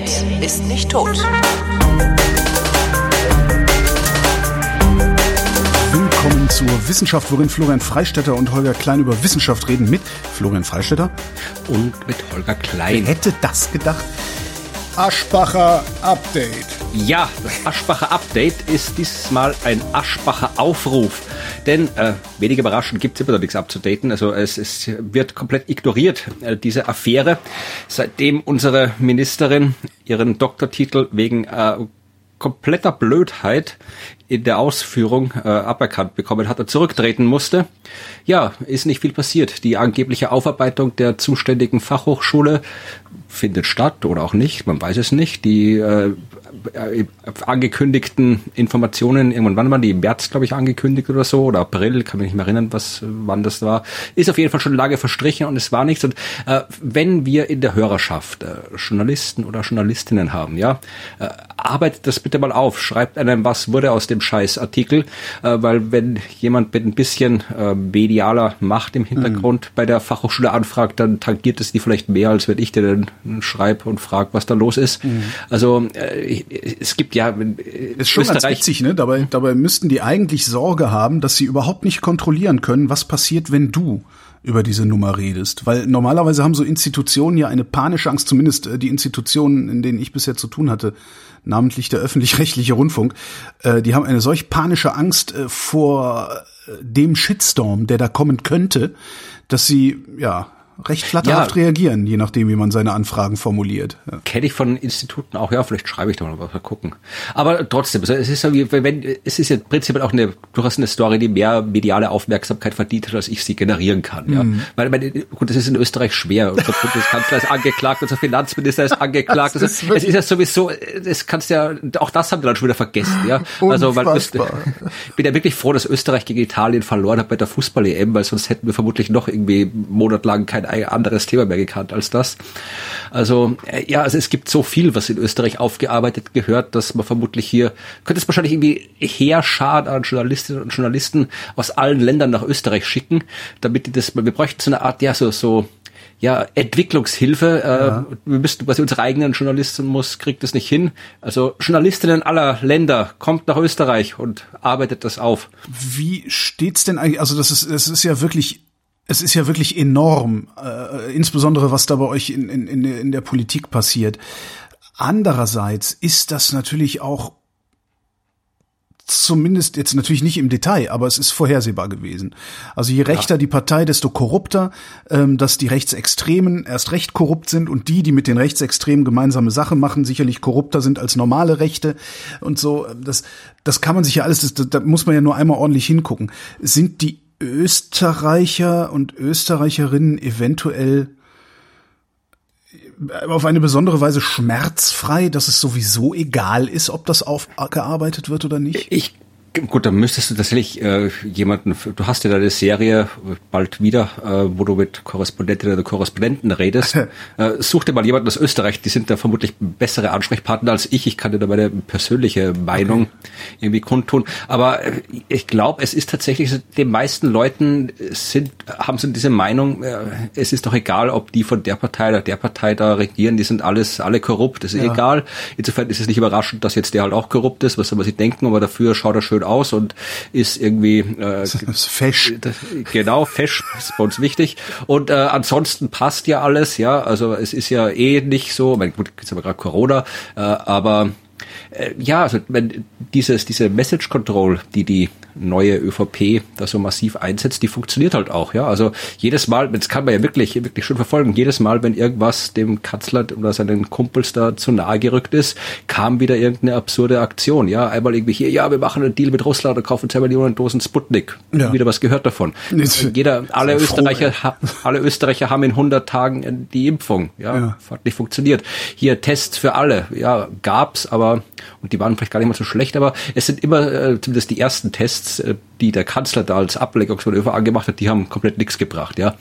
redet, ist nicht tot. Willkommen zur Wissenschaft, worin Florian Freistetter und Holger Klein über Wissenschaft reden mit Florian Freistetter und mit Holger Klein. Wer hätte das gedacht? Aschbacher Update. Ja, das Aschbacher Update ist dieses Mal ein Aschbacher Aufruf. Denn äh, wenig überraschend gibt es immer noch nichts abzudaten. Also es, es wird komplett ignoriert, äh, diese Affäre. Seitdem unsere Ministerin ihren Doktortitel wegen äh, kompletter Blödheit in der Ausführung äh, aberkannt bekommen hat und zurücktreten musste. Ja, ist nicht viel passiert. Die angebliche Aufarbeitung der zuständigen Fachhochschule findet statt oder auch nicht, man weiß es nicht. Die äh, angekündigten Informationen, irgendwann wann waren die im März, glaube ich, angekündigt oder so, oder April, kann mich nicht mehr erinnern, was wann das war, ist auf jeden Fall schon lange verstrichen und es war nichts. Und äh, wenn wir in der Hörerschaft äh, Journalisten oder Journalistinnen haben, ja, äh, arbeitet das bitte mal auf, schreibt einem, was wurde aus dem Scheißartikel, äh, weil wenn jemand mit ein bisschen äh, medialer Macht im Hintergrund mhm. bei der Fachhochschule anfragt, dann tangiert es die vielleicht mehr, als wenn ich dir dann schreibe und frage, was da los ist. Mhm. Also äh, es gibt ja ist schon ganz witzig, ne? Dabei, dabei müssten die eigentlich Sorge haben, dass sie überhaupt nicht kontrollieren können, was passiert, wenn du über diese Nummer redest. Weil normalerweise haben so Institutionen ja eine panische Angst, zumindest äh, die Institutionen, in denen ich bisher zu tun hatte, namentlich der öffentlich-rechtliche Rundfunk, äh, die haben eine solch panische Angst äh, vor dem Shitstorm, der da kommen könnte, dass sie ja recht flatterhaft ja. reagieren, je nachdem, wie man seine Anfragen formuliert. Ja. Kenne ich von Instituten auch, ja, vielleicht schreibe ich da mal was, mal gucken. Aber trotzdem, es ist ja wie, wenn, es ist ja prinzipiell auch eine, durchaus eine Story, die mehr mediale Aufmerksamkeit verdient hat, als ich sie generieren kann, ja. Mhm. Weil, meine, gut, das ist in Österreich schwer. Unser Bundeskanzler ist angeklagt, unser Finanzminister ist angeklagt. Ist also, es ist ja sowieso, das kannst ja, auch das haben wir dann schon wieder vergessen, ja. Also, weil, ich bin ja wirklich froh, dass Österreich gegen Italien verloren hat bei der Fußball-EM, weil sonst hätten wir vermutlich noch irgendwie monatelang kein ein anderes Thema mehr gekannt als das. Also äh, ja, also es gibt so viel, was in Österreich aufgearbeitet gehört, dass man vermutlich hier, könnte es wahrscheinlich irgendwie Heerschar an Journalistinnen und Journalisten aus allen Ländern nach Österreich schicken, damit die das, wir bräuchten so eine Art, ja, so, so, ja, Entwicklungsshilfe. Äh, ja. Wir müssten, was unsere eigenen Journalisten muss, kriegt das nicht hin. Also Journalistinnen aller Länder kommt nach Österreich und arbeitet das auf. Wie steht's denn eigentlich? Also das ist, das ist ja wirklich es ist ja wirklich enorm, äh, insbesondere was da bei euch in, in, in der Politik passiert. Andererseits ist das natürlich auch zumindest jetzt natürlich nicht im Detail, aber es ist vorhersehbar gewesen. Also je rechter ja. die Partei, desto korrupter, ähm, dass die Rechtsextremen erst recht korrupt sind und die, die mit den Rechtsextremen gemeinsame Sache machen, sicherlich korrupter sind als normale Rechte und so. Das, das kann man sich ja alles, das, da muss man ja nur einmal ordentlich hingucken. Sind die Österreicher und Österreicherinnen eventuell auf eine besondere Weise schmerzfrei, dass es sowieso egal ist, ob das aufgearbeitet wird oder nicht? Ich Gut, dann müsstest du tatsächlich äh, jemanden, du hast ja deine Serie bald wieder, äh, wo du mit Korrespondentinnen oder Korrespondenten redest. äh, such dir mal jemanden aus Österreich, die sind da vermutlich bessere Ansprechpartner als ich. Ich kann dir da meine persönliche Meinung okay. irgendwie kundtun. Aber äh, ich glaube, es ist tatsächlich, den meisten Leuten sind, haben so diese Meinung, äh, es ist doch egal, ob die von der Partei oder der Partei da regieren, die sind alles, alle korrupt, das ist ja. egal. Insofern ist es nicht überraschend, dass jetzt der halt auch korrupt ist, was soll man sich denken, aber dafür schaut er schön schön aus und ist irgendwie äh, fesch. Genau, fesch ist bei uns wichtig. Und äh, ansonsten passt ja alles, ja. Also es ist ja eh nicht so, mein, gut, jetzt haben wir gerade Corona, äh, aber äh, ja, also wenn dieses, diese Message Control, die die neue ÖVP da so massiv einsetzt, die funktioniert halt auch, ja. Also jedes Mal, das kann man ja wirklich, wirklich schön verfolgen, jedes Mal, wenn irgendwas dem Kanzler oder seinen Kumpels da zu nahe gerückt ist, kam wieder irgendeine absurde Aktion, ja. Einmal irgendwie hier, ja, wir machen einen Deal mit Russland und kaufen zwei Millionen Dosen Sputnik. Ja. Wieder was gehört davon. Jeder, alle Österreicher, froh, ja. alle Österreicher haben in 100 Tagen die Impfung, ja. ja. Hat nicht funktioniert. Hier Tests für alle, ja, gab's, aber und die waren vielleicht gar nicht mal so schlecht, aber es sind immer äh, zumindest die ersten Tests Tests, äh, die der Kanzler da als Ablenkungsmanöver angemacht hat, die haben komplett nichts gebracht, ja.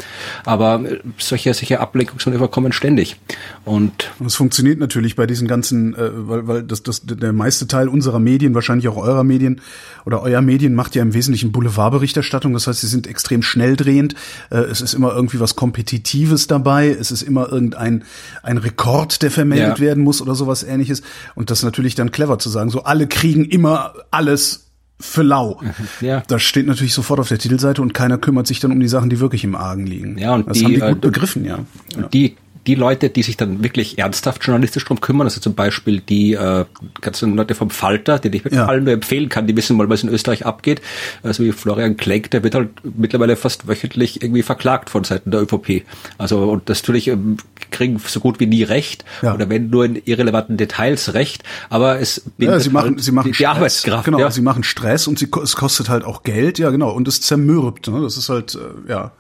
Aber äh, solche, solche Ablenkungsmanöver kommen ständig. Und es funktioniert natürlich bei diesen ganzen, äh, weil, weil das, das, der meiste Teil unserer Medien, wahrscheinlich auch eurer Medien oder euer Medien macht ja im Wesentlichen Boulevardberichterstattung. Das heißt, sie sind extrem schnelldrehend. Äh, es ist immer irgendwie was Kompetitives dabei. Es ist immer irgendein ein Rekord, der vermeldet ja. werden muss oder sowas ähnliches. Und das ist natürlich dann clever zu sagen, so alle kriegen immer alles für lau. Ja. Das steht natürlich sofort auf der Titelseite und keiner kümmert sich dann um die Sachen, die wirklich im Argen liegen. Ja, und das die, haben die gut äh, begriffen, ja. ja. Die die Leute, die sich dann wirklich ernsthaft journalistisch drum kümmern, also zum Beispiel die äh, ganzen Leute vom Falter, die ich mit ja. allen nur empfehlen kann, die wissen mal, was in Österreich abgeht, also wie Florian Klenk, der wird halt mittlerweile fast wöchentlich irgendwie verklagt von Seiten der ÖVP. Also und das natürlich ähm, kriegen so gut wie nie recht ja. oder wenn nur in irrelevanten Details recht, aber es ja, sie machen, halt sie machen die, die Arbeitskraft. Genau, ja. sie machen Stress und sie, es kostet halt auch Geld, ja genau, und es zermürbt. Ne? Das ist halt, äh, ja.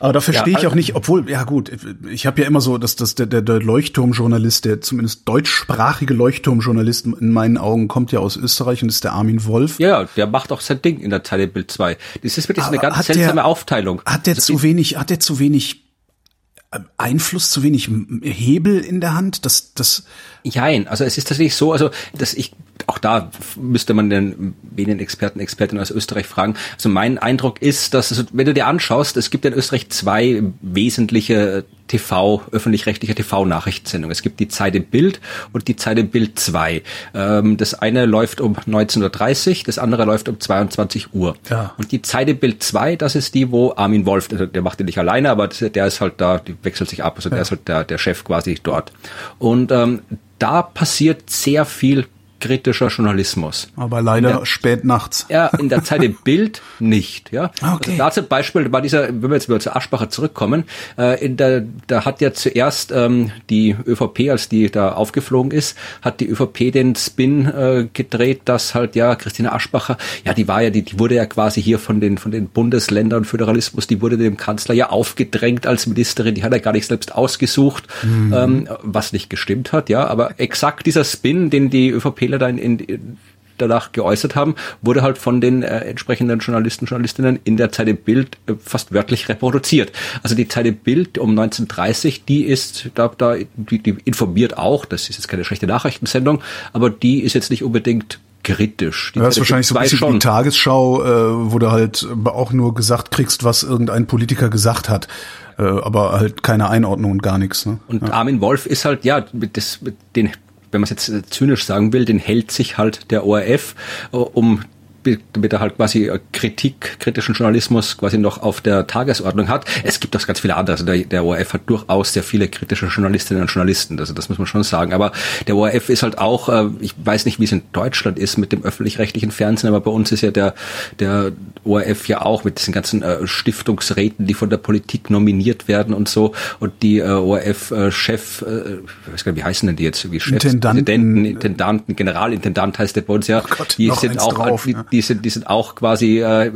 Aber da verstehe ja, ich auch nicht, obwohl, ja gut, ich habe ja immer so, dass das der, der, der Leuchtturmjournalist, der zumindest deutschsprachige Leuchtturmjournalist in meinen Augen kommt ja aus Österreich und ist der Armin Wolf. Ja, der macht auch sein Ding in der Zeile Bild 2. Das ist wirklich Aber eine ganz seltsame der, Aufteilung. Hat der also zu wenig, hat der zu wenig äh, Einfluss, zu wenig Hebel in der Hand? Das, das. Jein, also es ist tatsächlich so, also dass ich auch da müsste man den Medienexperten, Expertinnen aus Österreich fragen. Also mein Eindruck ist, dass, also wenn du dir anschaust, es gibt in Österreich zwei wesentliche TV, öffentlich-rechtliche TV-Nachrichtensendungen. Es gibt die Zeit im Bild und die Zeit im Bild 2. Ähm, das eine läuft um 19.30 Uhr, das andere läuft um 22 Uhr. Ja. Und die Zeit im Bild 2, das ist die, wo Armin Wolf, der macht die nicht alleine, aber der ist halt da, die wechselt sich ab, also ja. der ist halt der, der Chef quasi dort. Und ähm, da passiert sehr viel kritischer Journalismus. Aber leider der, spät nachts. Ja, in der Zeit im Bild nicht. Ja. Ah, okay. Also da zum Beispiel bei dieser, wenn wir jetzt wieder zu Aschbacher zurückkommen, äh, in der, da hat ja zuerst ähm, die ÖVP, als die da aufgeflogen ist, hat die ÖVP den Spin äh, gedreht, dass halt ja Christina Aschbacher, ja, die war ja, die, die wurde ja quasi hier von den von den Bundesländern Föderalismus, die wurde dem Kanzler ja aufgedrängt als Ministerin, die hat er gar nicht selbst ausgesucht, mhm. ähm, was nicht gestimmt hat, ja, aber exakt dieser Spin, den die ÖVP Fehler da in, in, danach geäußert haben, wurde halt von den äh, entsprechenden Journalisten, Journalistinnen in der Zeit im Bild äh, fast wörtlich reproduziert. Also die Zeit im Bild um 1930, die ist, da, da die, die informiert auch, das ist jetzt keine schlechte Nachrichtensendung, aber die ist jetzt nicht unbedingt kritisch. Die ja, das ist wahrscheinlich so ein bisschen schon. die Tagesschau, äh, wo du halt auch nur gesagt kriegst, was irgendein Politiker gesagt hat, äh, aber halt keine Einordnung und gar nichts. Ne? Und ja. Armin Wolf ist halt, ja, das, den wenn man es jetzt zynisch sagen will, den hält sich halt der ORF, äh, um damit er halt quasi äh, Kritik, kritischen Journalismus quasi noch auf der Tagesordnung hat. Es gibt auch ganz viele andere. Also der, der ORF hat durchaus sehr viele kritische Journalistinnen und Journalisten. Also das muss man schon sagen. Aber der ORF ist halt auch, äh, ich weiß nicht, wie es in Deutschland ist mit dem öffentlich-rechtlichen Fernsehen, aber bei uns ist ja der, der ORF ja auch mit diesen ganzen äh, Stiftungsräten, die von der Politik nominiert werden und so. Und die ORF-Chef, ich weiß gar nicht, wie heißen denn die jetzt? Wie Chefs, Intendanten, Intendanten, Generalintendant heißt der bei uns ja. Oh Gott, die sind auch, drauf, die, die sind, die sind auch quasi äh,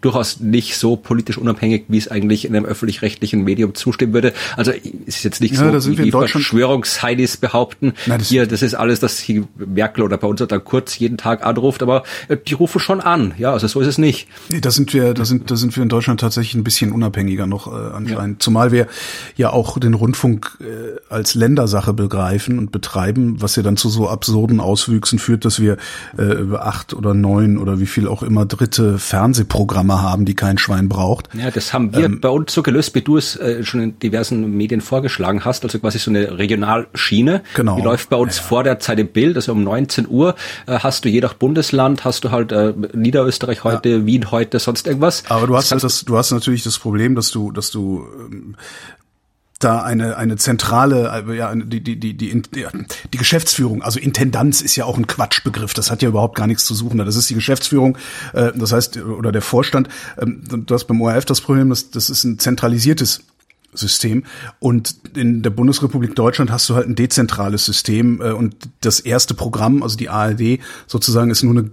durchaus nicht so politisch unabhängig, wie es eigentlich in einem öffentlich-rechtlichen Medium zustimmen würde. Also es ist jetzt nicht ja, so, wie die Verschwörungsheinis behaupten, Nein, das hier, das ist alles, dass hier Merkel oder bei uns dann kurz jeden Tag anruft, aber äh, die rufen schon an. Ja, also so ist es nicht. Da sind wir, da sind, da sind wir in Deutschland tatsächlich ein bisschen unabhängiger noch äh, anscheinend. Ja. Zumal wir ja auch den Rundfunk äh, als Ländersache begreifen und betreiben, was ja dann zu so absurden Auswüchsen führt, dass wir äh, über acht oder neun neun oder wie viel auch immer dritte Fernsehprogramme haben, die kein Schwein braucht. Ja, das haben wir ähm, bei uns so gelöst, wie du es äh, schon in diversen Medien vorgeschlagen hast, also quasi so eine Regionalschiene. Genau. Die läuft bei uns ja. vor der Zeit im Bild, also um 19 Uhr äh, hast du je nach Bundesland, hast du halt äh, Niederösterreich heute, ja. Wien heute, sonst irgendwas. Aber du hast das, das, du hast natürlich das Problem, dass du, dass du ähm, da eine eine zentrale äh, ja die die die die die Geschäftsführung also Intendanz ist ja auch ein Quatschbegriff das hat ja überhaupt gar nichts zu suchen das ist die Geschäftsführung äh, das heißt oder der Vorstand ähm, du hast beim ORF das Problem dass das ist ein zentralisiertes System. Und in der Bundesrepublik Deutschland hast du halt ein dezentrales System. Äh, und das erste Programm, also die ARD, sozusagen ist nur eine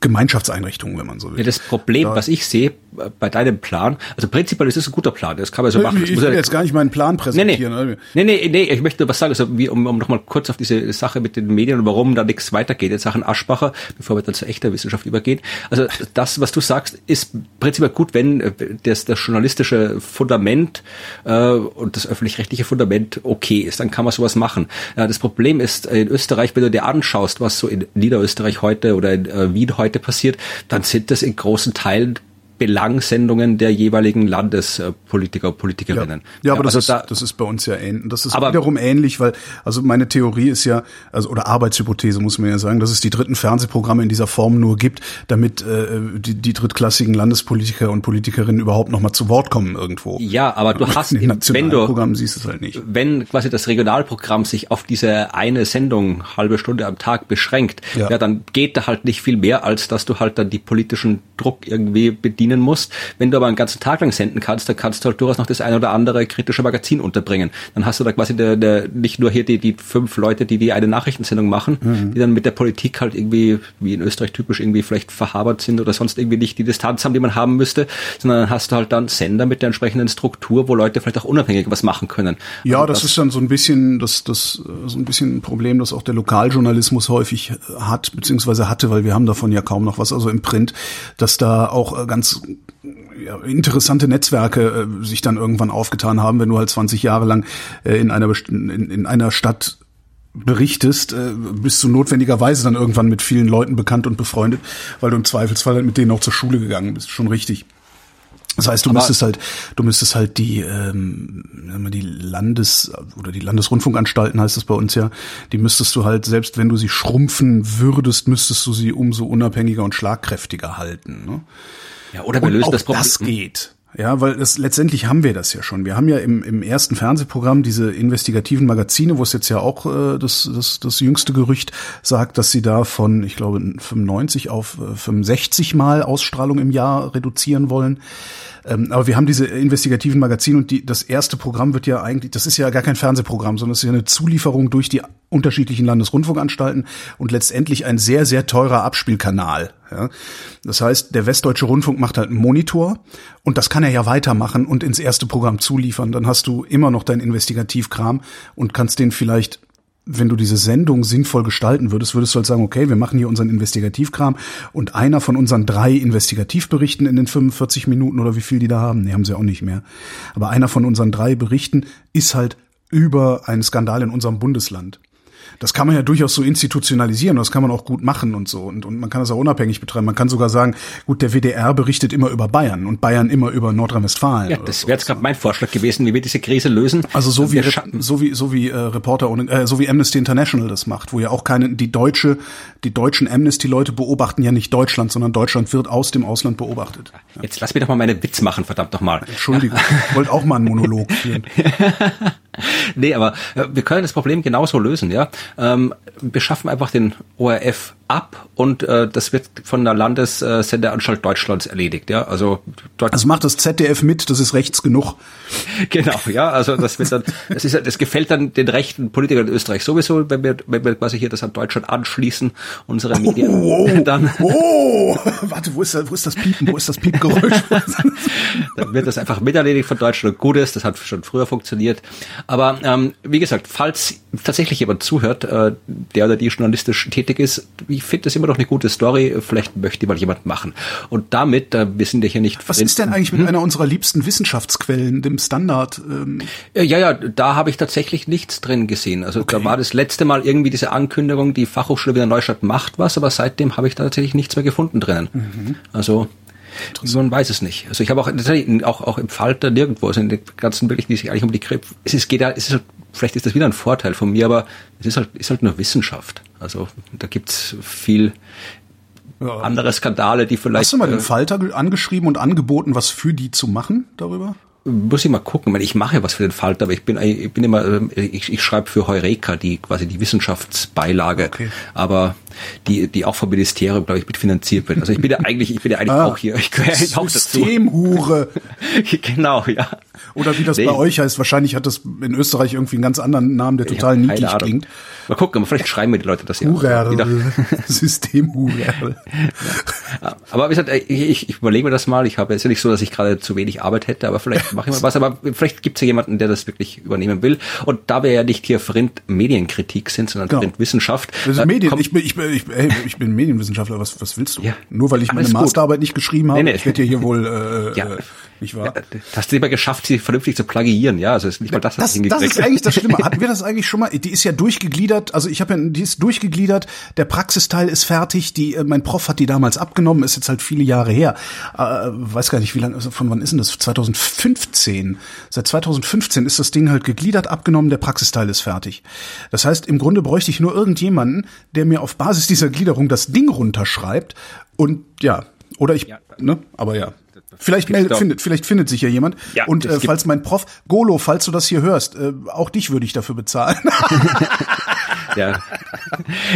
Gemeinschaftseinrichtungen, wenn man so will. Ja, das Problem, da, was ich sehe bei deinem Plan, also prinzipiell ist es ein guter Plan, das kann man so machen. Ich, ich will ja jetzt gar nicht meinen Plan präsentieren. Nee, nee, nee, nee, nee ich möchte was sagen, also wie, um, um nochmal kurz auf diese Sache mit den Medien und warum da nichts weitergeht in Sachen Aschbacher, bevor wir dann zu echter Wissenschaft übergehen. Also das, was du sagst, ist prinzipiell gut, wenn äh, das, das journalistische Fundament äh, und das öffentlich-rechtliche Fundament okay ist, dann kann man sowas machen. Ja, das Problem ist in Österreich, wenn du dir anschaust, was so in Niederösterreich heute oder in äh, Wien heute passiert, dann sind das in großen Teilen Belangsendungen der jeweiligen Landespolitiker und Politikerinnen. Ja, ja aber ja, also das, ist, das ist bei uns ja ähnlich. Das ist aber, wiederum ähnlich, weil, also meine Theorie ist ja, also oder Arbeitshypothese muss man ja sagen, dass es die dritten Fernsehprogramme in dieser Form nur gibt, damit äh, die, die drittklassigen Landespolitiker und Politikerinnen überhaupt noch mal zu Wort kommen irgendwo. Ja, aber du hast, im, wenn du, Programm siehst es halt nicht. wenn quasi das Regionalprogramm sich auf diese eine Sendung halbe Stunde am Tag beschränkt, ja, ja dann geht da halt nicht viel mehr, als dass du halt dann die politischen Druck irgendwie bedienst bedienen musst. Wenn du aber einen ganzen Tag lang senden kannst, dann kannst du halt durchaus noch das eine oder andere kritische Magazin unterbringen. Dann hast du da quasi der, der, nicht nur hier die, die fünf Leute, die die eine Nachrichtensendung machen, mhm. die dann mit der Politik halt irgendwie, wie in Österreich typisch, irgendwie vielleicht verhabert sind oder sonst irgendwie nicht die Distanz haben, die man haben müsste, sondern dann hast du halt dann Sender mit der entsprechenden Struktur, wo Leute vielleicht auch unabhängig was machen können. Ja, also das, das, ist dann so ein bisschen, das, das, so ein bisschen ein Problem, das auch der Lokaljournalismus häufig hat, beziehungsweise hatte, weil wir haben davon ja kaum noch was, also im Print, dass da auch ganz ja, interessante Netzwerke äh, sich dann irgendwann aufgetan haben, wenn du halt 20 Jahre lang äh, in einer in, in einer Stadt berichtest, äh, bist du notwendigerweise dann irgendwann mit vielen Leuten bekannt und befreundet, weil du im Zweifelsfall halt mit denen auch zur Schule gegangen bist. Schon richtig. Das heißt, du Aber müsstest halt, du müsstest halt die, ähm, die Landes- oder die Landesrundfunkanstalten heißt es bei uns ja, die müsstest du halt, selbst wenn du sie schrumpfen würdest, müsstest du sie umso unabhängiger und schlagkräftiger halten. Ne? Ja, oder wir lösen das Problem. Das geht. Ja, weil das, letztendlich haben wir das ja schon. Wir haben ja im, im ersten Fernsehprogramm diese investigativen Magazine, wo es jetzt ja auch äh, das, das, das jüngste Gerücht sagt, dass sie da von, ich glaube, 95 auf 65 äh, Mal Ausstrahlung im Jahr reduzieren wollen. Ähm, aber wir haben diese investigativen Magazine und die, das erste Programm wird ja eigentlich, das ist ja gar kein Fernsehprogramm, sondern es ist ja eine Zulieferung durch die unterschiedlichen Landesrundfunkanstalten und letztendlich ein sehr, sehr teurer Abspielkanal. Ja. Das heißt, der Westdeutsche Rundfunk macht halt einen Monitor und das kann er ja weitermachen und ins erste Programm zuliefern. Dann hast du immer noch dein Investigativkram und kannst den vielleicht wenn du diese Sendung sinnvoll gestalten würdest, würdest du halt sagen, okay, wir machen hier unseren Investigativkram und einer von unseren drei Investigativberichten in den 45 Minuten oder wie viel die da haben, nee, haben sie auch nicht mehr. Aber einer von unseren drei Berichten ist halt über einen Skandal in unserem Bundesland das kann man ja durchaus so institutionalisieren, das kann man auch gut machen und so. Und, und man kann das auch unabhängig betreiben. Man kann sogar sagen, gut, der WDR berichtet immer über Bayern und Bayern immer über Nordrhein-Westfalen. Ja, das wäre jetzt gerade mein Vorschlag gewesen, wie wir diese Krise lösen. Also so wie so wie so wie äh, Reporter und äh, so wie Amnesty International das macht, wo ja auch keine die deutsche die deutschen Amnesty-Leute beobachten ja nicht Deutschland, sondern Deutschland wird aus dem Ausland beobachtet. Ja. Jetzt lass mir doch mal meine Witz machen, verdammt doch mal. Entschuldigung, ich wollte auch mal einen Monolog führen. nee, aber äh, wir können das Problem genauso lösen, ja. Ähm, wir schaffen einfach den ORF ab und äh, das wird von der Landessendeanstalt Deutschlands erledigt. Ja, also dort also macht das ZDF mit, das ist rechts genug. Genau, ja, also das wird dann, das ist, das gefällt dann den rechten Politikern in Österreich sowieso, wenn wir, wenn wir quasi hier das an Deutschland anschließen, unsere Medien. Oh, oh, dann, oh, warte, wo ist, das, wo ist das Piepen, wo ist das Piepgeräusch? dann wird das einfach miterledigt von Deutschland. Gut ist, das hat schon früher funktioniert. Aber ähm, wie gesagt, falls tatsächlich jemand zuhört, äh, der oder die journalistisch tätig ist, ich finde das immer noch eine gute Story, vielleicht möchte mal jemand machen. Und damit, äh, wir sind ja hier nicht... Was ist denn eigentlich mit hm? einer unserer liebsten Wissenschaftsquellen, dem Standard? Ähm? Ja, ja, da habe ich tatsächlich nichts drin gesehen. Also okay. da war das letzte Mal irgendwie diese Ankündigung, die Fachhochschule Wiener Neustadt macht was, aber seitdem habe ich da tatsächlich nichts mehr gefunden drinnen. Mhm. Also man weiß es nicht. Also ich habe auch, auch, auch im Falter nirgendwo, also in den ganzen wirklich, die sich eigentlich um die Krebs, es ist, geht ja, es ist vielleicht ist das wieder ein Vorteil von mir, aber es ist halt, ist halt nur Wissenschaft. Also da gibt's viel ja. andere Skandale, die vielleicht. Hast du mal den äh, Falter angeschrieben und angeboten, was für die zu machen darüber? muss ich mal gucken. Ich, ich mache was für den Falter, aber ich bin, ich bin immer, ähm, ich, ich schreibe für Heureka, die quasi die Wissenschaftsbeilage, okay. aber die, die auch vom Ministerium, glaube ich, mitfinanziert wird. Also ich bin ja eigentlich, ich bin ja eigentlich ah, auch hier. Ich gehöre auch dazu. Systemhure. genau, ja. Oder wie das nee. bei euch heißt. Wahrscheinlich hat das in Österreich irgendwie einen ganz anderen Namen, der total niedlich klingt. Mal gucken, aber vielleicht schreiben mir die Leute das ja. Hurerl. System Hurerl. Ja. Aber wie gesagt, ich, ich überlege mir das mal. Ich habe jetzt ja nicht so, dass ich gerade zu wenig Arbeit hätte, aber vielleicht mache ich mal was. Aber vielleicht gibt es ja jemanden, der das wirklich übernehmen will. Und da wir ja nicht hier Frind Medienkritik sind, sondern genau. Frind Wissenschaft. Also Medien, ich ich bin, ich, hey, ich bin Medienwissenschaftler. Was, was willst du? Ja. Nur weil ich meine Masterarbeit gut. nicht geschrieben habe, nee, nee. ich werde hier wohl äh, ja. Nicht wahr? Ja, hast du immer geschafft, sie vernünftig zu plagiieren, ja? Also ist nicht mal das, das, das ist eigentlich das Schlimme. Hatten wir das eigentlich schon mal? Die ist ja durchgegliedert, also ich habe ja, die ist durchgegliedert, der Praxisteil ist fertig, die, äh, mein Prof hat die damals abgenommen, ist jetzt halt viele Jahre her. Äh, weiß gar nicht, wie lange, also von wann ist denn das? 2015. Seit 2015 ist das Ding halt gegliedert, abgenommen, der Praxisteil ist fertig. Das heißt, im Grunde bräuchte ich nur irgendjemanden, der mir auf Basis dieser Gliederung das Ding runterschreibt und ja, oder ich, ja. ne, aber ja. Vielleicht, meldet, findet, vielleicht findet sich ja jemand. Ja, und äh, falls mein Prof, Golo, falls du das hier hörst, äh, auch dich würde ich dafür bezahlen. ja.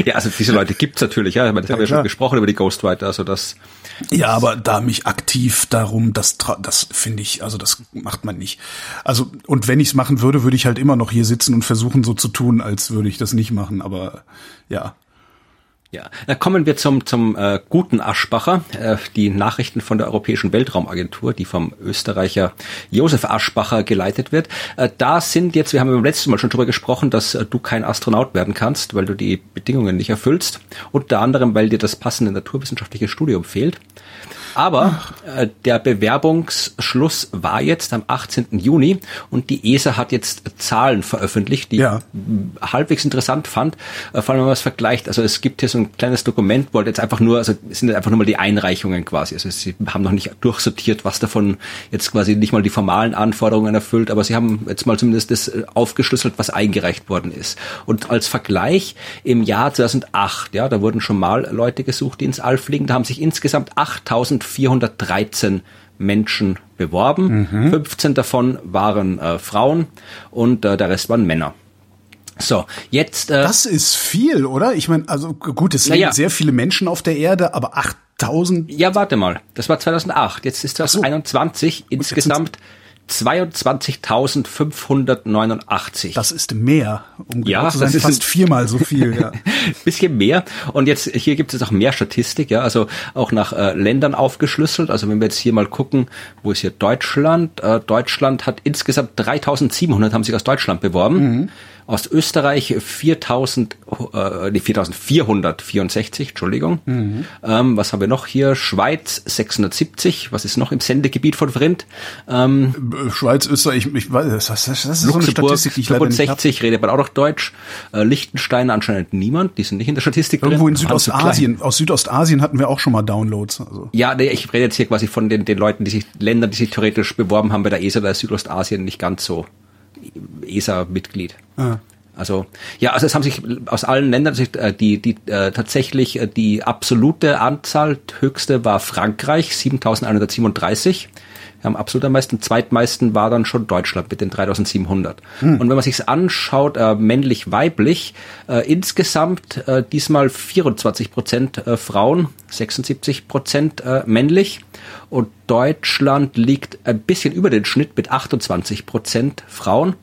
ja, also diese Leute gibt's natürlich, ja. Das ja, haben wir ja schon gesprochen über die Ghostwriter, also das. Ja, aber da mich aktiv darum, das, das finde ich, also das macht man nicht. Also, und wenn ich's machen würde, würde ich halt immer noch hier sitzen und versuchen, so zu tun, als würde ich das nicht machen, aber ja. Ja, dann kommen wir zum, zum äh, guten Aschbacher. Äh, die Nachrichten von der Europäischen Weltraumagentur, die vom Österreicher Josef Aschbacher geleitet wird. Äh, da sind jetzt, wir haben beim letzten Mal schon drüber gesprochen, dass äh, du kein Astronaut werden kannst, weil du die Bedingungen nicht erfüllst. Unter anderem, weil dir das passende naturwissenschaftliche Studium fehlt. Aber äh, der Bewerbungsschluss war jetzt am 18. Juni und die ESA hat jetzt Zahlen veröffentlicht, die ja. ich halbwegs interessant fand, äh, vor allem wenn man es vergleicht. Also es gibt hier so ein kleines Dokument, wo halt jetzt einfach nur, also es sind einfach nur mal die Einreichungen quasi. Also sie haben noch nicht durchsortiert, was davon jetzt quasi nicht mal die formalen Anforderungen erfüllt, aber sie haben jetzt mal zumindest das äh, aufgeschlüsselt, was eingereicht worden ist. Und als Vergleich im Jahr 2008, ja, da wurden schon mal Leute gesucht, die ins All fliegen, da haben sich insgesamt 8000 1413 Menschen beworben. Mhm. 15 davon waren äh, Frauen und äh, der Rest waren Männer. So, jetzt. Äh, das ist viel, oder? Ich meine, also gut, es leben ja. sehr viele Menschen auf der Erde, aber 8000. Ja, warte mal. Das war 2008. Jetzt ist das so. 21. Insgesamt 22.589. Das ist mehr, um ja, zu sein, das fast viermal so viel. Ja. bisschen mehr. Und jetzt hier gibt es auch mehr Statistik, ja, also auch nach äh, Ländern aufgeschlüsselt. Also wenn wir jetzt hier mal gucken, wo ist hier Deutschland? Äh, Deutschland hat insgesamt 3.700 haben sich aus Deutschland beworben. Mhm aus Österreich 4000, äh, nee, 4464, Entschuldigung. Mhm. Ähm, was haben wir noch hier? Schweiz 670. Was ist noch im Sendegebiet von Vrind? Ähm, Schweiz, Österreich, ich weiß, das, das, das ist Luxemburg, so eine Statistik, die ich 65, redet man auch noch Deutsch. Äh, Liechtenstein anscheinend niemand, die sind nicht in der Statistik Irgendwo drin. Irgendwo in Südostasien, aus Südostasien hatten wir auch schon mal Downloads. Also. Ja, nee, ich rede jetzt hier quasi von den, den Leuten, die sich, Ländern, die sich theoretisch beworben haben bei der ESA, da ist Südostasien nicht ganz so ESA-Mitglied. Ah. Also ja, also es haben sich aus allen Ländern äh, die die äh, tatsächlich äh, die absolute Anzahl höchste war Frankreich 7.137. Haben absolut am meisten. Zweitmeisten war dann schon Deutschland mit den 3700. Hm. Und wenn man sich's anschaut, äh, männlich-weiblich, äh, insgesamt äh, diesmal 24 Prozent äh, Frauen, 76 Prozent äh, männlich. Und Deutschland liegt ein bisschen über den Schnitt mit 28 Prozent Frauen.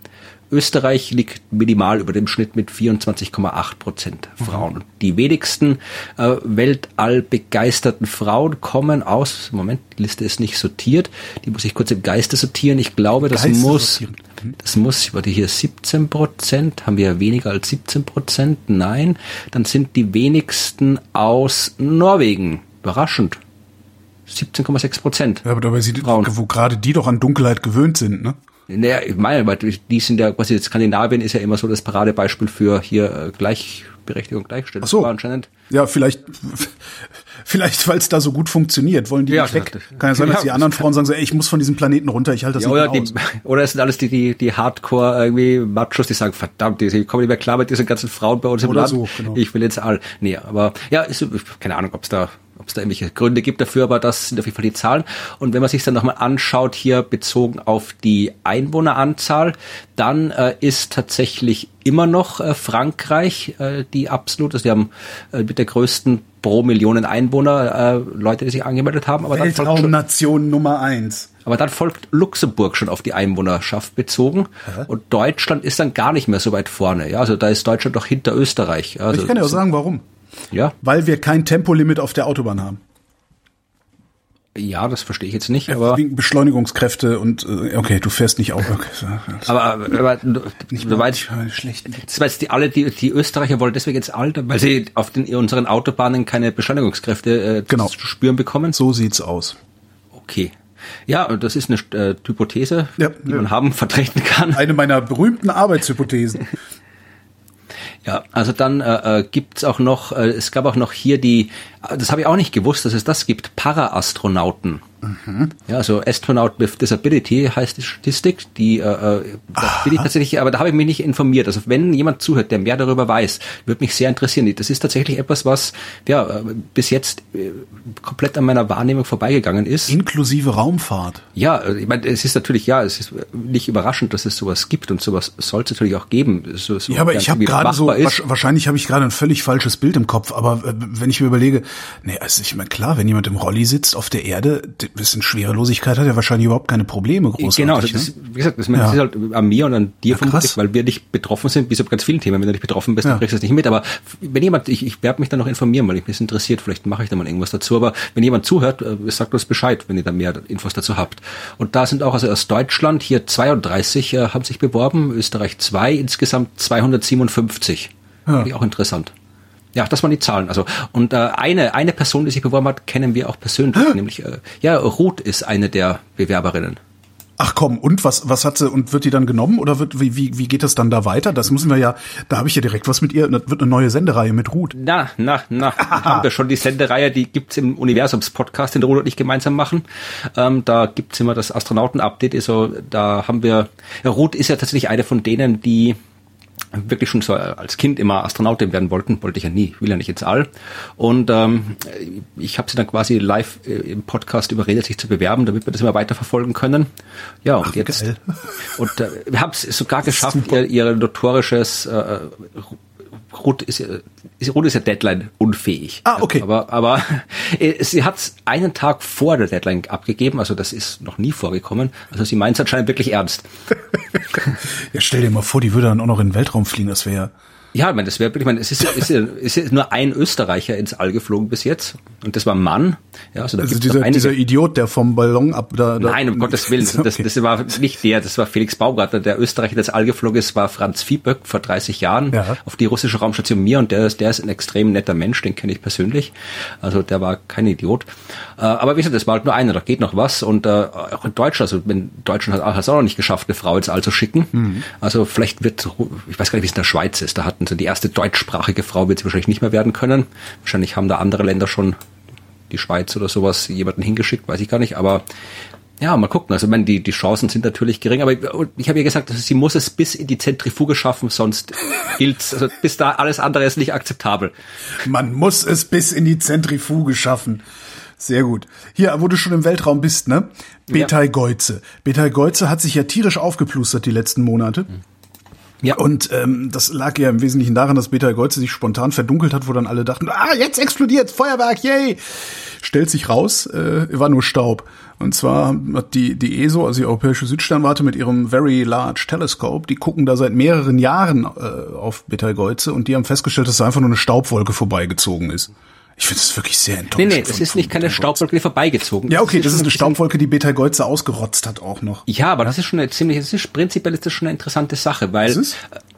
Österreich liegt minimal über dem Schnitt mit 24,8 Prozent Frauen. Mhm. Die wenigsten äh, weltallbegeisterten Frauen kommen aus, Moment, die Liste ist nicht sortiert, die muss ich kurz im Geiste sortieren. Ich glaube, das Geiste muss, mhm. das muss, warte, hier 17 Prozent, haben wir ja weniger als 17 Prozent, nein, dann sind die wenigsten aus Norwegen. Überraschend. 17,6 Prozent. Ja, aber dabei sieht, wo gerade die doch an Dunkelheit gewöhnt sind, ne? Naja, ich meine, weil die sind ja quasi Skandinavien ist ja immer so das Paradebeispiel für hier äh, Gleichberechtigung, Gleichstellung. Ach so. anscheinend. Ja, vielleicht, vielleicht, weil es da so gut funktioniert, wollen die ja, nicht weg. Kann ja sein, dass ja, die anderen Frauen sagen so, ey, ich muss von diesem Planeten runter, ich halte das ja, nicht oder mehr die, Oder es sind alles die, die, die Hardcore irgendwie Machos, die sagen, verdammt, die, kommen nicht mehr klar mit diesen ganzen Frauen bei uns im oder Land. So, genau. Ich will jetzt all. Nee, aber ja, ist, keine Ahnung, ob es da ob es da irgendwelche Gründe gibt dafür, aber das sind auf jeden Fall die Zahlen. Und wenn man sich dann nochmal anschaut, hier bezogen auf die Einwohneranzahl, dann äh, ist tatsächlich immer noch äh, Frankreich äh, die absolute, also die haben äh, mit der größten pro Millionen Einwohner äh, Leute, die sich angemeldet haben. Aber Weltraumnation Nummer eins. Aber dann folgt Luxemburg schon auf die Einwohnerschaft bezogen Aha. und Deutschland ist dann gar nicht mehr so weit vorne. Ja, also da ist Deutschland doch hinter Österreich. Also ich kann ja auch sagen, warum. Ja. Weil wir kein Tempolimit auf der Autobahn haben. Ja, das verstehe ich jetzt nicht, aber wegen Beschleunigungskräfte und äh, okay, du fährst nicht auf. Okay. aber, aber nicht du weißt, schlechten das weißt die alle die die Österreicher wollen deswegen jetzt alt, weil sie auf den unseren Autobahnen keine Beschleunigungskräfte äh, genau. zu spüren bekommen. So sieht's aus. Okay. Ja, das ist eine äh, Hypothese, ja, die ja. man haben vertreten kann. Eine meiner berühmten Arbeitshypothesen. Ja, also dann äh, äh, gibt's auch noch, äh, es gab auch noch hier die, das habe ich auch nicht gewusst, dass es das gibt, Paraastronauten. Mhm. Ja, also Astronaut with Disability heißt die Statistik, die äh, äh da bin ich tatsächlich, aber da habe ich mich nicht informiert. Also wenn jemand zuhört, der mehr darüber weiß, würde mich sehr interessieren. Das ist tatsächlich etwas, was ja äh, bis jetzt äh, komplett an meiner Wahrnehmung vorbeigegangen ist. Inklusive Raumfahrt. Ja, ich meine, es ist natürlich ja, es ist nicht überraschend, dass es sowas gibt und sowas soll es natürlich auch geben. So, so ja, aber ich habe gerade so ist. wahrscheinlich habe ich gerade ein völlig falsches Bild im Kopf. Aber wenn ich mir überlege, nee, also ich meine klar, wenn jemand im Rolli sitzt auf der Erde, bisschen Schwerelosigkeit hat er wahrscheinlich überhaupt keine Probleme großartig. Genau, also das, ne? wie gesagt, das, ja. das ist halt an mir und an dir ja, vermutlich, weil wir nicht betroffen sind, wie so ganz vielen Themen. Wenn du nicht betroffen bist, ja. dann kriegst du das nicht mit. Aber wenn jemand, ich, ich werde mich dann noch informieren, weil mich das interessiert, vielleicht mache ich da mal irgendwas dazu. Aber wenn jemand zuhört, äh, sagt uns Bescheid, wenn ihr da mehr Infos dazu habt. Und da sind auch also aus Deutschland hier 32 äh, haben sich beworben, Österreich zwei, insgesamt 257. Ja. Auch interessant. Ja, das waren die Zahlen. Also und äh, eine eine Person, die sich beworben hat, kennen wir auch persönlich, ah. nämlich äh, ja Ruth ist eine der Bewerberinnen. Ach komm, und was was hat sie und wird die dann genommen oder wird wie wie, wie geht das dann da weiter? Das müssen wir ja, da habe ich ja direkt was mit ihr, wird eine neue Sendereihe mit Ruth. Na, na, na, haben wir schon die Sendereihe, die gibt's im Universums Podcast, den Ruth und ich gemeinsam machen. Ähm, da gibt's immer das Astronauten Update, also da haben wir Ruth ist ja tatsächlich eine von denen, die wirklich schon so als Kind immer Astronautin werden wollten, wollte ich ja nie, will ja nicht ins All. Und ähm, ich habe sie dann quasi live äh, im Podcast überredet, sich zu bewerben, damit wir das immer weiterverfolgen können. Ja, und Ach, jetzt geil. und äh, wir haben es sogar geschafft, ihr, ihr notorisches äh, Ruth ist, ja, Ruth ist ja Deadline unfähig. Ah, okay. Aber, aber äh, sie hat es einen Tag vor der Deadline abgegeben, also das ist noch nie vorgekommen. Also sie meint es anscheinend wirklich ernst. ja, stell dir mal vor, die würde dann auch noch in den Weltraum fliegen, das wäre ja, ich meine, das wäre, ich meine, es ist, ist, ist, ist nur ein Österreicher ins All geflogen bis jetzt und das war ein Mann. Ja, also, da also dieser, dieser Idiot, der vom Ballon ab da, da Nein, um Gottes Willen, das, okay. das war nicht der, das war Felix Baumgartner. Der Österreicher, der ins All geflogen ist, war Franz Viehböck vor 30 Jahren ja. auf die russische Raumstation Mir und der ist, der ist ein extrem netter Mensch, den kenne ich persönlich. Also der war kein Idiot. Äh, aber wie gesagt, das war halt nur einer, da geht noch was und äh, auch in Deutschland, also wenn Deutschland hat es auch noch nicht geschafft, eine Frau ins All zu schicken. Mhm. Also vielleicht wird, ich weiß gar nicht, wie es in der Schweiz ist, da hatten sie die erste deutschsprachige Frau wird sie wahrscheinlich nicht mehr werden können. Wahrscheinlich haben da andere Länder schon die Schweiz oder sowas jemanden hingeschickt, weiß ich gar nicht, aber ja, mal gucken. Also, ich meine, die, die Chancen sind natürlich gering, aber ich, ich habe ja gesagt, sie muss es bis in die Zentrifuge schaffen, sonst gilt's, also bis da alles andere ist nicht akzeptabel. Man muss es bis in die Zentrifuge schaffen. Sehr gut. Hier, wo du schon im Weltraum bist, ne? Betai ja. Geuze. Betai Geuze hat sich ja tierisch aufgeplustert die letzten Monate. Mhm. Ja. Und ähm, das lag ja im Wesentlichen daran, dass Beta Golze sich spontan verdunkelt hat, wo dann alle dachten, ah, jetzt explodiert, Feuerwerk, yay! Stellt sich raus, äh, war nur Staub. Und zwar hat die, die ESO, also die Europäische Südsternwarte, mit ihrem Very Large Telescope, die gucken da seit mehreren Jahren äh, auf Beta Golze und die haben festgestellt, dass da einfach nur eine Staubwolke vorbeigezogen ist. Ich finde es wirklich sehr enttäuschend. Nee, nee, das ist nicht keine Staubwolke, die vorbeigezogen Ja, okay, das, das ist eine Staubwolke, die Beta Golze ausgerotzt hat auch noch. Ja, aber das ist schon eine ziemlich, das ist prinzipiell ist das schon eine interessante Sache, weil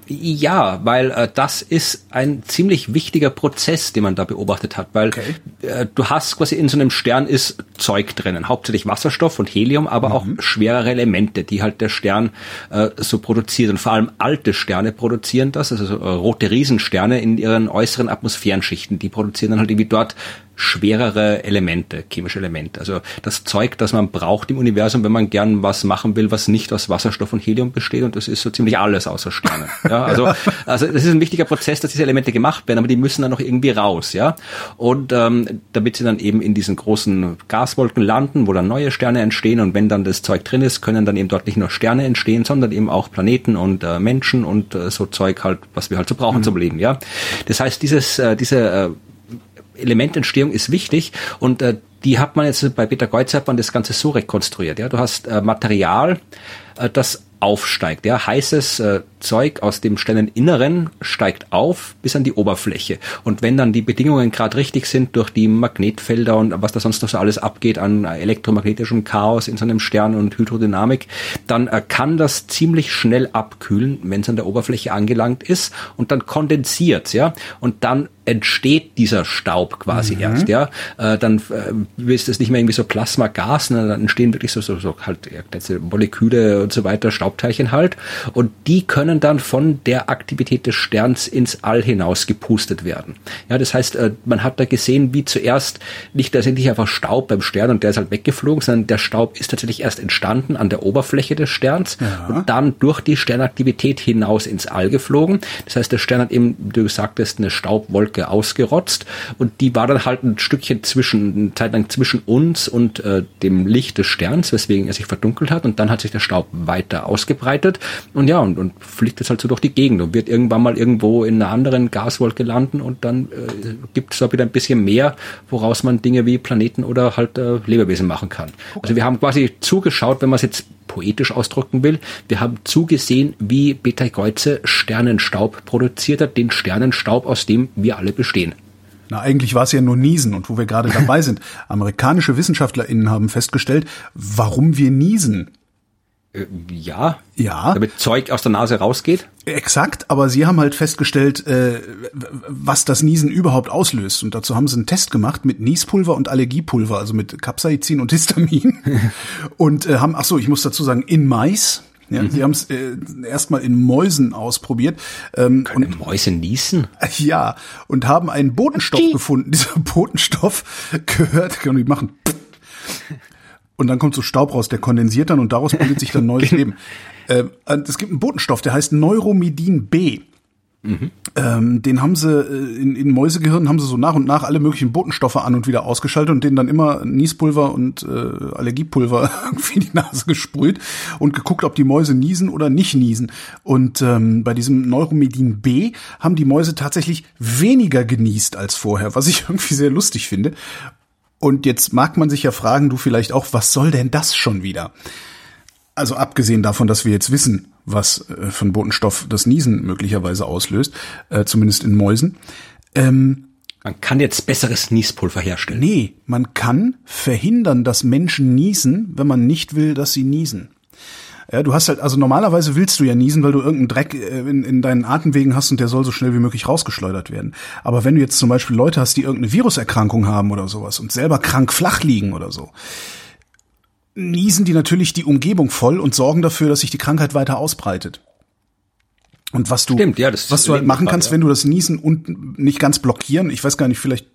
ja, weil äh, das ist ein ziemlich wichtiger Prozess, den man da beobachtet hat, weil okay. äh, du hast quasi in so einem Stern ist Zeug drinnen, hauptsächlich Wasserstoff und Helium, aber mhm. auch schwerere Elemente, die halt der Stern äh, so produziert und vor allem alte Sterne produzieren das, also so, äh, rote Riesensterne in ihren äußeren Atmosphärenschichten, die produzieren dann halt irgendwie dort schwerere Elemente, chemische Elemente. Also das Zeug, das man braucht im Universum, wenn man gern was machen will, was nicht aus Wasserstoff und Helium besteht. Und das ist so ziemlich alles außer Sterne. Ja, also, also das ist ein wichtiger Prozess, dass diese Elemente gemacht werden, aber die müssen dann noch irgendwie raus. Ja, und ähm, damit sie dann eben in diesen großen Gaswolken landen, wo dann neue Sterne entstehen. Und wenn dann das Zeug drin ist, können dann eben dort nicht nur Sterne entstehen, sondern eben auch Planeten und äh, Menschen und äh, so Zeug halt, was wir halt so brauchen mhm. zum Leben. Ja, das heißt, dieses äh, diese äh, Elemententstehung ist wichtig und äh, die hat man jetzt bei Peter Geuze hat man das Ganze so rekonstruiert. Ja, du hast äh, Material, äh, das aufsteigt. Ja, heißes äh, Zeug aus dem Sterneninneren steigt auf bis an die Oberfläche. Und wenn dann die Bedingungen gerade richtig sind durch die Magnetfelder und was da sonst noch so alles abgeht an elektromagnetischem Chaos in so einem Stern und Hydrodynamik, dann äh, kann das ziemlich schnell abkühlen, wenn es an der Oberfläche angelangt ist und dann kondensiert, ja. Und dann entsteht dieser Staub quasi mhm. erst, ja. Äh, dann äh, ist es nicht mehr irgendwie so Plasma-Gas, sondern dann entstehen wirklich so, so, so halt Moleküle und so weiter, Staubteilchen halt. Und die können dann von der Aktivität des Sterns ins All hinaus gepustet werden. Ja, das heißt, äh, man hat da gesehen, wie zuerst nicht tatsächlich einfach Staub beim Stern und der ist halt weggeflogen, sondern der Staub ist tatsächlich erst entstanden an der Oberfläche des Sterns ja. und dann durch die Sternaktivität hinaus ins All geflogen. Das heißt, der Stern hat eben, du sagtest, eine Staubwolke Wolke ausgerotzt. Und die war dann halt ein Stückchen zwischen, Zeit lang zwischen uns und äh, dem Licht des Sterns, weswegen er sich verdunkelt hat. Und dann hat sich der Staub weiter ausgebreitet. Und ja, und, und fliegt jetzt halt so durch die Gegend und wird irgendwann mal irgendwo in einer anderen Gaswolke landen. Und dann äh, gibt es da wieder ein bisschen mehr, woraus man Dinge wie Planeten oder halt äh, Lebewesen machen kann. Also wir haben quasi zugeschaut, wenn man es jetzt poetisch ausdrücken will. Wir haben zugesehen, wie Beta Geuze Sternenstaub produziert hat, den Sternenstaub, aus dem wir alle bestehen. Na, eigentlich war es ja nur Niesen. Und wo wir gerade dabei sind, amerikanische WissenschaftlerInnen haben festgestellt, warum wir niesen. Äh, ja. Ja. Damit Zeug aus der Nase rausgeht? Exakt, aber sie haben halt festgestellt, äh, was das Niesen überhaupt auslöst. Und dazu haben sie einen Test gemacht mit Niespulver und Allergiepulver, also mit Capsaicin und Histamin. und äh, haben, ach so, ich muss dazu sagen, in Mais. Ja, mhm. Sie haben es äh, erstmal in Mäusen ausprobiert. Ähm, Können und, Mäuse niesen? Ja, und haben einen Botenstoff gefunden. Dieser Botenstoff gehört, die machen und dann kommt so Staub raus, der kondensiert dann und daraus bildet sich dann neues Leben. Äh, es gibt einen Botenstoff, der heißt Neuromedin B. Mhm. Ähm, den haben sie äh, in, in Mäusegehirn haben sie so nach und nach alle möglichen Botenstoffe an und wieder ausgeschaltet und denen dann immer Niespulver und äh, Allergiepulver irgendwie in die Nase gesprüht und geguckt, ob die Mäuse niesen oder nicht niesen. Und ähm, bei diesem Neuromedin B haben die Mäuse tatsächlich weniger genießt als vorher, was ich irgendwie sehr lustig finde. Und jetzt mag man sich ja fragen, du vielleicht auch, was soll denn das schon wieder? Also abgesehen davon, dass wir jetzt wissen, was äh, von Botenstoff das Niesen möglicherweise auslöst, äh, zumindest in Mäusen. Ähm, man kann jetzt besseres Niespulver herstellen. Nee, man kann verhindern, dass Menschen niesen, wenn man nicht will, dass sie niesen. Ja, du hast halt, also normalerweise willst du ja niesen, weil du irgendeinen Dreck äh, in, in deinen Atemwegen hast und der soll so schnell wie möglich rausgeschleudert werden. Aber wenn du jetzt zum Beispiel Leute hast, die irgendeine Viruserkrankung haben oder sowas und selber krank flach liegen oder so, niesen die natürlich die Umgebung voll und sorgen dafür, dass sich die Krankheit weiter ausbreitet. Und was du, Stimmt, ja, was du halt machen kannst, ja. wenn du das Niesen und nicht ganz blockieren, ich weiß gar nicht, vielleicht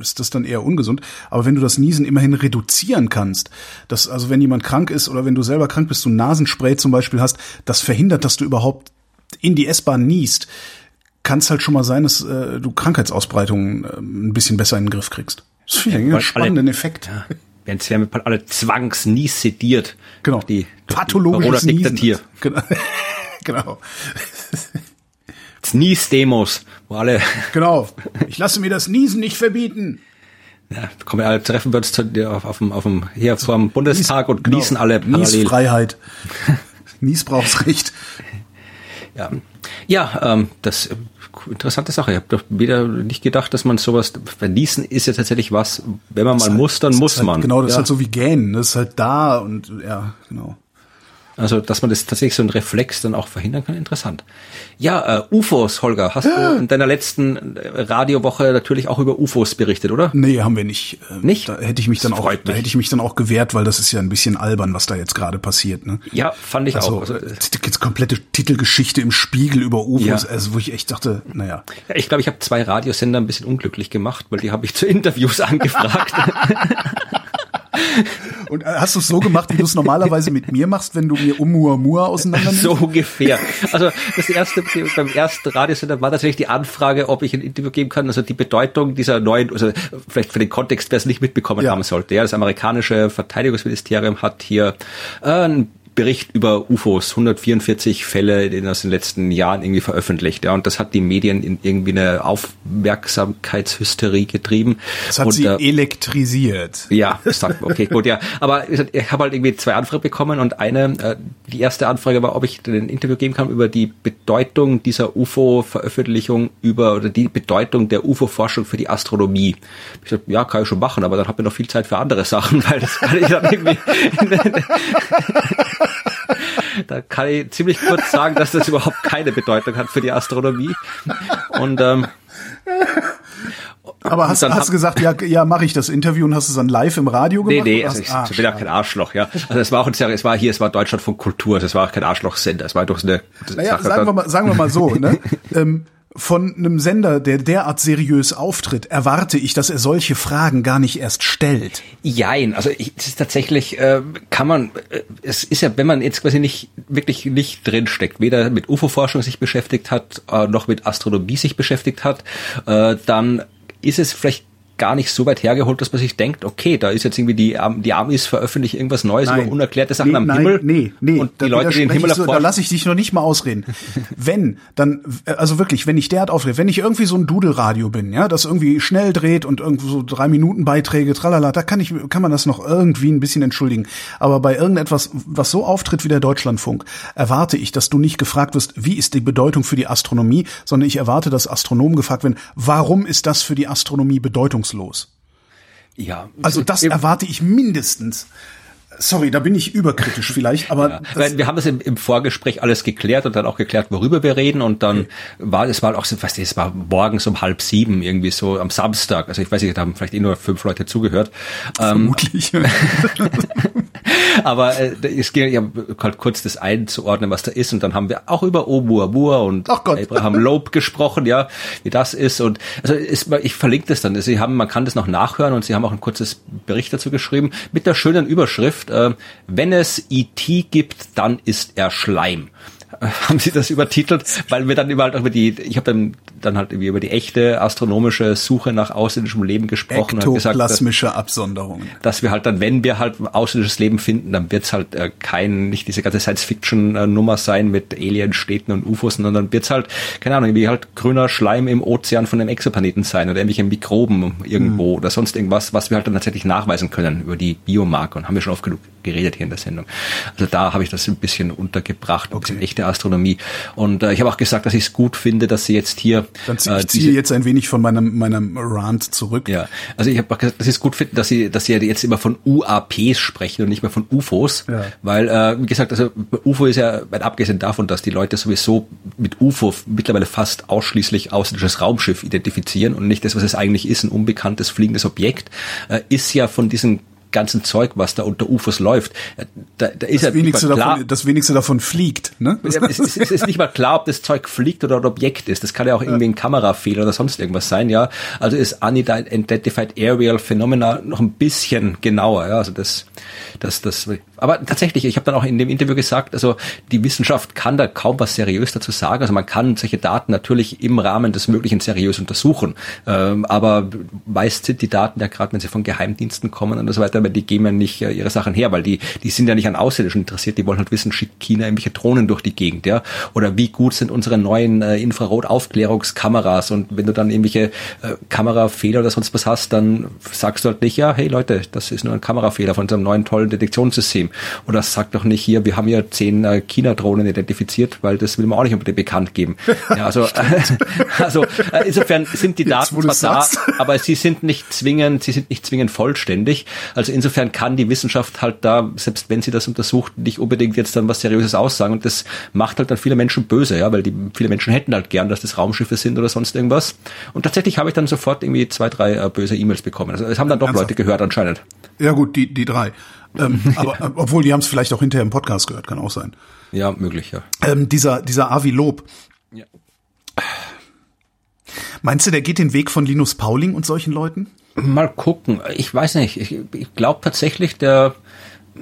ist das dann eher ungesund, aber wenn du das Niesen immerhin reduzieren kannst, dass, also wenn jemand krank ist oder wenn du selber krank bist, du Nasenspray zum Beispiel hast, das verhindert, dass du überhaupt in die S-Bahn niest, kann es halt schon mal sein, dass äh, du Krankheitsausbreitungen äh, ein bisschen besser in den Griff kriegst. Das finde ich einen spannenden Effekt. Ja. Werden sie alle zwangsnies sediert. Genau. Die, Pathologisches Niesen. Genau. Genau. Nies-Demos, wo alle. Genau. Ich lasse mir das Niesen nicht verbieten. Ja, kommen alle, treffen wir uns auf, auf, dem, auf dem, hier vor dem Bundestag Nies, und genießen genau. alle parallel. Niesfreiheit. Niesbrauchsrecht. Ja, ja ähm, das interessante Sache. Ich habe doch wieder nicht gedacht, dass man sowas. Verniesen ist ja tatsächlich was, wenn man das mal halt, muss, dann muss halt, man. Genau, das ja. ist halt so wie Gähnen. Das ist halt da und ja, genau. Also, dass man das tatsächlich so ein Reflex dann auch verhindern kann, interessant. Ja, äh, UFOs, Holger, hast ja. du in deiner letzten äh, Radiowoche natürlich auch über UFOs berichtet, oder? Nee, haben wir nicht. Ähm, nicht? Da hätte ich mich dann auch, mich. da hätte ich mich dann auch gewehrt, weil das ist ja ein bisschen albern, was da jetzt gerade passiert, ne? Ja, fand ich also, auch. Also, jetzt komplette Titelgeschichte im Spiegel über UFOs, ja. also wo ich echt dachte, naja. Ja, ich glaube, ich habe zwei Radiosender ein bisschen unglücklich gemacht, weil die habe ich zu Interviews angefragt. Und äh, hast du es so gemacht, wie du es normalerweise mit mir machst, wenn du mir Umuamua auseinander So ungefähr. Also das erste beim ersten Radiosender war tatsächlich die Anfrage, ob ich ein Interview geben kann. Also die Bedeutung dieser neuen, also vielleicht für den Kontext, wer es nicht mitbekommen ja. haben sollte. Ja, das amerikanische Verteidigungsministerium hat hier äh, ein Bericht über UFOs, 144 Fälle, in aus den letzten Jahren irgendwie veröffentlicht. Ja, und das hat die Medien in irgendwie eine Aufmerksamkeitshysterie getrieben. Das hat und, sie äh, elektrisiert. Ja, sagt okay, gut, ja. Aber ich habe halt irgendwie zwei Anfragen bekommen und eine, äh, die erste Anfrage war, ob ich ein Interview geben kann über die Bedeutung dieser UFO-Veröffentlichung über oder die Bedeutung der UFO-Forschung für die Astronomie. Ich dachte, ja, kann ich schon machen, aber dann habe ich noch viel Zeit für andere Sachen, weil das kann ich dann irgendwie da kann ich ziemlich kurz sagen, dass das überhaupt keine Bedeutung hat für die Astronomie. Und ähm, aber hast, hast du gesagt, ja, ja, mache ich das Interview und hast es dann live im Radio gemacht? Nee, nee, also ich, ah, bin ja kein Arschloch, ja. Also es war auch ein es war hier, es war Deutschland von Kultur, das war auch kein Arschlochsender, es war doch eine naja, sagen wir mal, sagen wir mal so, ne? ähm, von einem Sender, der derart seriös auftritt, erwarte ich, dass er solche Fragen gar nicht erst stellt. Jein, also ich, es ist tatsächlich, äh, kann man, äh, es ist ja, wenn man jetzt quasi nicht wirklich nicht drinsteckt, weder mit UFO-Forschung sich beschäftigt hat, äh, noch mit Astronomie sich beschäftigt hat, äh, dann ist es vielleicht gar nicht so weit hergeholt, dass man sich denkt, okay, da ist jetzt irgendwie die, die Amis veröffentlichen irgendwas Neues nein. über unerklärte Sachen nee, am nein, Himmel. Nee, nee, und die Leute, die den Himmel so, Da lasse ich dich noch nicht mal ausreden. wenn, dann, also wirklich, wenn ich derart aufrede, wenn ich irgendwie so ein Dudelradio bin, ja, das irgendwie schnell dreht und irgendwo so drei Minuten Beiträge, tralala, da kann ich, kann man das noch irgendwie ein bisschen entschuldigen. Aber bei irgendetwas, was so auftritt wie der Deutschlandfunk, erwarte ich, dass du nicht gefragt wirst, wie ist die Bedeutung für die Astronomie, sondern ich erwarte, dass Astronomen gefragt werden, warum ist das für die Astronomie bedeutungslos? Ja. Also das erwarte ich mindestens. Sorry, da bin ich überkritisch vielleicht, aber ja. wir haben das im, im, Vorgespräch alles geklärt und dann auch geklärt, worüber wir reden und dann okay. war es war auch so, weißt du, es war morgens um halb sieben irgendwie so am Samstag. Also ich weiß nicht, da haben vielleicht eh nur fünf Leute zugehört. Ähm, Vermutlich. Ähm, aber äh, es ging ja halt kurz das einzuordnen, was da ist und dann haben wir auch über Oumuamua und Abraham Loeb gesprochen, ja, wie das ist und also ist, ich verlinke das dann. Sie haben, man kann das noch nachhören und sie haben auch ein kurzes Bericht dazu geschrieben mit der schönen Überschrift äh, wenn es E.T. gibt, dann ist er Schleim. haben sie das übertitelt, weil wir dann überall über die, ich habe dann, dann halt irgendwie über die echte astronomische Suche nach ausländischem Leben gesprochen und gesagt, dass, Absonderungen. Dass wir halt dann, wenn wir halt ausländisches Leben finden, dann wird's halt äh, kein, nicht diese ganze Science-Fiction-Nummer sein mit Alienstädten und UFOs, sondern dann wird's halt, keine Ahnung, wie halt grüner Schleim im Ozean von einem Exoplaneten sein oder irgendwelche Mikroben irgendwo mhm. oder sonst irgendwas, was wir halt dann tatsächlich nachweisen können über die Biomarke und haben wir schon oft genug geredet hier in der Sendung. Also da habe ich das ein bisschen untergebracht, ein okay. bisschen echte Astronomie. Und äh, ich habe auch gesagt, dass ich es gut finde, dass sie jetzt hier. Dann ziehe ich ziehe jetzt ein wenig von meinem meinem Rant zurück. Ja, also ich habe auch gesagt, dass ich es gut finde, dass sie dass sie jetzt immer von UAPs sprechen und nicht mehr von UFOs, ja. weil äh, wie gesagt, also UFO ist ja weit abgesehen davon, dass die Leute sowieso mit UFO mittlerweile fast ausschließlich ausländisches Raumschiff identifizieren und nicht das, was es eigentlich ist, ein unbekanntes fliegendes Objekt, äh, ist ja von diesen ganzen Zeug, was da unter UFOs läuft, da, da ist das ja wenigste klar, davon, das wenigste davon fliegt. Ne? es, es, es, ist nicht mal klar, ob das Zeug fliegt oder ein Objekt ist. Das kann ja auch irgendwie ein Kamerafehler oder sonst irgendwas sein. Ja, also ist Unidentified Aerial Phenomena noch ein bisschen genauer. Ja, also das, das, das. Aber tatsächlich, ich habe dann auch in dem Interview gesagt, also die Wissenschaft kann da kaum was seriös dazu sagen. Also man kann solche Daten natürlich im Rahmen des Möglichen seriös untersuchen, ähm, aber meist sind die Daten ja gerade, wenn sie von Geheimdiensten kommen und so weiter aber die geben ja nicht äh, ihre Sachen her, weil die, die sind ja nicht an Ausländischen interessiert, die wollen halt wissen, schickt China irgendwelche Drohnen durch die Gegend, ja? Oder wie gut sind unsere neuen äh, Infrarot-Aufklärungskameras und wenn du dann irgendwelche äh, Kamerafehler oder sonst was hast, dann sagst du halt nicht, ja, hey Leute, das ist nur ein Kamerafehler von unserem neuen tollen Detektionssystem. Oder sag doch nicht hier, wir haben ja zehn äh, China-Drohnen identifiziert, weil das will man auch nicht unbedingt bekannt geben. Ja, also, also äh, insofern sind die Daten zwar da, aber sie sind nicht zwingend, sie sind nicht zwingend vollständig. Also insofern kann die Wissenschaft halt da, selbst wenn sie das untersucht, nicht unbedingt jetzt dann was Seriöses aussagen. Und das macht halt dann viele Menschen böse, ja, weil die viele Menschen hätten halt gern, dass das Raumschiffe sind oder sonst irgendwas. Und tatsächlich habe ich dann sofort irgendwie zwei, drei äh, böse E-Mails bekommen. Also es haben dann doch Ernsthaft? Leute gehört anscheinend. Ja gut, die, die drei. ähm, aber äh, obwohl die haben es vielleicht auch hinterher im Podcast gehört, kann auch sein. Ja, möglich, ja. Ähm, dieser, dieser Avi Lob. Ja. Meinst du, der geht den Weg von Linus Pauling und solchen Leuten? Mal gucken. Ich weiß nicht. Ich, ich glaube tatsächlich, der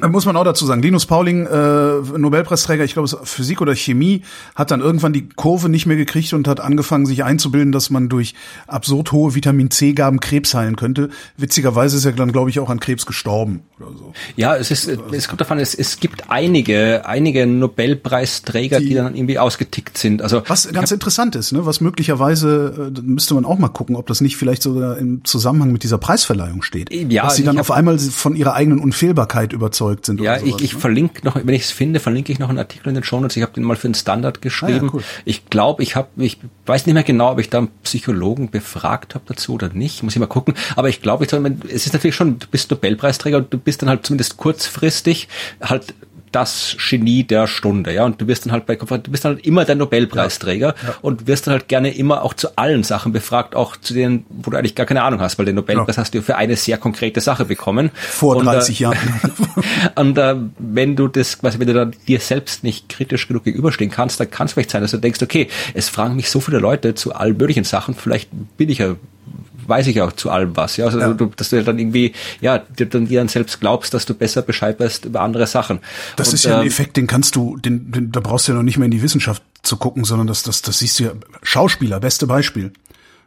Muss man auch dazu sagen, Linus Pauling, äh, Nobelpreisträger, ich glaube, Physik oder Chemie, hat dann irgendwann die Kurve nicht mehr gekriegt und hat angefangen, sich einzubilden, dass man durch absurd hohe Vitamin C-Gaben Krebs heilen könnte. Witzigerweise ist er dann, glaube ich, auch an Krebs gestorben oder so. Ja, es ist, es kommt davon, es, es gibt einige, einige Nobelpreisträger, die, die dann irgendwie ausgetickt sind. Also was ganz interessant ist, ne, was möglicherweise äh, müsste man auch mal gucken, ob das nicht vielleicht sogar im Zusammenhang mit dieser Preisverleihung steht. Ja, dass sie dann auf einmal von ihrer eigenen Unfehlbarkeit überzeugt sind. Ja, sowas, ich, ich ne? verlinke noch, wenn ich es finde, verlinke ich noch einen Artikel in den Show Notes. Ich habe den mal für den Standard geschrieben. Ah, ja, cool. Ich glaube, ich habe, ich weiß nicht mehr genau, ob ich da einen Psychologen befragt habe dazu oder nicht. Muss ich mal gucken. Aber ich glaube, ich soll, es ist natürlich schon, du bist Nobelpreisträger und du bist dann halt zumindest kurzfristig halt das Genie der Stunde, ja. Und du wirst dann halt bei du bist dann halt immer der Nobelpreisträger ja, ja. und wirst dann halt gerne immer auch zu allen Sachen befragt, auch zu denen, wo du eigentlich gar keine Ahnung hast, weil den Nobelpreis ja. hast du für eine sehr konkrete Sache bekommen. Vor und, 30 äh, Jahren. und äh, wenn du das, quasi, wenn du dann dir selbst nicht kritisch genug gegenüberstehen kannst, dann kann es vielleicht sein, dass du denkst, okay, es fragen mich so viele Leute zu allen möglichen Sachen, vielleicht bin ich ja weiß ich auch zu allem was. Ja, also ja. Du, dass du dann irgendwie, ja, dir dann, dir dann selbst glaubst, dass du besser Bescheid weißt über andere Sachen. Das Und, ist ja ein ähm, Effekt, den kannst du, den, den, da brauchst du ja noch nicht mehr in die Wissenschaft zu gucken, sondern das, das, das siehst du ja. Schauspieler, beste Beispiel.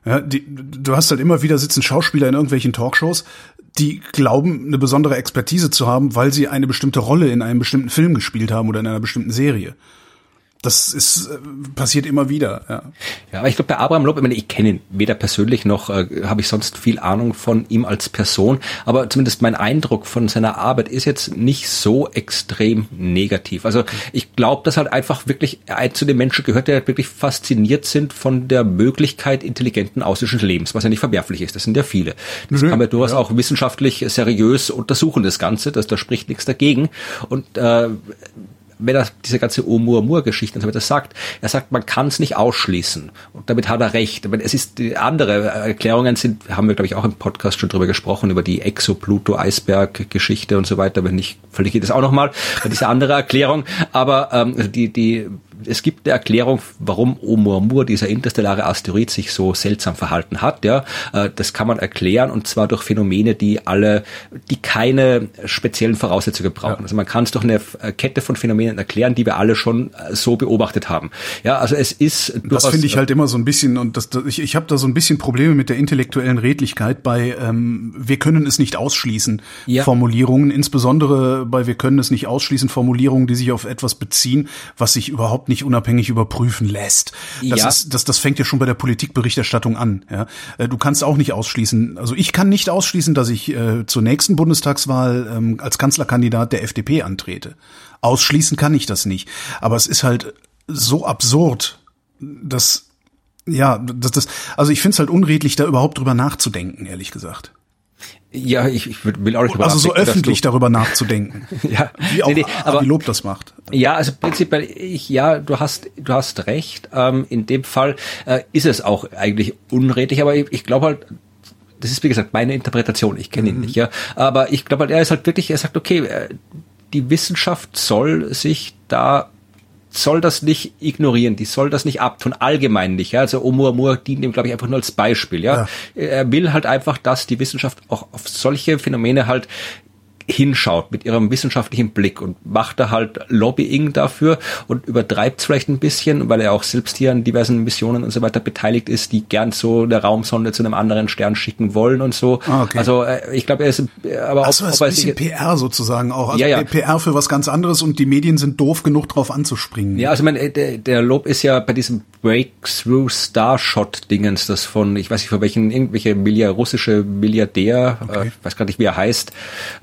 Ja, die, du hast halt immer wieder sitzen Schauspieler in irgendwelchen Talkshows, die glauben, eine besondere Expertise zu haben, weil sie eine bestimmte Rolle in einem bestimmten Film gespielt haben oder in einer bestimmten Serie. Das ist äh, passiert immer wieder. Ja, ja aber ich glaube bei Abraham Lob, ich, meine, ich kenne ihn weder persönlich noch äh, habe ich sonst viel Ahnung von ihm als Person, aber zumindest mein Eindruck von seiner Arbeit ist jetzt nicht so extrem negativ. Also ich glaube, dass halt einfach wirklich ein zu den Menschen gehört, der wirklich fasziniert sind von der Möglichkeit intelligenten außerirdischen Lebens, was ja nicht verwerflich ist. Das sind ja viele. Das mhm, kann man durchaus ja. auch wissenschaftlich seriös untersuchen, das Ganze. Das, da spricht nichts dagegen. Und äh, wenn er diese ganze Oumuamua-Geschichte und so weiter sagt, er sagt, man kann es nicht ausschließen. Und damit hat er recht. Aber es ist, die andere Erklärungen sind, haben wir, glaube ich, auch im Podcast schon drüber gesprochen, über die Exo-Pluto-Eisberg-Geschichte und so weiter. Wenn nicht, verlinke ich das auch nochmal, diese andere Erklärung. Aber ähm, die, die es gibt eine Erklärung, warum Oumuamua, dieser interstellare Asteroid, sich so seltsam verhalten hat. Ja, äh, das kann man erklären und zwar durch Phänomene, die alle, die keine speziellen Voraussetzungen brauchen. Ja. Also man kann es durch eine Kette von Phänomenen erklären, die wir alle schon äh, so beobachtet haben. Ja, also es ist. Das finde ich halt immer so ein bisschen und das ich, ich habe da so ein bisschen Probleme mit der intellektuellen Redlichkeit bei ähm, wir können es nicht ausschließen ja. Formulierungen, insbesondere bei wir können es nicht ausschließen Formulierungen, die sich auf etwas beziehen, was sich überhaupt nicht unabhängig überprüfen lässt. Das, ja. ist, das, das fängt ja schon bei der Politikberichterstattung an. Ja? Äh, du kannst auch nicht ausschließen, also ich kann nicht ausschließen, dass ich äh, zur nächsten Bundestagswahl ähm, als Kanzlerkandidat der FDP antrete. Ausschließen kann ich das nicht. Aber es ist halt so absurd, dass ja, das, das, also ich finde es halt unredlich, da überhaupt drüber nachzudenken, ehrlich gesagt. Ja, ich, ich will auch nicht darüber Also so öffentlich darüber nachzudenken. ja, wie auch nee, nee, aber, Lob das macht. Ja, also prinzipiell, ich, ja, du hast, du hast recht. Ähm, in dem Fall äh, ist es auch eigentlich unredlich, aber ich, ich glaube halt, das ist wie gesagt meine Interpretation. Ich kenne ihn mhm. nicht, ja. Aber ich glaube halt, er ist halt wirklich, er sagt, okay, äh, die Wissenschaft soll sich da soll das nicht ignorieren, die soll das nicht abtun, allgemein nicht. Ja? Also Oumuamua dient ihm, glaube ich, einfach nur als Beispiel. Ja? ja? Er will halt einfach, dass die Wissenschaft auch auf solche Phänomene halt hinschaut mit ihrem wissenschaftlichen Blick und macht da halt Lobbying dafür und übertreibt vielleicht ein bisschen, weil er auch selbst hier an diversen Missionen und so weiter beteiligt ist, die gern so eine Raumsonde zu einem anderen Stern schicken wollen und so. Ah, okay. Also äh, ich glaube, er ist aber auch so, ob, ob ein bisschen PR sozusagen auch. Also ja, ja. PR für was ganz anderes und die Medien sind doof genug drauf anzuspringen. Ja, also mein, äh, der, der Lob ist ja bei diesem Breakthrough Starshot Dingens, das von, ich weiß nicht von welchen, irgendwelche Milliard, russische Milliardär, okay. äh, weiß gar nicht, wie er heißt,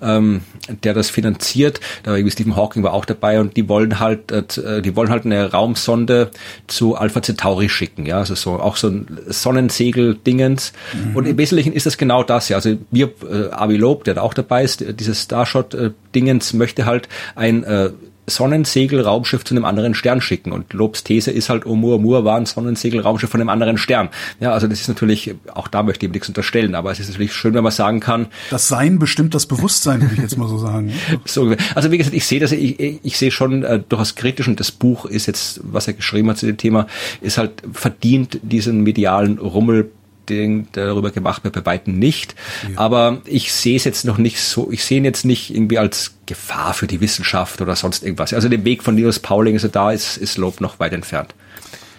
ähm, der das finanziert. Da irgendwie Stephen Hawking war auch dabei und die wollen halt, äh, die wollen halt eine Raumsonde zu Alpha Centauri schicken, ja, also so auch so ein Sonnensegel-Dingens. Mhm. Und im Wesentlichen ist das genau das, ja. Also wir, äh, Avi Loeb, der da auch dabei ist, dieses Starshot-Dingens möchte halt ein äh, Sonnensegel-Raumschiff zu einem anderen Stern schicken. Und Lobs These ist halt, Oumuamua war ein Sonnensegel-Raumschiff von einem anderen Stern. Ja, also das ist natürlich, auch da möchte ich ihm nichts unterstellen, aber es ist natürlich schön, wenn man sagen kann. Das Sein bestimmt das Bewusstsein, würde ich jetzt mal so sagen. so, also wie gesagt, ich sehe das, ich, ich sehe schon äh, durchaus kritisch und das Buch ist jetzt, was er geschrieben hat zu dem Thema, ist halt verdient diesen medialen Rummel Ding darüber gemacht wird, bei weitem nicht. Ja. Aber ich sehe es jetzt noch nicht so, ich sehe ihn jetzt nicht irgendwie als Gefahr für die Wissenschaft oder sonst irgendwas. Also der Weg von Linus Pauling, also da ist, ist Lob noch weit entfernt.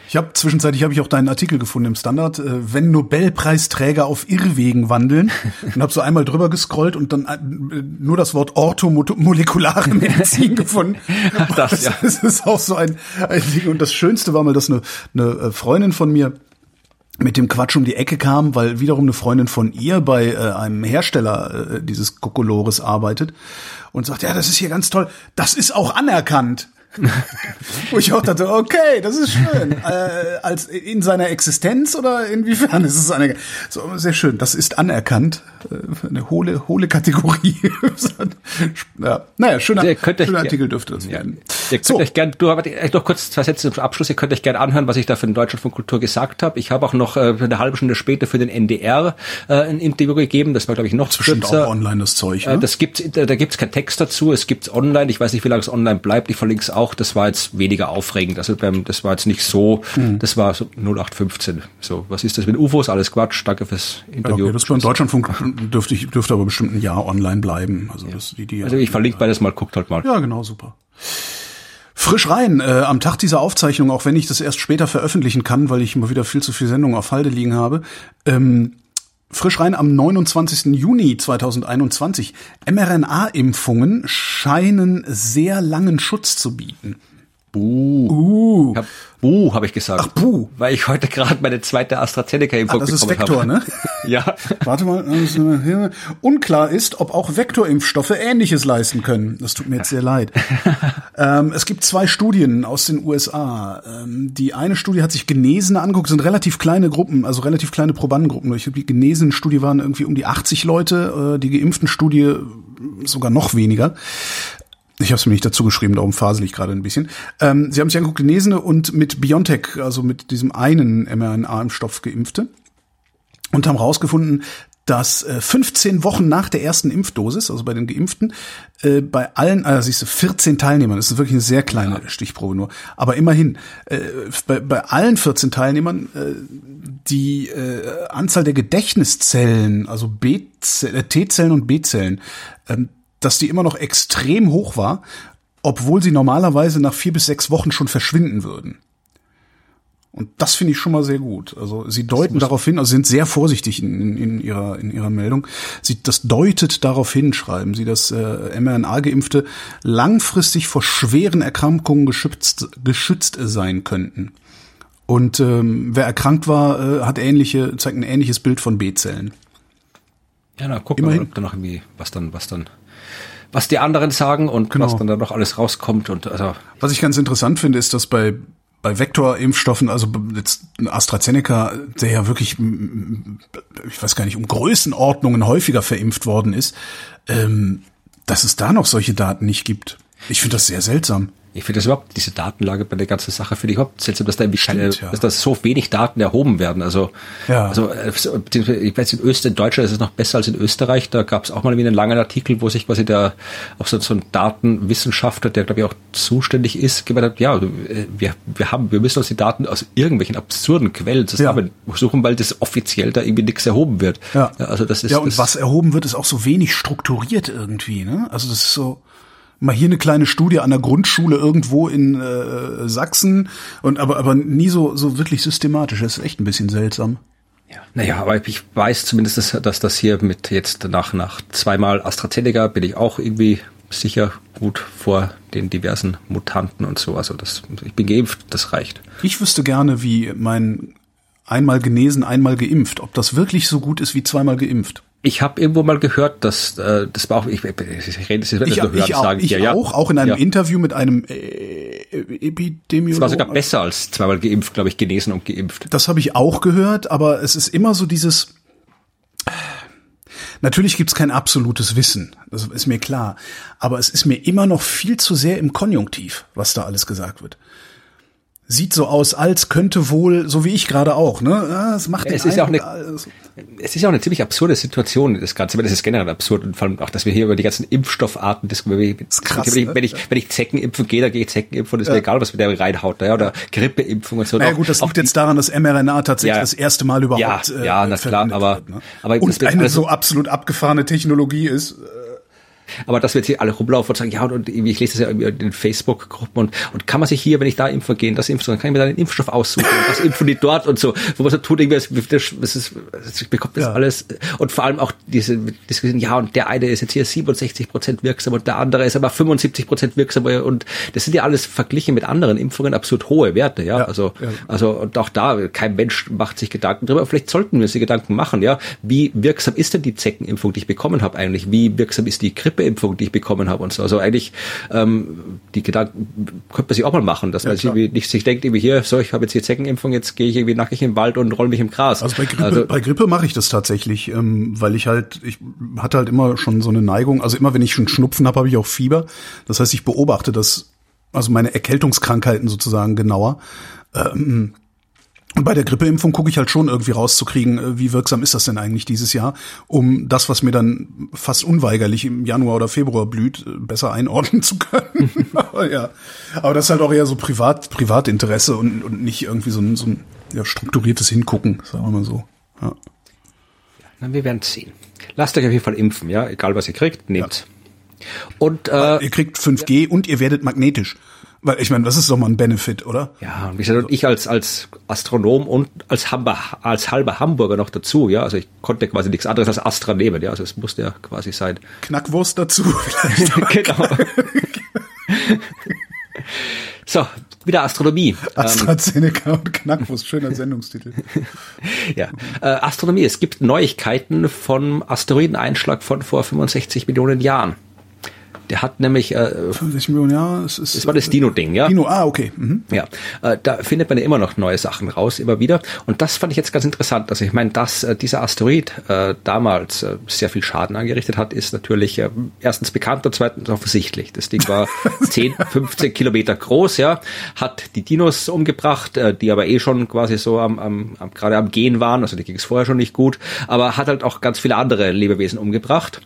Ich habe zwischenzeitlich habe ich auch deinen Artikel gefunden im Standard, äh, wenn Nobelpreisträger auf Irrwegen wandeln und habe so einmal drüber gescrollt und dann äh, nur das Wort orthomolekulare Medizin gefunden. Das, ja. das ist auch so ein, ein Ding und das Schönste war mal, dass eine, eine äh, Freundin von mir mit dem Quatsch um die Ecke kam, weil wiederum eine Freundin von ihr bei äh, einem Hersteller äh, dieses Kokolores arbeitet und sagt, ja, das ist hier ganz toll, das ist auch anerkannt. Wo ich auch dachte, okay, das ist schön. Äh, als in seiner Existenz oder inwiefern ist es eine so sehr schön. Das ist anerkannt. Äh, eine hohle, hohle Kategorie. ja, naja, schöner, der schöner Artikel dürfte das werden. Ihr könnt so. euch gern, du hast noch kurz zwei Sätze zum Abschluss. Ihr könnt euch gerne anhören, was ich da für den Deutschland von Kultur gesagt habe. Ich habe auch noch äh, eine halbe Stunde später für den NDR äh, ein Interview gegeben. Das war, glaube ich, noch Bestimmt kürzer. auch online das Zeug. Äh, ne? Äh, das gibt's, da, da gibt's keinen Text dazu. Es gibt's online. Ich weiß nicht, wie lange es online bleibt. Ich verlinke es auch. Das war jetzt weniger aufregend. Also beim, das war jetzt nicht so. Hm. Das war so 0815. So, was ist das mit UFOs? Alles Quatsch. Danke fürs Interview. Ja, okay, das beim Deutschlandfunk dürfte ich dürfte aber bestimmt ein Jahr online bleiben. Also, ja. das, die, die, also ich verlinke beides mal. Guckt halt mal. Ja, genau, super. Frisch rein, äh, am Tag dieser Aufzeichnung, auch wenn ich das erst später veröffentlichen kann, weil ich immer wieder viel zu viel Sendungen auf Halde liegen habe. Ähm, frisch rein am 29. Juni 2021. mRNA-Impfungen scheinen sehr langen Schutz zu bieten. Buh. Uh. Ich hab, Buh, habe ich gesagt. Ach, Buh. Weil ich heute gerade meine zweite AstraZeneca-Impfung ah, das ist Vektor, hab. ne? ja. Warte mal. Unklar ist, ob auch Vektorimpfstoffe Ähnliches leisten können. Das tut mir jetzt sehr leid. ähm, es gibt zwei Studien aus den USA. Ähm, die eine Studie hat sich Genesene angeguckt, sind relativ kleine Gruppen, also relativ kleine Probandengruppen. Ich glaube, die genesenen Studie waren irgendwie um die 80 Leute, äh, die geimpften Studie sogar noch weniger. Ich habe es mir nicht dazu geschrieben, darum fasel ich gerade ein bisschen. Ähm, sie haben sich angeguckt, Genesene und mit BioNTech, also mit diesem einen mRNA-Impfstoff geimpfte und haben herausgefunden, dass äh, 15 Wochen nach der ersten Impfdosis, also bei den Geimpften, äh, bei allen, also siehst du, 14 Teilnehmern, das ist wirklich eine sehr kleine ja. Stichprobe nur, aber immerhin, äh, bei, bei allen 14 Teilnehmern äh, die äh, Anzahl der Gedächtniszellen, also B äh, T-Zellen und B-Zellen, ähm, dass die immer noch extrem hoch war, obwohl sie normalerweise nach vier bis sechs Wochen schon verschwinden würden. Und das finde ich schon mal sehr gut. Also sie deuten darauf hin, also sind sehr vorsichtig in, in, ihrer in ihrer Meldung. Sie das deutet darauf hin, schreiben sie, dass äh, mRNA-Geimpfte langfristig vor schweren Erkrankungen geschützt geschützt sein könnten. Und ähm, wer erkrankt war, äh, hat ähnliche zeigt ein ähnliches Bild von B-Zellen. Ja, na guck Immerhin. mal, ob da noch irgendwie was dann was dann was die anderen sagen und genau. was dann da noch alles rauskommt und also. Was ich ganz interessant finde, ist, dass bei bei Vektorimpfstoffen, also jetzt AstraZeneca, der ja wirklich, ich weiß gar nicht, um Größenordnungen häufiger verimpft worden ist, ähm, dass es da noch solche Daten nicht gibt. Ich finde das sehr seltsam. Ich finde das überhaupt, diese Datenlage bei der ganzen Sache finde ich überhaupt seltsam, dass da irgendwie Stimmt, keine, ja. dass da so wenig Daten erhoben werden. Also, ja. also äh, ich weiß, in Österreich, in Deutschland ist es noch besser als in Österreich. Da gab es auch mal wieder einen langen Artikel, wo sich quasi der auch so, so ein Datenwissenschaftler, der glaube ich auch zuständig ist, gemeint hat, ja, äh, wir, wir haben, wir müssen uns die Daten aus irgendwelchen absurden Quellen zusammen ja. suchen, weil das offiziell da irgendwie nichts erhoben wird. Ja. also das ist. Ja, und was erhoben wird, ist auch so wenig strukturiert irgendwie, ne? Also das ist so mal hier eine kleine Studie an der Grundschule irgendwo in äh, Sachsen und aber aber nie so so wirklich systematisch. Das ist echt ein bisschen seltsam. Ja, naja, aber ich weiß zumindest, dass, dass das hier mit jetzt nach nach zweimal AstraZeneca bin ich auch irgendwie sicher gut vor den diversen Mutanten und so. Also das, ich bin geimpft, das reicht. Ich wüsste gerne, wie mein einmal genesen, einmal geimpft, ob das wirklich so gut ist wie zweimal geimpft. Ich habe irgendwo mal gehört, dass äh, das war auch ich, ich rede jetzt nicht ich, hören, ich, auch, sagen, ich ja, auch, auch in einem ja. Interview mit einem äh, Epidemiologen. Es war sogar besser als zweimal geimpft, glaube ich, genesen und geimpft. Das habe ich auch gehört, aber es ist immer so dieses Natürlich gibt's kein absolutes Wissen, das ist mir klar, aber es ist mir immer noch viel zu sehr im Konjunktiv, was da alles gesagt wird. Sieht so aus, als könnte wohl, so wie ich gerade auch, ne? Es macht ja, es ist ja auch eine, es ist ja auch eine ziemlich absurde Situation, das Ganze, das ist generell absurd und vor allem auch, dass wir hier über die ganzen Impfstoffarten diskutieren. Krass, wenn, ich, ne? wenn, ich, wenn ich Zecken impfen gehe, dann gehe ich Zecken impfen und ist ja. mir egal, was mit der reinhaut, ja, oder Grippeimpfung und so. Na ja, gut, das liegt jetzt daran, dass mRNA tatsächlich ja, das erste Mal überhaupt ja, ja, äh, na klar, aber, wird, ne? aber und eine so absolut abgefahrene Technologie ist, äh, aber dass wir jetzt hier alle rumlaufen und sagen, ja, und ich lese das ja in den Facebook-Gruppen und, und kann man sich hier, wenn ich da impfen gehe, das impfen, dann kann ich mir da den Impfstoff aussuchen und das impfen die dort und so, wo man so tut, irgendwie, das, das ist, ich bekomme das ja. alles und vor allem auch diese Diskussion, ja, und der eine ist jetzt hier 67 Prozent wirksam und der andere ist aber 75 Prozent wirksam und das sind ja alles verglichen mit anderen Impfungen absolut hohe Werte, ja, ja also, ja. also, und auch da, kein Mensch macht sich Gedanken drüber, vielleicht sollten wir uns die Gedanken machen, ja, wie wirksam ist denn die Zeckenimpfung, die ich bekommen habe eigentlich, wie wirksam ist die Grippe Grippeimpfung, die ich bekommen habe und so. Also eigentlich ähm, die Gedanken könnte man sich auch mal machen, dass ja, man sich nicht sich denkt, irgendwie hier, so, ich habe jetzt hier Zeckenimpfung, jetzt gehe ich irgendwie nackig im Wald und roll mich im Gras. Also bei Grippe, also, bei Grippe mache ich das tatsächlich, ähm, weil ich halt, ich hatte halt immer schon so eine Neigung, also immer wenn ich schon Schnupfen habe, habe ich auch Fieber. Das heißt, ich beobachte das, also meine Erkältungskrankheiten sozusagen genauer. Ähm, bei der Grippeimpfung gucke ich halt schon irgendwie rauszukriegen, äh, wie wirksam ist das denn eigentlich dieses Jahr, um das, was mir dann fast unweigerlich im Januar oder Februar blüht, äh, besser einordnen zu können. aber ja, aber das ist halt auch eher so Privat, Privatinteresse und, und nicht irgendwie so ein, so ein ja, strukturiertes Hingucken, sagen wir mal so. Ja. Na, wir werden sehen. Lasst euch auf jeden Fall impfen, ja, egal was ihr kriegt, nehmt. Ja. Und äh, ihr kriegt 5G ja. und ihr werdet magnetisch. Weil ich meine, das ist doch mal ein Benefit, oder? Ja, und gesagt, ich als, als Astronom und als, Hamburg, als halber Hamburger noch dazu, ja, also ich konnte quasi nichts anderes als Astra nehmen, ja, also es musste ja quasi sein. Knackwurst dazu vielleicht. genau. so, wieder Astronomie. AstraZeneca und Knackwurst, schöner Sendungstitel. ja, äh, Astronomie, es gibt Neuigkeiten vom Asteroideneinschlag von vor 65 Millionen Jahren. Der hat nämlich äh, 50 Millionen Jahre. Es, ist, es war das Dino-Ding, ja. Dino, ah, okay. Mhm. Ja, äh, da findet man ja immer noch neue Sachen raus, immer wieder. Und das fand ich jetzt ganz interessant. Also ich meine, dass äh, dieser Asteroid äh, damals äh, sehr viel Schaden angerichtet hat, ist natürlich äh, erstens bekannt und zweitens offensichtlich. Das Ding war 10, 15 Kilometer groß, ja, hat die Dinos umgebracht, äh, die aber eh schon quasi so am, am, am gerade am Gehen waren. Also die ging es vorher schon nicht gut, aber hat halt auch ganz viele andere Lebewesen umgebracht.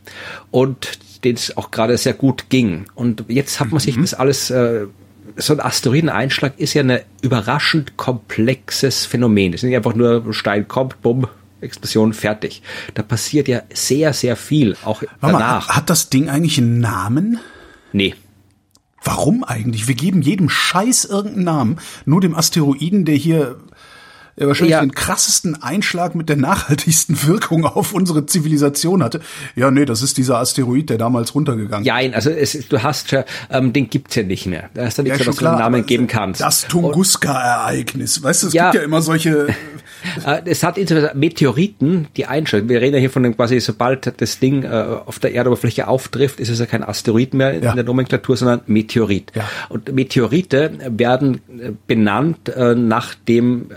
Und denen es auch gerade sehr gut ging. Und jetzt hat man sich mhm. das alles, äh, so ein Asteroideneinschlag ist ja ein überraschend komplexes Phänomen. Es ist nicht einfach nur Stein kommt, bumm, Explosion fertig. Da passiert ja sehr, sehr viel, auch Warte danach. Mal, hat das Ding eigentlich einen Namen? Nee. Warum eigentlich? Wir geben jedem Scheiß irgendeinen Namen, nur dem Asteroiden, der hier wahrscheinlich ja. den krassesten Einschlag mit der nachhaltigsten Wirkung auf unsere Zivilisation hatte. Ja, nee, das ist dieser Asteroid, der damals runtergegangen ist. Ja, also es, du hast ja, ähm, den gibt's ja nicht mehr. Da ist ja nichts, ja, was du einen Namen geben kannst. Das Tunguska-Ereignis. Weißt du, es ja. gibt ja immer solche Äh, es hat Meteoriten, die einschlagen. Wir reden ja hier von dem quasi, sobald das Ding äh, auf der Erdoberfläche auftrifft, ist es ja kein Asteroid mehr ja. in der Nomenklatur, sondern Meteorit. Ja. Und Meteorite werden äh, benannt nach dem,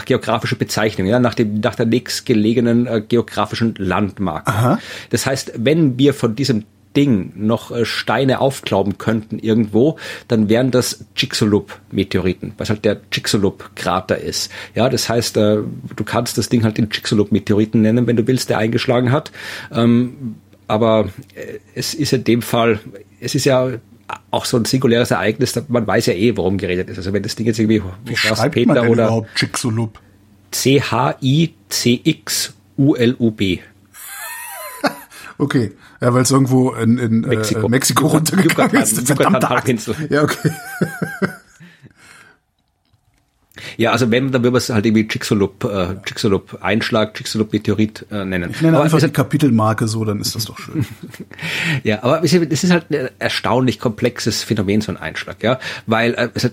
nach geografischer Bezeichnung, ja, nach dem, nach der nächstgelegenen geografischen Landmarke. Aha. Das heißt, wenn wir von diesem Ding noch äh, Steine aufklauben könnten irgendwo, dann wären das Chicxulub-Meteoriten, was halt der Chicxulub-Krater ist. Ja, das heißt, äh, du kannst das Ding halt den Chicxulub-Meteoriten nennen, wenn du willst, der eingeschlagen hat. Ähm, aber äh, es ist in dem Fall, es ist ja auch so ein singuläres Ereignis, man weiß ja eh, worum geredet ist. Also wenn das Ding jetzt irgendwie Wie schreibt Peter man denn oder überhaupt Chicxulub? C-H-I-C-X-U-L-U-B. Okay, ja, weil es irgendwo in, in Mexiko, äh, Mexiko runtergegangen ist. Verdammte Halbinsel. Ja, okay. Ja, also wenn, dann würde man es halt irgendwie Chicxulub, äh, Chicxulub Einschlag, Chicxulub Meteorit äh, nennen. Ich nenne aber einfach die Kapitelmarke so, dann ist das doch schön. ja, aber es ist halt ein erstaunlich komplexes Phänomen, so ein Einschlag, ja, weil äh, es hat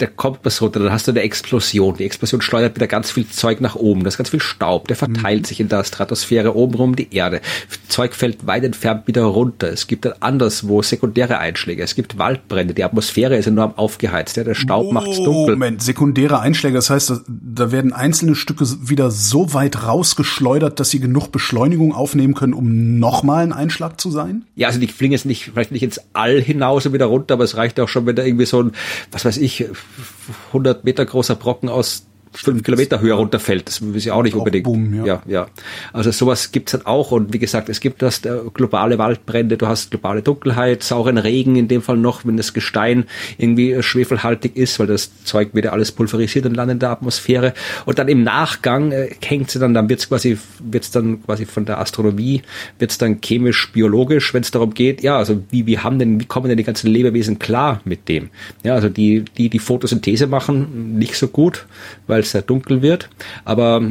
der kommt was runter, dann hast du eine Explosion. Die Explosion steuert wieder ganz viel Zeug nach oben. Das ist ganz viel Staub, der verteilt mhm. sich in der Stratosphäre obenrum die Erde. Zeug fällt weit entfernt wieder runter. Es gibt dann anderswo sekundäre Einschläge. Es gibt Waldbrände. Die Atmosphäre ist enorm aufgeheizt. Ja, der Staub macht's dunkel. Moment, sekundäre Einschläge Einschläge, das heißt, da werden einzelne Stücke wieder so weit rausgeschleudert, dass sie genug Beschleunigung aufnehmen können, um nochmal ein Einschlag zu sein? Ja, also die fliegen jetzt nicht, vielleicht nicht ins All hinaus und wieder runter, aber es reicht auch schon, wenn da irgendwie so ein, was weiß ich, 100 Meter großer Brocken aus fünf Kilometer höher runterfällt. Das ist ja auch nicht unbedingt. Boom, ja. ja, ja. Also sowas gibt's halt auch. Und wie gesagt, es gibt das äh, globale Waldbrände, du hast globale Dunkelheit, sauren Regen in dem Fall noch, wenn das Gestein irgendwie äh, schwefelhaltig ist, weil das Zeug wird ja alles pulverisiert und landet in der Atmosphäre. Und dann im Nachgang äh, hängt sie dann, dann wird's quasi, wird's dann quasi von der Astronomie, wird's dann chemisch, biologisch, wenn es darum geht, ja, also wie, wie haben denn, wie kommen denn die ganzen Lebewesen klar mit dem? Ja, also die, die die Photosynthese machen, nicht so gut, weil es sehr dunkel wird. Aber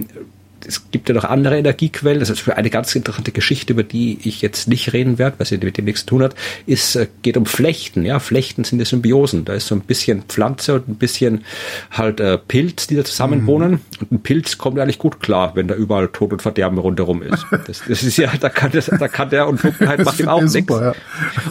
es gibt ja noch andere Energiequellen. Das ist eine ganz interessante Geschichte, über die ich jetzt nicht reden werde, weil sie mit dem nichts zu tun hat, ist, äh, geht um Flechten. Ja, Flechten sind ja Symbiosen. Da ist so ein bisschen Pflanze und ein bisschen halt äh, Pilz, die da zusammen mhm. wohnen. Und ein Pilz kommt eigentlich gut klar, wenn da überall Tod und Verderben rundherum ist. Das, das ist ja, da kann, das, da kann der und Dunkelheit macht ihm auch nichts. Ja.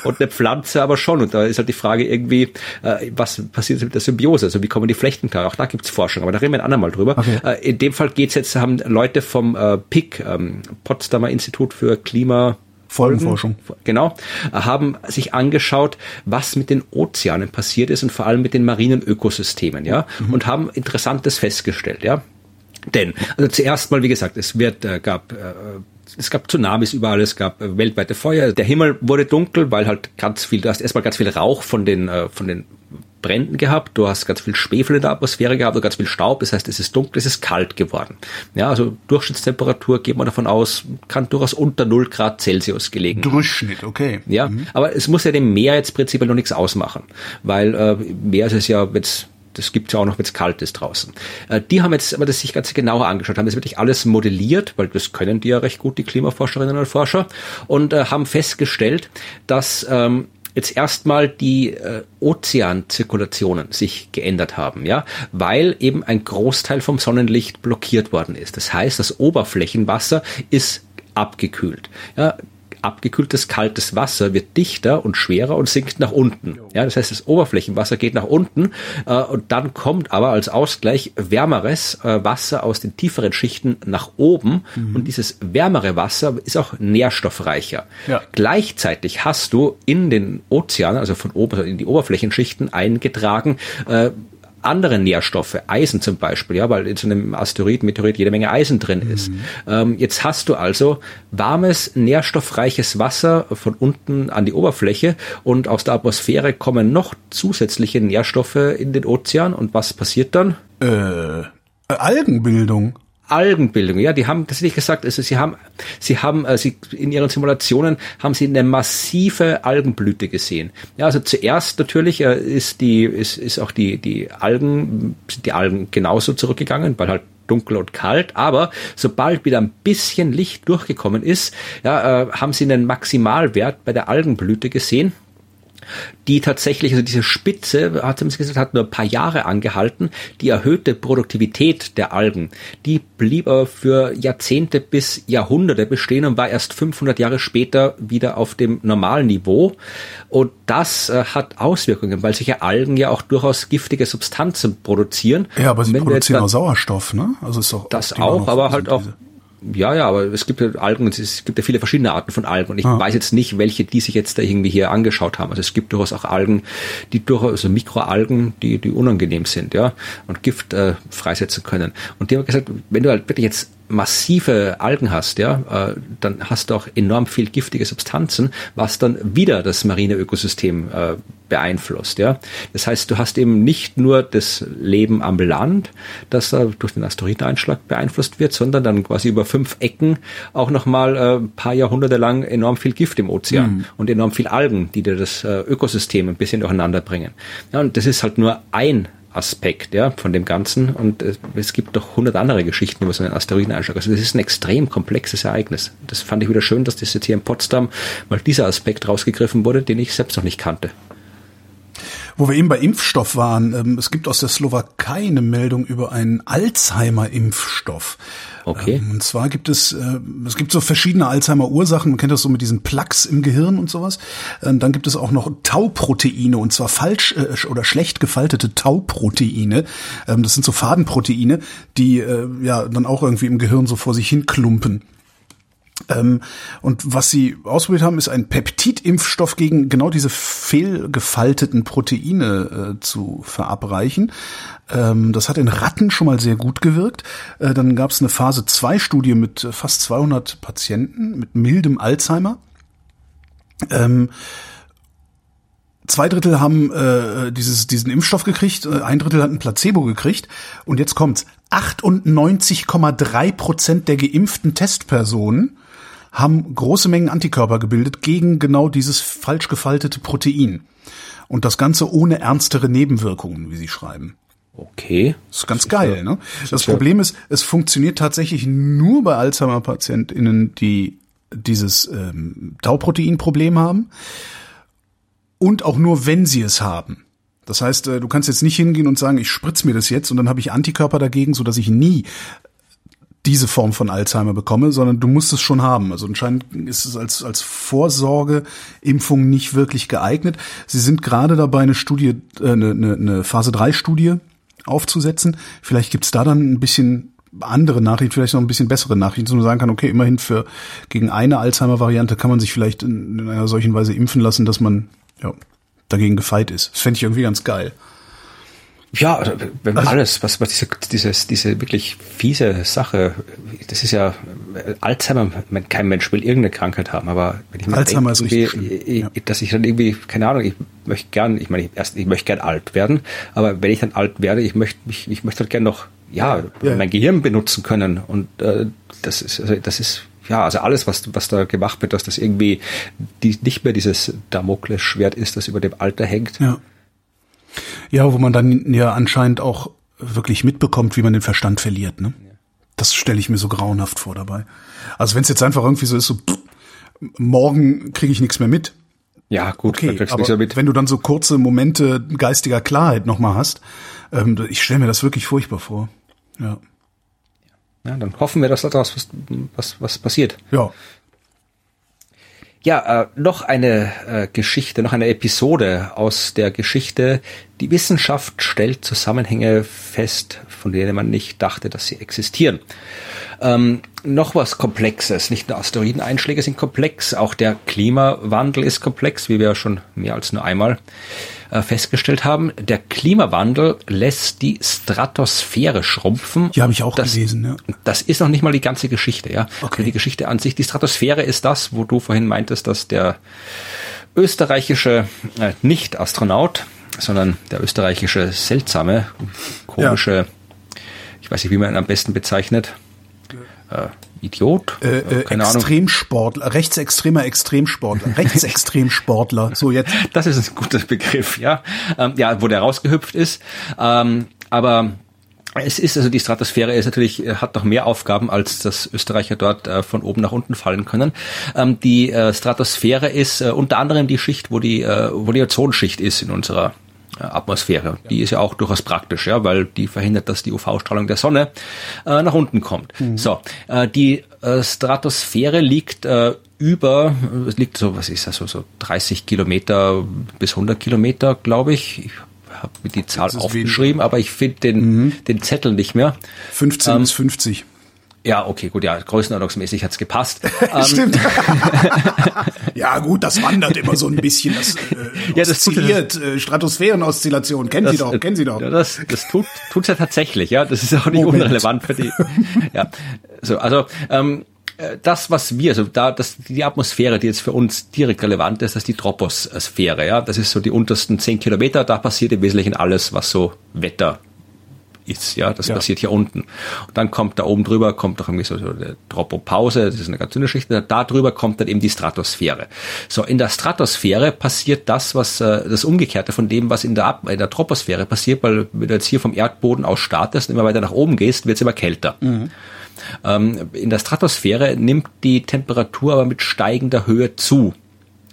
Und eine Pflanze aber schon. Und da ist halt die Frage irgendwie, äh, was passiert mit der Symbiose? Also wie kommen die Flechten klar? Auch da gibt's Forschung, aber da reden wir ein andermal drüber. Okay. Äh, in dem Fall geht's jetzt, haben Leute Leute vom äh, PIC, ähm, Potsdamer Institut für Klima Folgenforschung. Genau, haben sich angeschaut, was mit den Ozeanen passiert ist und vor allem mit den marinen Ökosystemen, ja, mhm. und haben Interessantes festgestellt, ja. Denn, also zuerst mal, wie gesagt, es wird, äh, gab, äh, es gab Tsunamis überall, es gab äh, weltweite Feuer, der Himmel wurde dunkel, weil halt ganz viel, du hast erstmal ganz viel Rauch von den, äh, von den Bränden gehabt, du hast ganz viel Schwefel in der Atmosphäre gehabt, du ganz viel Staub, das heißt, es ist dunkel, es ist kalt geworden. Ja, also Durchschnittstemperatur, geht man davon aus, kann durchaus unter 0 Grad Celsius gelegen. Durchschnitt, okay. Ja, mhm. aber es muss ja dem Meer jetzt prinzipiell noch nichts ausmachen, weil äh, Meer ist es ja jetzt das gibt's ja auch noch, wenn es kalt ist draußen. Äh, die haben jetzt aber das sich ganz genauer angeschaut, haben das wirklich alles modelliert, weil das können die ja recht gut, die Klimaforscherinnen und Forscher, und äh, haben festgestellt, dass ähm, jetzt erstmal die äh, Ozeanzirkulationen sich geändert haben, ja, weil eben ein Großteil vom Sonnenlicht blockiert worden ist. Das heißt, das Oberflächenwasser ist abgekühlt. Ja, abgekühltes kaltes Wasser wird dichter und schwerer und sinkt nach unten. Ja, das heißt, das Oberflächenwasser geht nach unten äh, und dann kommt aber als Ausgleich wärmeres äh, Wasser aus den tieferen Schichten nach oben mhm. und dieses wärmere Wasser ist auch nährstoffreicher. Ja. Gleichzeitig hast du in den Ozeanen, also von oben in die Oberflächenschichten eingetragen, äh, andere Nährstoffe, Eisen zum Beispiel, ja, weil in so einem Asteroid, Meteorit jede Menge Eisen drin ist. Mhm. Ähm, jetzt hast du also warmes, nährstoffreiches Wasser von unten an die Oberfläche und aus der Atmosphäre kommen noch zusätzliche Nährstoffe in den Ozean und was passiert dann? Äh, Algenbildung. Algenbildung. Ja, die haben tatsächlich gesagt, also sie haben, sie haben, äh, sie in ihren Simulationen haben sie eine massive Algenblüte gesehen. Ja, also zuerst natürlich äh, ist die, ist, ist auch die, die Algen, sind die Algen genauso zurückgegangen, weil halt dunkel und kalt, aber sobald wieder ein bisschen Licht durchgekommen ist, ja, äh, haben sie einen Maximalwert bei der Algenblüte gesehen die tatsächlich, also diese Spitze, hat sie gesagt, hat nur ein paar Jahre angehalten. Die erhöhte Produktivität der Algen, die blieb aber für Jahrzehnte bis Jahrhunderte bestehen und war erst 500 Jahre später wieder auf dem normalen Niveau. Und das äh, hat Auswirkungen, weil solche Algen ja auch durchaus giftige Substanzen produzieren. Ja, aber sie produzieren auch Sauerstoff, ne? Also ist auch das auch, aber halt auch ja, ja, aber es gibt ja Algen, es gibt ja viele verschiedene Arten von Algen und ich ah. weiß jetzt nicht, welche die sich jetzt da irgendwie hier angeschaut haben. Also es gibt durchaus auch Algen, die durchaus, also Mikroalgen, die, die unangenehm sind, ja, und Gift äh, freisetzen können. Und die haben gesagt, wenn du halt wirklich jetzt massive Algen hast, ja, äh, dann hast du auch enorm viel giftige Substanzen, was dann wieder das marine Ökosystem äh, beeinflusst, ja. Das heißt, du hast eben nicht nur das Leben am Land, das äh, durch den Asteroideneinschlag beeinflusst wird, sondern dann quasi über fünf Ecken auch nochmal äh, ein paar Jahrhunderte lang enorm viel Gift im Ozean mhm. und enorm viel Algen, die dir das äh, Ökosystem ein bisschen durcheinander bringen. Ja, und das ist halt nur ein Aspekt ja, von dem Ganzen. Und äh, es gibt doch hundert andere Geschichten über so einen Asteroideneinschlag. Also das ist ein extrem komplexes Ereignis. Das fand ich wieder schön, dass das jetzt hier in Potsdam mal dieser Aspekt rausgegriffen wurde, den ich selbst noch nicht kannte. Wo wir eben bei Impfstoff waren, ähm, es gibt aus der Slowakei eine Meldung über einen Alzheimer-Impfstoff. Okay. Ähm, und zwar gibt es, äh, es gibt so verschiedene Alzheimer-Ursachen. Man kennt das so mit diesen Plaques im Gehirn und sowas. Ähm, dann gibt es auch noch Tauproteine und zwar falsch äh, oder schlecht gefaltete Tauproteine. Das sind so Fadenproteine, die äh, ja dann auch irgendwie im Gehirn so vor sich hin klumpen. Ähm, und was sie ausprobiert haben, ist ein Peptidimpfstoff gegen genau diese fehlgefalteten Proteine äh, zu verabreichen. Ähm, das hat in Ratten schon mal sehr gut gewirkt. Äh, dann gab es eine Phase 2 Studie mit äh, fast 200 Patienten mit mildem Alzheimer. Ähm, zwei Drittel haben äh, dieses, diesen Impfstoff gekriegt, äh, ein Drittel hat ein Placebo gekriegt. Und jetzt kommt's. 98,3 Prozent der geimpften Testpersonen haben große Mengen Antikörper gebildet gegen genau dieses falsch gefaltete Protein. Und das Ganze ohne ernstere Nebenwirkungen, wie sie schreiben. Okay. Das ist ganz geil, ne? Das Problem ist, es funktioniert tatsächlich nur bei Alzheimer-PatientInnen, die dieses ähm, Tauprotein-Problem haben. Und auch nur, wenn sie es haben. Das heißt, äh, du kannst jetzt nicht hingehen und sagen, ich spritz mir das jetzt und dann habe ich Antikörper dagegen, so dass ich nie diese Form von Alzheimer bekomme, sondern du musst es schon haben. Also anscheinend ist es als, als Vorsorgeimpfung nicht wirklich geeignet. Sie sind gerade dabei, eine Studie, äh, eine, eine, Phase 3 Studie aufzusetzen. Vielleicht gibt's da dann ein bisschen andere Nachrichten, vielleicht noch ein bisschen bessere Nachrichten, so man sagen kann, okay, immerhin für gegen eine Alzheimer-Variante kann man sich vielleicht in, in einer solchen Weise impfen lassen, dass man ja, dagegen gefeit ist. Das fände ich irgendwie ganz geil. Ja, also, wenn alles, was, was diese, dieses, diese wirklich fiese Sache, das ist ja Alzheimer, kein Mensch will irgendeine Krankheit haben, aber wenn ich mir Alzheimer denke, ist richtig ja. dass ich dann irgendwie, keine Ahnung, ich möchte gern, ich meine, erst, ich möchte gern alt werden, aber wenn ich dann alt werde, ich möchte mich, ich möchte halt gern noch, ja, ja. mein Gehirn benutzen können und äh, das ist, also das ist ja, also alles, was, was da gemacht wird, dass das irgendwie die, nicht mehr dieses Damoklesschwert ist, das über dem Alter hängt. Ja. Ja, wo man dann ja anscheinend auch wirklich mitbekommt, wie man den Verstand verliert. Ne? Ja. Das stelle ich mir so grauenhaft vor dabei. Also wenn es jetzt einfach irgendwie so ist, so pff, morgen kriege ich nichts mehr mit. Ja, gut, okay, aber mit. wenn du dann so kurze Momente geistiger Klarheit nochmal hast, ähm, ich stelle mir das wirklich furchtbar vor. Ja. Ja, dann hoffen wir, dass da was, was, was passiert. Ja. Ja, äh, noch eine äh, Geschichte, noch eine Episode aus der Geschichte. Die Wissenschaft stellt Zusammenhänge fest, von denen man nicht dachte, dass sie existieren. Ähm, noch was Komplexes. Nicht nur Asteroideneinschläge sind komplex, auch der Klimawandel ist komplex, wie wir ja schon mehr als nur einmal äh, festgestellt haben. Der Klimawandel lässt die Stratosphäre schrumpfen. Ja, habe ich auch das, gelesen. Ja. Das ist noch nicht mal die ganze Geschichte. Ja, okay. Die Geschichte an sich. Die Stratosphäre ist das, wo du vorhin meintest, dass der österreichische äh, Nicht-Astronaut, sondern der österreichische seltsame, komische, ja. ich weiß nicht, wie man ihn am besten bezeichnet, äh, Idiot? Äh, äh, Keine Extremsportler, Ahnung. rechtsextremer Extremsportler, Rechtsextremsportler. So jetzt. Das ist ein guter Begriff, ja. Ähm, ja, wo der rausgehüpft ist. Ähm, aber es ist also die Stratosphäre ist natürlich äh, hat noch mehr Aufgaben als das Österreicher dort äh, von oben nach unten fallen können. Ähm, die äh, Stratosphäre ist äh, unter anderem die Schicht, wo die äh, wo die Ozonschicht ist in unserer äh, Atmosphäre. Die ist ja auch durchaus praktisch, ja, weil die verhindert, dass die UV-Strahlung der Sonne äh, nach unten kommt. Mhm. So, äh, die äh, Stratosphäre liegt äh, über, es liegt so, was ist das, so, so 30 Kilometer bis 100 Kilometer, glaube ich. Ich habe mir die Zahl aufgeschrieben, wenig. aber ich finde den, mhm. den Zettel nicht mehr. 15 ähm, bis 50. Ja, okay, gut, ja, größenordnungsmäßig hat's gepasst. Ähm, Stimmt. ja, gut, das wandert immer so ein bisschen. Das, äh, ja, das oszilliert, tut, äh, Stratosphärenoszillation, kennen Sie doch, kennen Sie doch. Ja, das, das tut, tut's ja tatsächlich, ja. Das ist auch nicht Moment. unrelevant für die. Ja, so, also ähm, äh, das, was wir, also da, das, die Atmosphäre, die jetzt für uns direkt relevant ist, das ist die Troposphäre, ja. Das ist so die untersten zehn Kilometer, da passiert im Wesentlichen alles, was so Wetter ist. Ja, das ja. passiert hier unten. Und dann kommt da oben drüber, kommt doch irgendwie so, eine Tropopause, das ist eine ganz dünne Schicht. Da drüber kommt dann eben die Stratosphäre. So, in der Stratosphäre passiert das, was äh, das Umgekehrte von dem, was in der, in der Troposphäre passiert, weil wenn du jetzt hier vom Erdboden aus startest und immer weiter nach oben gehst, wird es immer kälter. Mhm. Ähm, in der Stratosphäre nimmt die Temperatur aber mit steigender Höhe zu.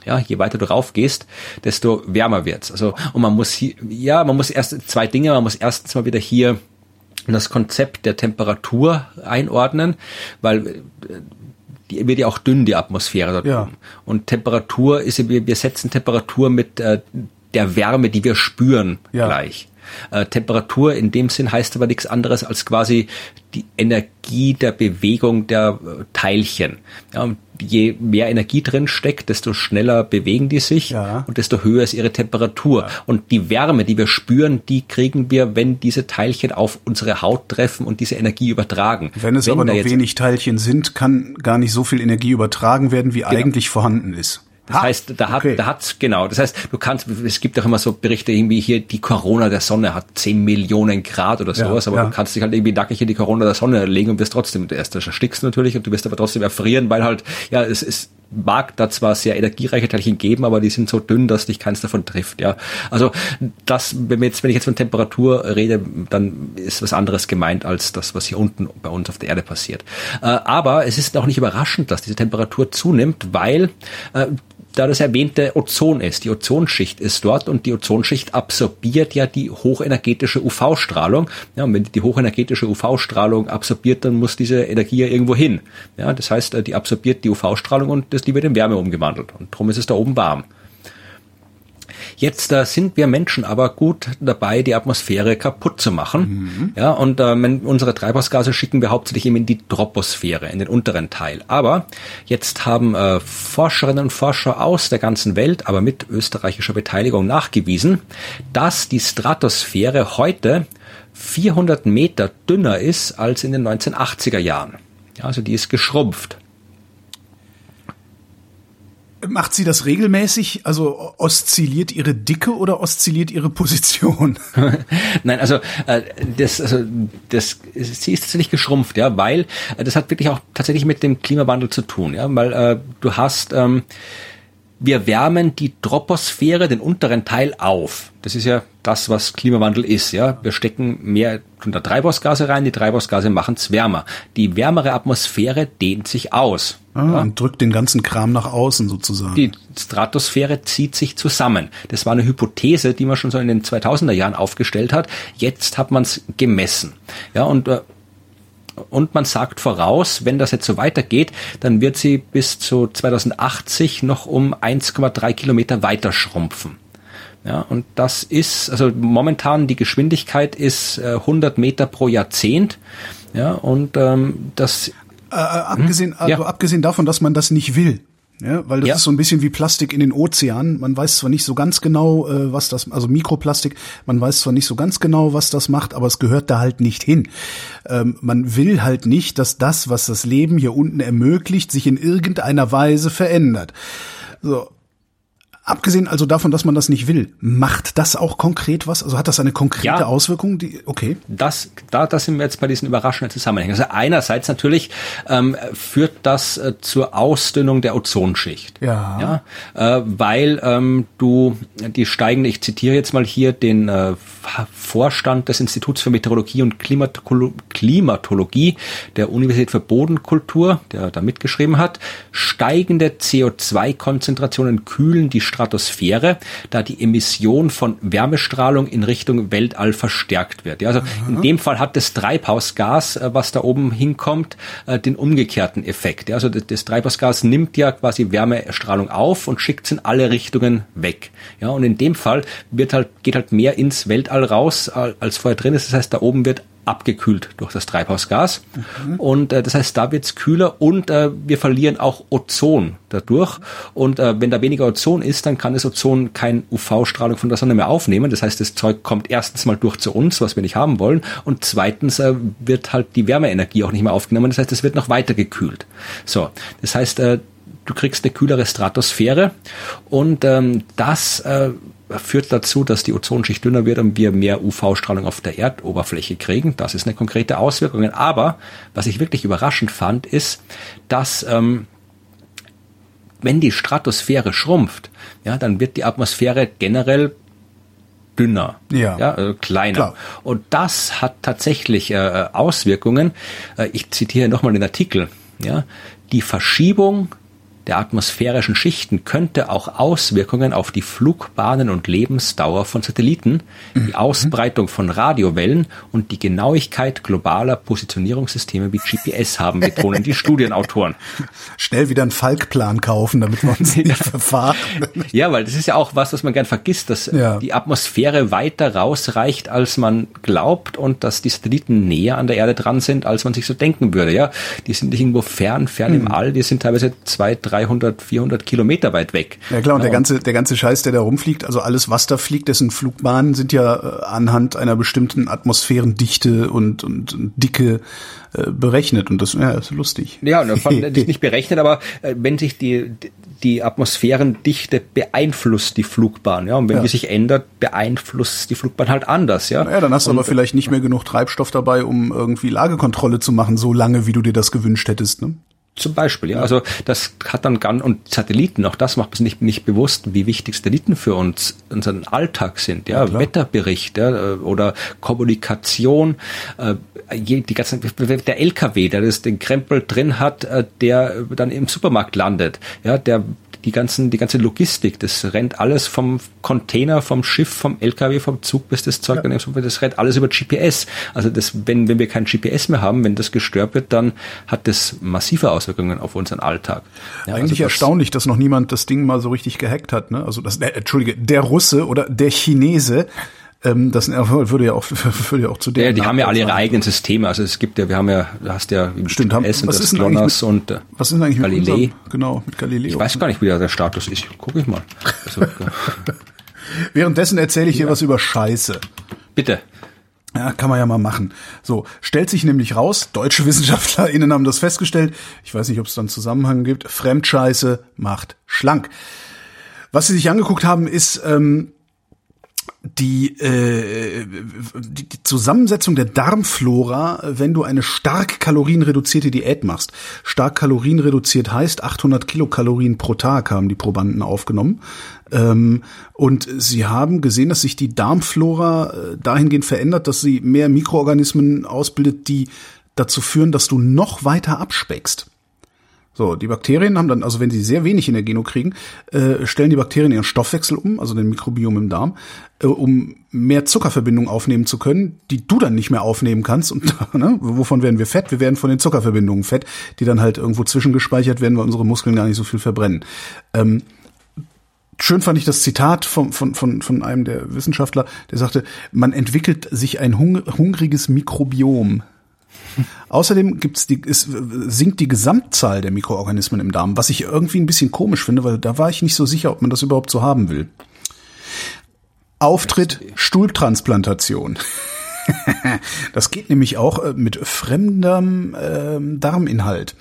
Ja, je weiter du raufgehst, desto wärmer wird's. Also und man muss hier, ja, man muss erst zwei Dinge. Man muss erstens mal wieder hier das Konzept der Temperatur einordnen, weil äh, die wird ja auch dünn, die Atmosphäre dort ja. Und Temperatur ist, wir, wir setzen Temperatur mit äh, der Wärme, die wir spüren, ja. gleich. Äh, Temperatur in dem Sinn heißt aber nichts anderes als quasi die Energie der Bewegung der äh, Teilchen. Ja, je mehr Energie drin steckt, desto schneller bewegen die sich ja. und desto höher ist ihre Temperatur. Ja. Und die Wärme, die wir spüren, die kriegen wir, wenn diese Teilchen auf unsere Haut treffen und diese Energie übertragen. Wenn es wenn aber noch wenig Teilchen sind, kann gar nicht so viel Energie übertragen werden, wie genau. eigentlich vorhanden ist. Das ha, heißt, da hat, okay. da hat's, genau. Das heißt, du kannst, es gibt auch immer so Berichte irgendwie hier, die Corona der Sonne hat 10 Millionen Grad oder sowas, ja, aber ja. du kannst dich halt irgendwie nackig in die Corona der Sonne legen und wirst trotzdem, erst erstickst natürlich und du wirst aber trotzdem erfrieren, weil halt, ja, es ist, mag da zwar sehr energiereiche Teilchen geben, aber die sind so dünn, dass dich keins davon trifft, ja. Also, das, wenn wir jetzt, wenn ich jetzt von Temperatur rede, dann ist was anderes gemeint als das, was hier unten bei uns auf der Erde passiert. Äh, aber es ist auch nicht überraschend, dass diese Temperatur zunimmt, weil äh, da das erwähnte Ozon ist. Die Ozonschicht ist dort und die Ozonschicht absorbiert ja die hochenergetische UV-Strahlung. Ja, und wenn die hochenergetische UV-Strahlung absorbiert, dann muss diese Energie ja irgendwo hin. Ja, das heißt, äh, die absorbiert die UV-Strahlung und das, die wird in Wärme umgewandelt. Und darum ist es da oben warm. Jetzt äh, sind wir Menschen aber gut dabei, die Atmosphäre kaputt zu machen. Mhm. Ja, und äh, unsere Treibhausgase schicken wir hauptsächlich eben in die Troposphäre, in den unteren Teil. Aber jetzt haben äh, Forscherinnen und Forscher aus der ganzen Welt, aber mit österreichischer Beteiligung nachgewiesen, dass die Stratosphäre heute 400 Meter dünner ist als in den 1980er Jahren. Ja, also die ist geschrumpft. Macht sie das regelmäßig? Also oszilliert ihre Dicke oder oszilliert ihre Position? Nein, also äh, das, also das, sie ist tatsächlich geschrumpft, ja, weil äh, das hat wirklich auch tatsächlich mit dem Klimawandel zu tun, ja, weil äh, du hast ähm, wir wärmen die Troposphäre, den unteren Teil auf. Das ist ja das, was Klimawandel ist. Ja, wir stecken mehr unter Treibhausgase rein, die Treibhausgase machen es wärmer. Die wärmere Atmosphäre dehnt sich aus. Ah, ja. Und drückt den ganzen Kram nach außen sozusagen. Die Stratosphäre zieht sich zusammen. Das war eine Hypothese, die man schon so in den 2000er Jahren aufgestellt hat. Jetzt hat man es gemessen. Ja, und äh, und man sagt voraus, wenn das jetzt so weitergeht, dann wird sie bis zu 2080 noch um 1,3 Kilometer weiter schrumpfen. Ja, und das ist, also momentan die Geschwindigkeit ist äh, 100 Meter pro Jahrzehnt. Ja, und ähm, das. Äh, äh abgesehen, hm? also ja. abgesehen davon, dass man das nicht will. Ja, weil das ja. ist so ein bisschen wie Plastik in den Ozeanen. Man weiß zwar nicht so ganz genau, äh, was das, also Mikroplastik, man weiß zwar nicht so ganz genau, was das macht, aber es gehört da halt nicht hin. Ähm, man will halt nicht, dass das, was das Leben hier unten ermöglicht, sich in irgendeiner Weise verändert. So, Abgesehen also davon, dass man das nicht will, macht das auch konkret was? Also hat das eine konkrete ja, Auswirkung? Die, okay. Das, da, da sind wir jetzt bei diesen überraschenden Zusammenhängen. Also einerseits natürlich ähm, führt das äh, zur Ausdünnung der Ozonschicht. Ja. ja äh, weil ähm, du die steigende, ich zitiere jetzt mal hier den äh, Vorstand des Instituts für Meteorologie und Klimatologie der Universität für Bodenkultur, der da mitgeschrieben hat, steigende CO2-Konzentrationen kühlen die Stratosphäre, da die Emission von Wärmestrahlung in Richtung Weltall verstärkt wird. Ja, also mhm. in dem Fall hat das Treibhausgas, was da oben hinkommt, den umgekehrten Effekt. Ja, also das Treibhausgas nimmt ja quasi Wärmestrahlung auf und schickt es in alle Richtungen weg. Ja, und in dem Fall wird halt, geht halt mehr ins Weltall raus, als vorher drin ist. Das heißt, da oben wird abgekühlt durch das Treibhausgas. Mhm. Und äh, das heißt, da wird's kühler und äh, wir verlieren auch Ozon dadurch. Und äh, wenn da weniger Ozon ist, dann kann das Ozon kein UV-Strahlung von der Sonne mehr aufnehmen. Das heißt, das Zeug kommt erstens mal durch zu uns, was wir nicht haben wollen. Und zweitens äh, wird halt die Wärmeenergie auch nicht mehr aufgenommen. Das heißt, es wird noch weiter gekühlt. So, das heißt, äh, du kriegst eine kühlere Stratosphäre und ähm, das äh, führt dazu, dass die Ozonschicht dünner wird und wir mehr UV-Strahlung auf der Erdoberfläche kriegen. Das ist eine konkrete Auswirkung. Aber was ich wirklich überraschend fand, ist, dass ähm, wenn die Stratosphäre schrumpft, ja, dann wird die Atmosphäre generell dünner, ja, ja also kleiner. Klar. Und das hat tatsächlich äh, Auswirkungen. Äh, ich zitiere nochmal den Artikel. Ja, die Verschiebung der atmosphärischen Schichten könnte auch Auswirkungen auf die Flugbahnen und Lebensdauer von Satelliten, die mhm. Ausbreitung von Radiowellen und die Genauigkeit globaler Positionierungssysteme wie GPS haben, betonen die Studienautoren. Schnell wieder einen Falkplan kaufen, damit wir uns nicht verfahren. Ja, weil das ist ja auch was, was man gern vergisst, dass ja. die Atmosphäre weiter rausreicht, als man glaubt und dass die Satelliten näher an der Erde dran sind, als man sich so denken würde. Ja, die sind nicht irgendwo fern, fern mhm. im All, die sind teilweise zwei, 300, 400 Kilometer weit weg. Ja klar, und ja, der ganze, der ganze Scheiß, der da rumfliegt, also alles, was da fliegt, dessen Flugbahnen sind ja äh, anhand einer bestimmten Atmosphärendichte und, und, und Dicke äh, berechnet und das ja, ist lustig. Ja, und nicht berechnet, aber äh, wenn sich die die Atmosphärendichte beeinflusst die Flugbahn, ja. Und wenn ja. die sich ändert, beeinflusst die Flugbahn halt anders, ja. Naja, dann hast du aber vielleicht nicht mehr genug Treibstoff dabei, um irgendwie Lagekontrolle zu machen, so lange, wie du dir das gewünscht hättest, ne? Zum Beispiel, ja. Also das hat dann ganz, und Satelliten, auch das macht man sich nicht, nicht bewusst, wie wichtig Satelliten für uns, unseren Alltag sind, ja. ja Wetterbericht, ja, oder Kommunikation, äh, die ganzen, der LKW, der das den Krempel drin hat, äh, der dann im Supermarkt landet, ja, der die ganzen, die ganze Logistik, das rennt alles vom Container, vom Schiff, vom LKW, vom Zug, bis das Zeug ja. das rennt alles über GPS. Also das, wenn, wenn wir kein GPS mehr haben, wenn das gestört wird, dann hat das massive Auswirkungen auf unseren Alltag. Ja, Eigentlich also das, erstaunlich, dass noch niemand das Ding mal so richtig gehackt hat, ne? Also das, äh, Entschuldige, der Russe oder der Chinese ähm, das würde ja auch würde ja auch zu der. Ja, die haben ja alle ihre eigenen Systeme. Also es gibt ja, wir haben ja, du hast ja Stimmt, haben, und was das GLONASS und äh, was ist eigentlich Galilei. Mit unserem, genau mit Galileo. Ich weiß gar nicht, wie der Status ist. Guck ich mal. Also, Währenddessen erzähle ich ja. dir was über Scheiße. Bitte. Ja, kann man ja mal machen. So, stellt sich nämlich raus, deutsche WissenschaftlerInnen haben das festgestellt, ich weiß nicht, ob es dann Zusammenhang gibt, Fremdscheiße macht schlank. Was sie sich angeguckt haben, ist, ähm, die, äh, die, die Zusammensetzung der Darmflora, wenn du eine stark kalorienreduzierte Diät machst. Stark kalorienreduziert heißt 800 Kilokalorien pro Tag haben die Probanden aufgenommen. Ähm, und sie haben gesehen, dass sich die Darmflora äh, dahingehend verändert, dass sie mehr Mikroorganismen ausbildet, die dazu führen, dass du noch weiter abspeckst. So, die Bakterien haben dann, also wenn sie sehr wenig Energie nur kriegen, äh, stellen die Bakterien ihren Stoffwechsel um, also den Mikrobiom im Darm, äh, um mehr Zuckerverbindungen aufnehmen zu können, die du dann nicht mehr aufnehmen kannst. Und ne, wovon werden wir fett? Wir werden von den Zuckerverbindungen fett, die dann halt irgendwo zwischengespeichert werden, weil unsere Muskeln gar nicht so viel verbrennen. Ähm, Schön fand ich das Zitat von, von, von, von einem der Wissenschaftler, der sagte, man entwickelt sich ein hungriges Mikrobiom. Außerdem gibt's die, ist, sinkt die Gesamtzahl der Mikroorganismen im Darm, was ich irgendwie ein bisschen komisch finde, weil da war ich nicht so sicher, ob man das überhaupt so haben will. Auftritt Stuhltransplantation. das geht nämlich auch äh, mit fremdem äh, Darminhalt.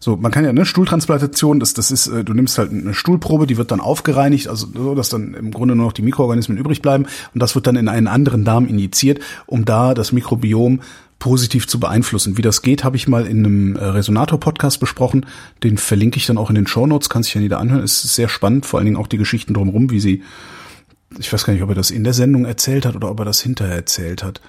So, man kann ja ne Stuhltransplantation, das das ist, äh, du nimmst halt eine Stuhlprobe, die wird dann aufgereinigt, also so, dass dann im Grunde nur noch die Mikroorganismen übrig bleiben und das wird dann in einen anderen Darm injiziert, um da das Mikrobiom positiv zu beeinflussen. Wie das geht, habe ich mal in einem äh, Resonator-Podcast besprochen. Den verlinke ich dann auch in den Show Notes, kann sich ja jeder anhören. Es ist sehr spannend, vor allen Dingen auch die Geschichten drumherum, wie sie, ich weiß gar nicht, ob er das in der Sendung erzählt hat oder ob er das hinterher erzählt hat.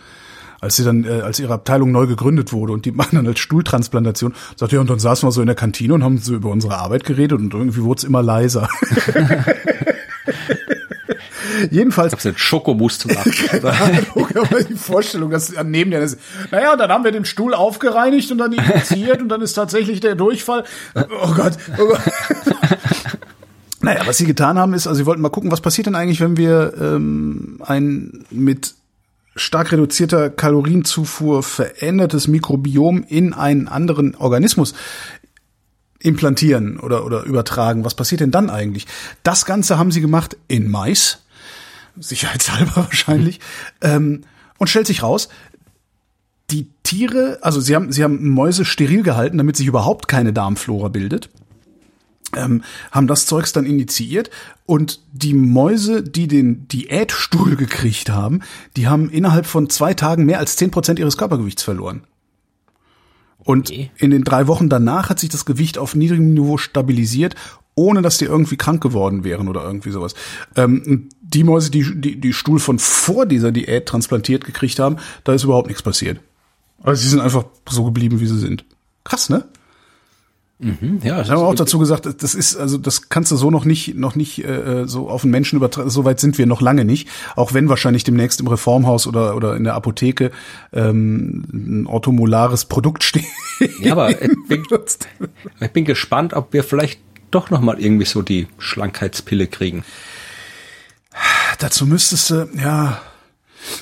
Als sie dann, äh, als ihre Abteilung neu gegründet wurde und die machen dann als Stuhltransplantation, sagt ja, und dann saßen wir so in der Kantine und haben so über unsere Arbeit geredet und irgendwie wurde es immer leiser. Jedenfalls. Ich hab's Schokomus zu machen. aber die Vorstellung, dass neben der, naja, und dann haben wir den Stuhl aufgereinigt und dann injiziert und dann ist tatsächlich der Durchfall. Oh Gott, oh Gott. Naja, was sie getan haben ist, also sie wollten mal gucken, was passiert denn eigentlich, wenn wir ähm, ein mit stark reduzierter Kalorienzufuhr verändertes Mikrobiom in einen anderen Organismus implantieren oder, oder übertragen. Was passiert denn dann eigentlich? Das Ganze haben sie gemacht in Mais sicherheitshalber wahrscheinlich, ähm, und stellt sich raus, die Tiere, also sie haben, sie haben Mäuse steril gehalten, damit sich überhaupt keine Darmflora bildet. Ähm, haben das Zeugs dann initiiert und die Mäuse, die den Diätstuhl gekriegt haben, die haben innerhalb von zwei Tagen mehr als zehn Prozent ihres Körpergewichts verloren. Und okay. in den drei Wochen danach hat sich das Gewicht auf niedrigem Niveau stabilisiert, ohne dass die irgendwie krank geworden wären oder irgendwie sowas. Ähm, die Mäuse, die, die die Stuhl von vor dieser Diät transplantiert gekriegt haben, da ist überhaupt nichts passiert. Also sie sind einfach so geblieben, wie sie sind. Krass, ne? Mhm, ja, ich habe auch dazu gesagt, das ist also das kannst du so noch nicht noch nicht äh, so auf den Menschen übertragen. So weit sind wir noch lange nicht, auch wenn wahrscheinlich demnächst im Reformhaus oder oder in der Apotheke ähm, ein orthomolares Produkt steht. Ja, aber ich bin, ich bin gespannt, ob wir vielleicht doch noch mal irgendwie so die Schlankheitspille kriegen. Dazu müsstest du ja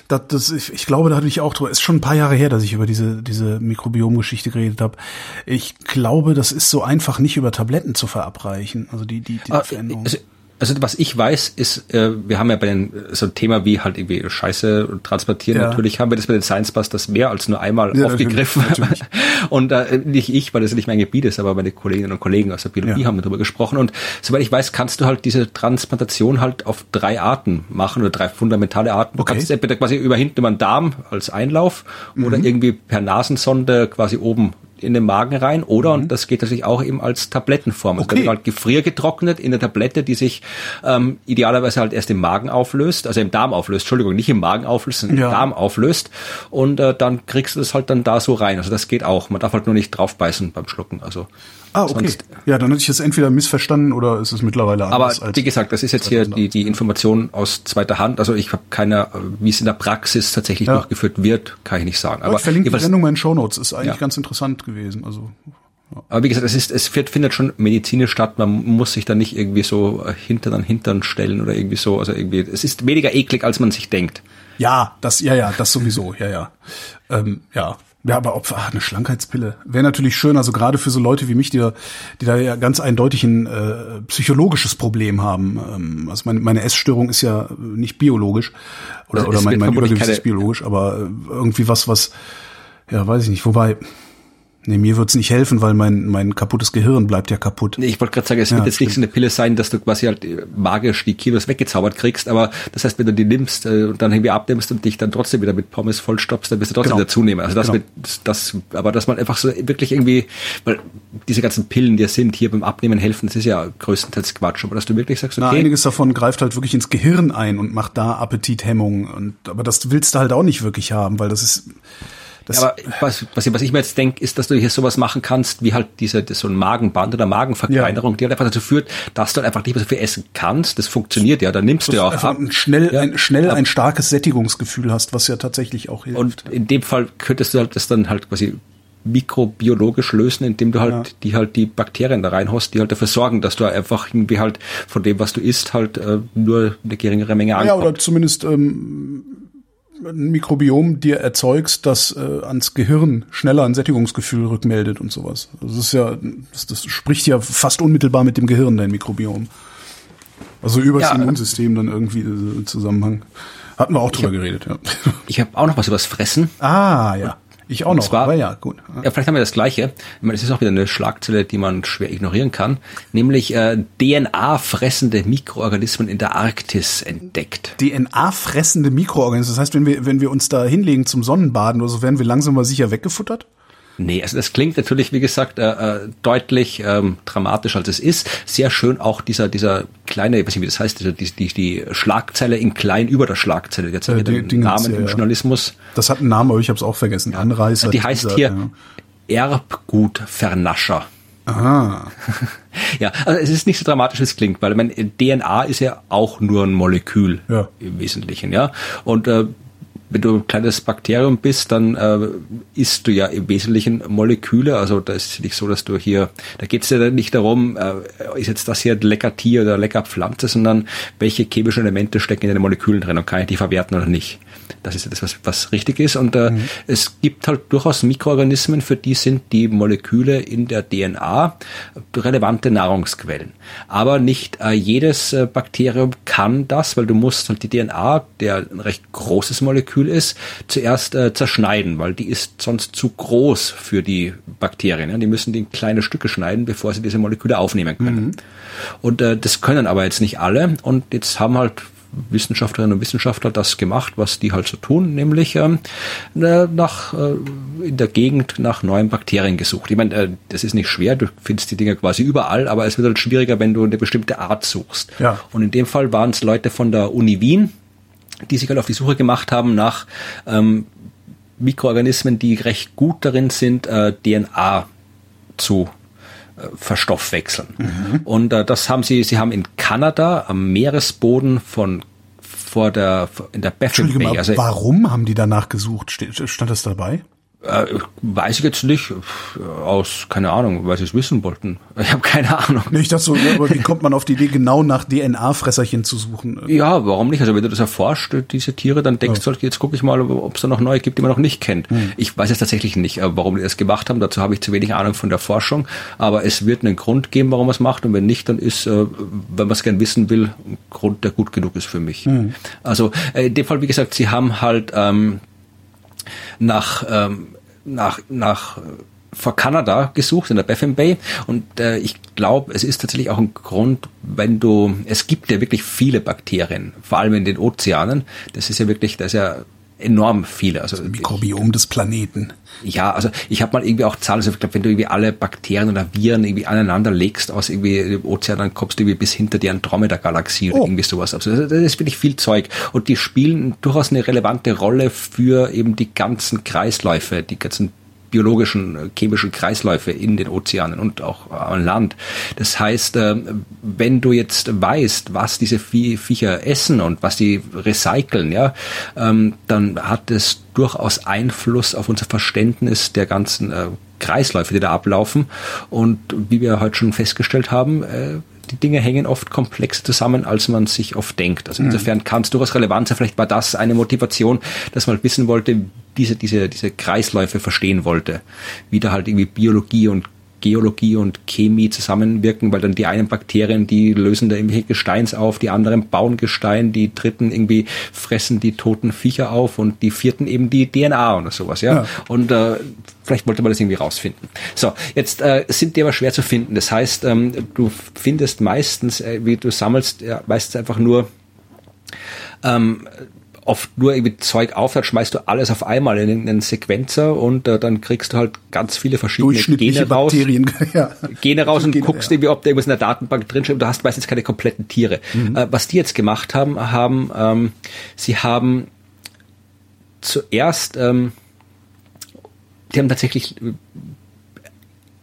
das, das, ich, ich glaube, da hatte ich auch drüber. Ist schon ein paar Jahre her, dass ich über diese diese Mikrobiom-Geschichte geredet habe. Ich glaube, das ist so einfach nicht über Tabletten zu verabreichen. Also die die, die ah, Veränderung. Also also was ich weiß, ist, äh, wir haben ja bei den so ein Thema wie halt irgendwie Scheiße transportieren. Ja. Natürlich haben wir das bei den Science Busters mehr als nur einmal ja, aufgegriffen. Natürlich. und äh, nicht ich, weil das nicht mein Gebiet ist, aber meine Kolleginnen und Kollegen aus der Biologie ja. haben darüber gesprochen. Und soweit ich weiß, kannst du halt diese Transplantation halt auf drei Arten machen oder drei fundamentale Arten. Du okay. kannst entweder quasi über hinten über den Darm als Einlauf mhm. oder irgendwie per Nasensonde quasi oben in den Magen rein oder, mhm. und das geht natürlich auch eben als Tablettenform. Also okay. wird halt gefriergetrocknet in der Tablette, die sich ähm, idealerweise halt erst im Magen auflöst, also im Darm auflöst, Entschuldigung, nicht im Magen auflöst, sondern ja. im Darm auflöst und äh, dann kriegst du das halt dann da so rein. Also das geht auch. Man darf halt nur nicht draufbeißen beim Schlucken. Also Ah, okay. Sonst, ja, dann hatte ich es entweder missverstanden oder ist es mittlerweile anders. Aber wie gesagt, das ist jetzt hier die, die Information aus zweiter Hand. Also ich habe keine, wie es in der Praxis tatsächlich ja. durchgeführt wird, kann ich nicht sagen. Aber ich verlinke die Sendung mal in Show Notes. Ist eigentlich ja. ganz interessant gewesen. Also aber wie gesagt, es ist, es findet schon medizinisch statt. Man muss sich da nicht irgendwie so Hintern an Hintern stellen oder irgendwie so. Also irgendwie, es ist weniger eklig, als man sich denkt. Ja, das, ja, ja, das sowieso, ja, ja, ähm, ja. Ja, aber ob ach, eine Schlankheitspille wäre natürlich schön, also gerade für so Leute wie mich, die da, die da ja ganz eindeutig ein äh, psychologisches Problem haben. Ähm, also meine, meine Essstörung ist ja nicht biologisch oder, also oder mein, mein Übergewicht ist biologisch, aber irgendwie was, was, ja, weiß ich nicht. Wobei, Nee, mir wird's nicht helfen, weil mein, mein kaputtes Gehirn bleibt ja kaputt. Nee, ich wollte gerade sagen, es ja, wird jetzt stimmt. nicht so eine Pille sein, dass du quasi halt äh, magisch die Kilos weggezaubert kriegst, aber das heißt, wenn du die nimmst äh, und dann irgendwie abnimmst und dich dann trotzdem wieder mit Pommes vollstopfst, dann wirst du trotzdem genau. wieder zunehmen. Also das genau. wird, das, aber dass man einfach so wirklich irgendwie, weil diese ganzen Pillen, die sind, hier beim Abnehmen helfen, das ist ja größtenteils Quatsch, aber dass du wirklich sagst, okay. Na, einiges davon greift halt wirklich ins Gehirn ein und macht da Appetithemmung und, aber das willst du halt auch nicht wirklich haben, weil das ist, das ja, aber was, was, was ich mir jetzt denke, ist, dass du hier sowas machen kannst, wie halt diese, so ein Magenband oder Magenverkleinerung, ja. die halt einfach dazu führt, dass du halt einfach nicht mehr so viel essen kannst. Das funktioniert ja, dann nimmst du ja auch ab. Schnell, ja. ein, schnell ein starkes Sättigungsgefühl hast, was ja tatsächlich auch hilft. Und in dem Fall könntest du halt das dann halt quasi mikrobiologisch lösen, indem du halt ja. die halt die Bakterien da reinhaust, die halt dafür sorgen, dass du einfach irgendwie halt von dem, was du isst, halt äh, nur eine geringere Menge ankommst. Ja, oder zumindest ähm, ein Mikrobiom dir erzeugst, das äh, ans Gehirn schneller ein Sättigungsgefühl rückmeldet und sowas. Das ist ja, das, das spricht ja fast unmittelbar mit dem Gehirn, dein Mikrobiom. Also über das ja, Immunsystem dann irgendwie äh, Zusammenhang. Hatten wir auch drüber hab, geredet, ja. Ich habe auch noch was übers Fressen. Ah, ja. Ich auch noch, zwar, aber ja, gut. Ja, vielleicht haben wir das Gleiche. Ich meine, es ist auch wieder eine Schlagzeile, die man schwer ignorieren kann, nämlich äh, DNA-fressende Mikroorganismen in der Arktis entdeckt. DNA-fressende Mikroorganismen, das heißt, wenn wir, wenn wir uns da hinlegen zum Sonnenbaden oder so, werden wir langsam mal sicher weggefuttert? Nee, also das klingt natürlich, wie gesagt, äh, äh, deutlich ähm, dramatisch, als es ist. Sehr schön auch dieser, dieser kleine, ich weiß nicht, wie das heißt, die, die, die Schlagzeile in klein über der Schlagzeile. Jetzt äh, den Namen ja, im Journalismus. Das hat einen Namen, aber ich habe es auch vergessen. Anreißer. Die heißt dieser, hier ja. Erbgutvernascher. Aha. ja, also es ist nicht so dramatisch, wie es klingt, weil mein DNA ist ja auch nur ein Molekül ja. im Wesentlichen, ja. Und äh, wenn du ein kleines Bakterium bist, dann äh, isst du ja im Wesentlichen Moleküle. Also da ist es nicht so, dass du hier, da geht es ja nicht darum, äh, ist jetzt das hier ein lecker Tier oder lecker Pflanze, sondern welche chemischen Elemente stecken in den Molekülen drin und kann ich die verwerten oder nicht. Das ist das, was, was richtig ist. Und äh, mhm. es gibt halt durchaus Mikroorganismen, für die sind die Moleküle in der DNA relevante Nahrungsquellen. Aber nicht äh, jedes äh, Bakterium kann das, weil du musst halt die DNA, der ein recht großes Molekül ist, zuerst äh, zerschneiden, weil die ist sonst zu groß für die Bakterien. Ja? Die müssen die in kleine Stücke schneiden, bevor sie diese Moleküle aufnehmen können. Mhm. Und äh, das können aber jetzt nicht alle. Und jetzt haben halt Wissenschaftlerinnen und Wissenschaftler das gemacht, was die halt so tun, nämlich ähm, nach äh, in der Gegend nach neuen Bakterien gesucht. Ich meine, äh, das ist nicht schwer, du findest die Dinger quasi überall, aber es wird halt schwieriger, wenn du eine bestimmte Art suchst. Ja. Und in dem Fall waren es Leute von der Uni Wien, die sich halt auf die Suche gemacht haben nach ähm, Mikroorganismen, die recht gut darin sind, äh, DNA zu verstoffwechseln. Mhm. Und äh, das haben sie, sie haben in Kanada am Meeresboden von vor der in der Baffin Bay. Also, warum haben die danach gesucht? Stand das dabei? Äh, weiß ich jetzt nicht, aus, keine Ahnung, weil sie es wissen wollten. Ich habe keine Ahnung. Nee, ich dachte so, aber wie kommt man auf die Idee, genau nach DNA-Fresserchen zu suchen? Ja, warum nicht? Also wenn du das erforscht, diese Tiere, dann denkst ja. du halt, jetzt gucke ich mal, ob es da noch neue gibt, die man noch nicht kennt. Hm. Ich weiß es tatsächlich nicht, äh, warum die das gemacht haben. Dazu habe ich zu wenig Ahnung von der Forschung. Aber es wird einen Grund geben, warum man es macht. Und wenn nicht, dann ist, äh, wenn man es gern wissen will, ein Grund, der gut genug ist für mich. Hm. Also in dem Fall, wie gesagt, sie haben halt ähm, nach, ähm, nach, nach vor Kanada gesucht in der Baffin Bay und äh, ich glaube, es ist tatsächlich auch ein Grund, wenn du, es gibt ja wirklich viele Bakterien, vor allem in den Ozeanen. Das ist ja wirklich, das ist ja enorm viele. Also das Mikrobiom des Planeten. Ja, also ich habe mal irgendwie auch Zahlen, also ich glaube, wenn du irgendwie alle Bakterien oder Viren irgendwie aneinander legst aus irgendwie dem Ozean, dann kommst du irgendwie bis hinter die Andromeda-Galaxie oh. oder irgendwie sowas. Also das ist wirklich viel Zeug. Und die spielen durchaus eine relevante Rolle für eben die ganzen Kreisläufe, die ganzen biologischen, äh, chemischen Kreisläufe in den Ozeanen und auch an Land. Das heißt, äh, wenn du jetzt weißt, was diese Viecher essen und was die recyceln, ja, ähm, dann hat es durchaus Einfluss auf unser Verständnis der ganzen äh, Kreisläufe, die da ablaufen. Und wie wir heute schon festgestellt haben, die Dinge hängen oft komplexer zusammen, als man sich oft denkt. Also mhm. insofern kann es durchaus relevant sein. Vielleicht war das eine Motivation, dass man wissen wollte, diese, diese, diese Kreisläufe verstehen wollte. Wie da halt irgendwie Biologie und Geologie und Chemie zusammenwirken, weil dann die einen Bakterien, die lösen da irgendwelche Gesteins auf, die anderen bauen Gestein, die dritten irgendwie fressen die toten Viecher auf und die vierten eben die DNA oder sowas, ja. ja. Und äh, vielleicht wollte man das irgendwie rausfinden. So, jetzt äh, sind die aber schwer zu finden. Das heißt, ähm, du findest meistens, äh, wie du sammelst, ja, meistens einfach nur ähm, oft nur irgendwie Zeug auf, dann schmeißt du alles auf einmal in einen Sequenzer und äh, dann kriegst du halt ganz viele verschiedene Gene raus. ja. Gene raus und Gene, guckst ja. irgendwie, ob da irgendwas in der Datenbank drinsteht. Du hast meistens keine kompletten Tiere. Mhm. Äh, was die jetzt gemacht haben, haben ähm, sie haben zuerst ähm, die haben tatsächlich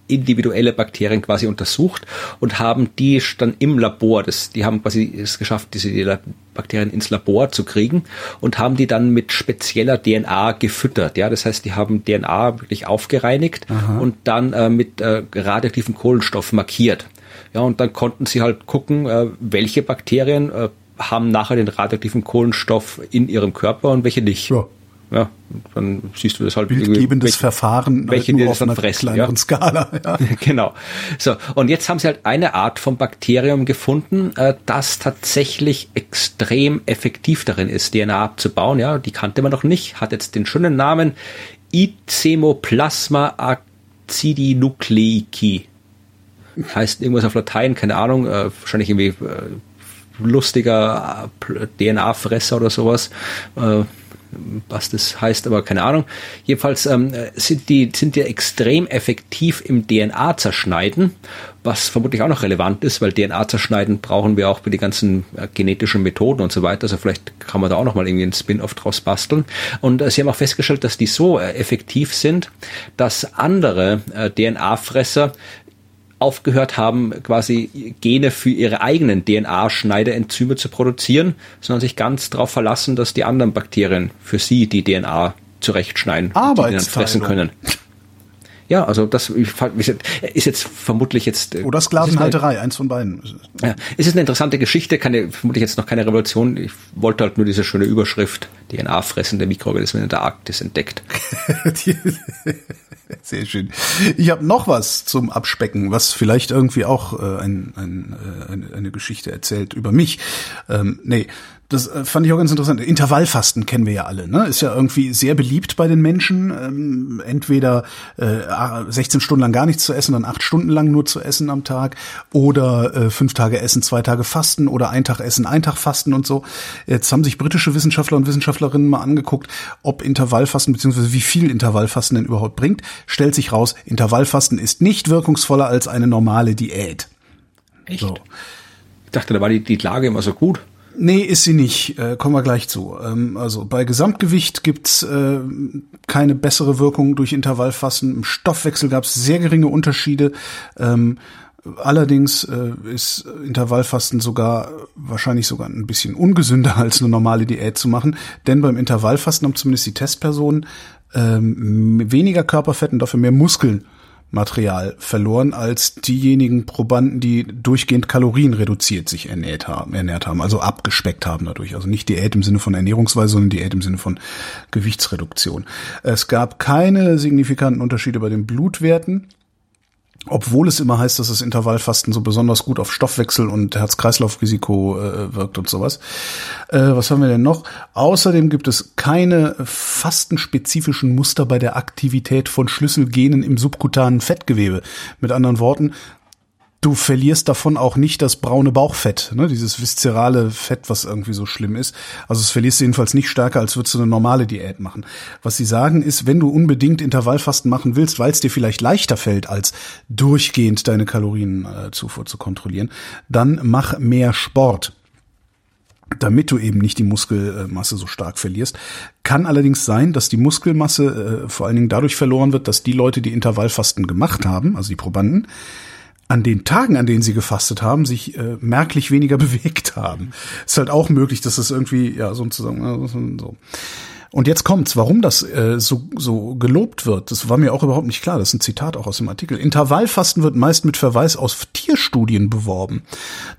individuelle Bakterien quasi untersucht und haben die dann im Labor, das, die haben quasi es geschafft, diese Bakterien ins Labor zu kriegen und haben die dann mit spezieller DNA gefüttert. Ja, das heißt, die haben DNA wirklich aufgereinigt Aha. und dann äh, mit äh, radioaktivem Kohlenstoff markiert. Ja, und dann konnten sie halt gucken, äh, welche Bakterien äh, haben nachher den radioaktiven Kohlenstoff in ihrem Körper und welche nicht. Ja. Ja, dann siehst du das halt. Bildgebendes welche, Verfahren welche nur auf einer fressen, kleineren ja. Skala. Ja. genau. So, und jetzt haben sie halt eine Art von Bakterium gefunden, äh, das tatsächlich extrem effektiv darin ist, DNA abzubauen. Ja, die kannte man noch nicht, hat jetzt den schönen Namen Icemoplasma acidinucleici. Heißt irgendwas auf Latein, keine Ahnung, äh, wahrscheinlich irgendwie äh, lustiger DNA-Fresser oder sowas. Äh, was das heißt, aber keine Ahnung. Jedenfalls ähm, sind die sind die extrem effektiv im DNA zerschneiden, was vermutlich auch noch relevant ist, weil DNA zerschneiden brauchen wir auch für die ganzen äh, genetischen Methoden und so weiter. Also vielleicht kann man da auch noch mal irgendwie einen Spin-off draus basteln. Und äh, sie haben auch festgestellt, dass die so äh, effektiv sind, dass andere äh, DNA-Fresser aufgehört haben, quasi Gene für ihre eigenen DNA-Schneiderenzyme zu produzieren, sondern sich ganz darauf verlassen, dass die anderen Bakterien für sie die DNA zurechtschneiden, die dann fressen können. Ja, also das ist jetzt vermutlich jetzt. Äh, Oder Sklavenhalterei, eins von beiden. Ja, es ist eine interessante Geschichte, keine, vermutlich jetzt noch keine Revolution. Ich wollte halt nur diese schöne Überschrift, DNA-fressende Mikroorganismen in der Arktis entdeckt. Sehr schön. Ich habe noch was zum Abspecken, was vielleicht irgendwie auch äh, ein, ein, äh, eine, eine Geschichte erzählt über mich. Ähm, nee, das äh, fand ich auch ganz interessant. Intervallfasten kennen wir ja alle, ne? Ist ja irgendwie sehr beliebt bei den Menschen. Ähm, entweder äh, 16 Stunden lang gar nichts zu essen, dann acht Stunden lang nur zu essen am Tag, oder äh, fünf Tage essen, zwei Tage fasten, oder ein Tag essen, ein Tag fasten und so. Jetzt haben sich britische Wissenschaftler und Wissenschaftlerinnen mal angeguckt, ob Intervallfasten beziehungsweise wie viel Intervallfasten denn überhaupt bringt. Stellt sich raus, Intervallfasten ist nicht wirkungsvoller als eine normale Diät. Echt? So. Ich dachte, da war die, die Lage immer so gut. Nee, ist sie nicht. Äh, kommen wir gleich zu. Ähm, also bei Gesamtgewicht gibt's äh, keine bessere Wirkung durch Intervallfasten. Im Stoffwechsel gab's sehr geringe Unterschiede. Ähm, allerdings äh, ist Intervallfasten sogar wahrscheinlich sogar ein bisschen ungesünder als eine normale Diät zu machen. Denn beim Intervallfasten haben zumindest die Testpersonen ähm, weniger Körperfett und dafür mehr Muskeln Material verloren als diejenigen Probanden, die durchgehend Kalorien reduziert sich ernährt haben, ernährt haben, also abgespeckt haben dadurch. Also nicht Diät im Sinne von Ernährungsweise, sondern Diät im Sinne von Gewichtsreduktion. Es gab keine signifikanten Unterschiede bei den Blutwerten obwohl es immer heißt, dass das Intervallfasten so besonders gut auf Stoffwechsel und Herz-Kreislauf-Risiko äh, wirkt und sowas. Äh, was haben wir denn noch? Außerdem gibt es keine fastenspezifischen Muster bei der Aktivität von Schlüsselgenen im subkutanen Fettgewebe. Mit anderen Worten, du verlierst davon auch nicht das braune Bauchfett, ne, dieses viszerale Fett, was irgendwie so schlimm ist. Also es verlierst du jedenfalls nicht stärker, als würdest du eine normale Diät machen. Was sie sagen ist, wenn du unbedingt Intervallfasten machen willst, weil es dir vielleicht leichter fällt, als durchgehend deine Kalorienzufuhr zu kontrollieren, dann mach mehr Sport damit du eben nicht die Muskelmasse so stark verlierst. Kann allerdings sein, dass die Muskelmasse äh, vor allen Dingen dadurch verloren wird, dass die Leute, die Intervallfasten gemacht haben, also die Probanden, an den Tagen, an denen sie gefastet haben, sich äh, merklich weniger bewegt haben. Ist halt auch möglich, dass das irgendwie, ja, sozusagen, äh, so. Und jetzt kommt's, warum das äh, so, so gelobt wird. Das war mir auch überhaupt nicht klar. Das ist ein Zitat auch aus dem Artikel. Intervallfasten wird meist mit Verweis auf Tierstudien beworben.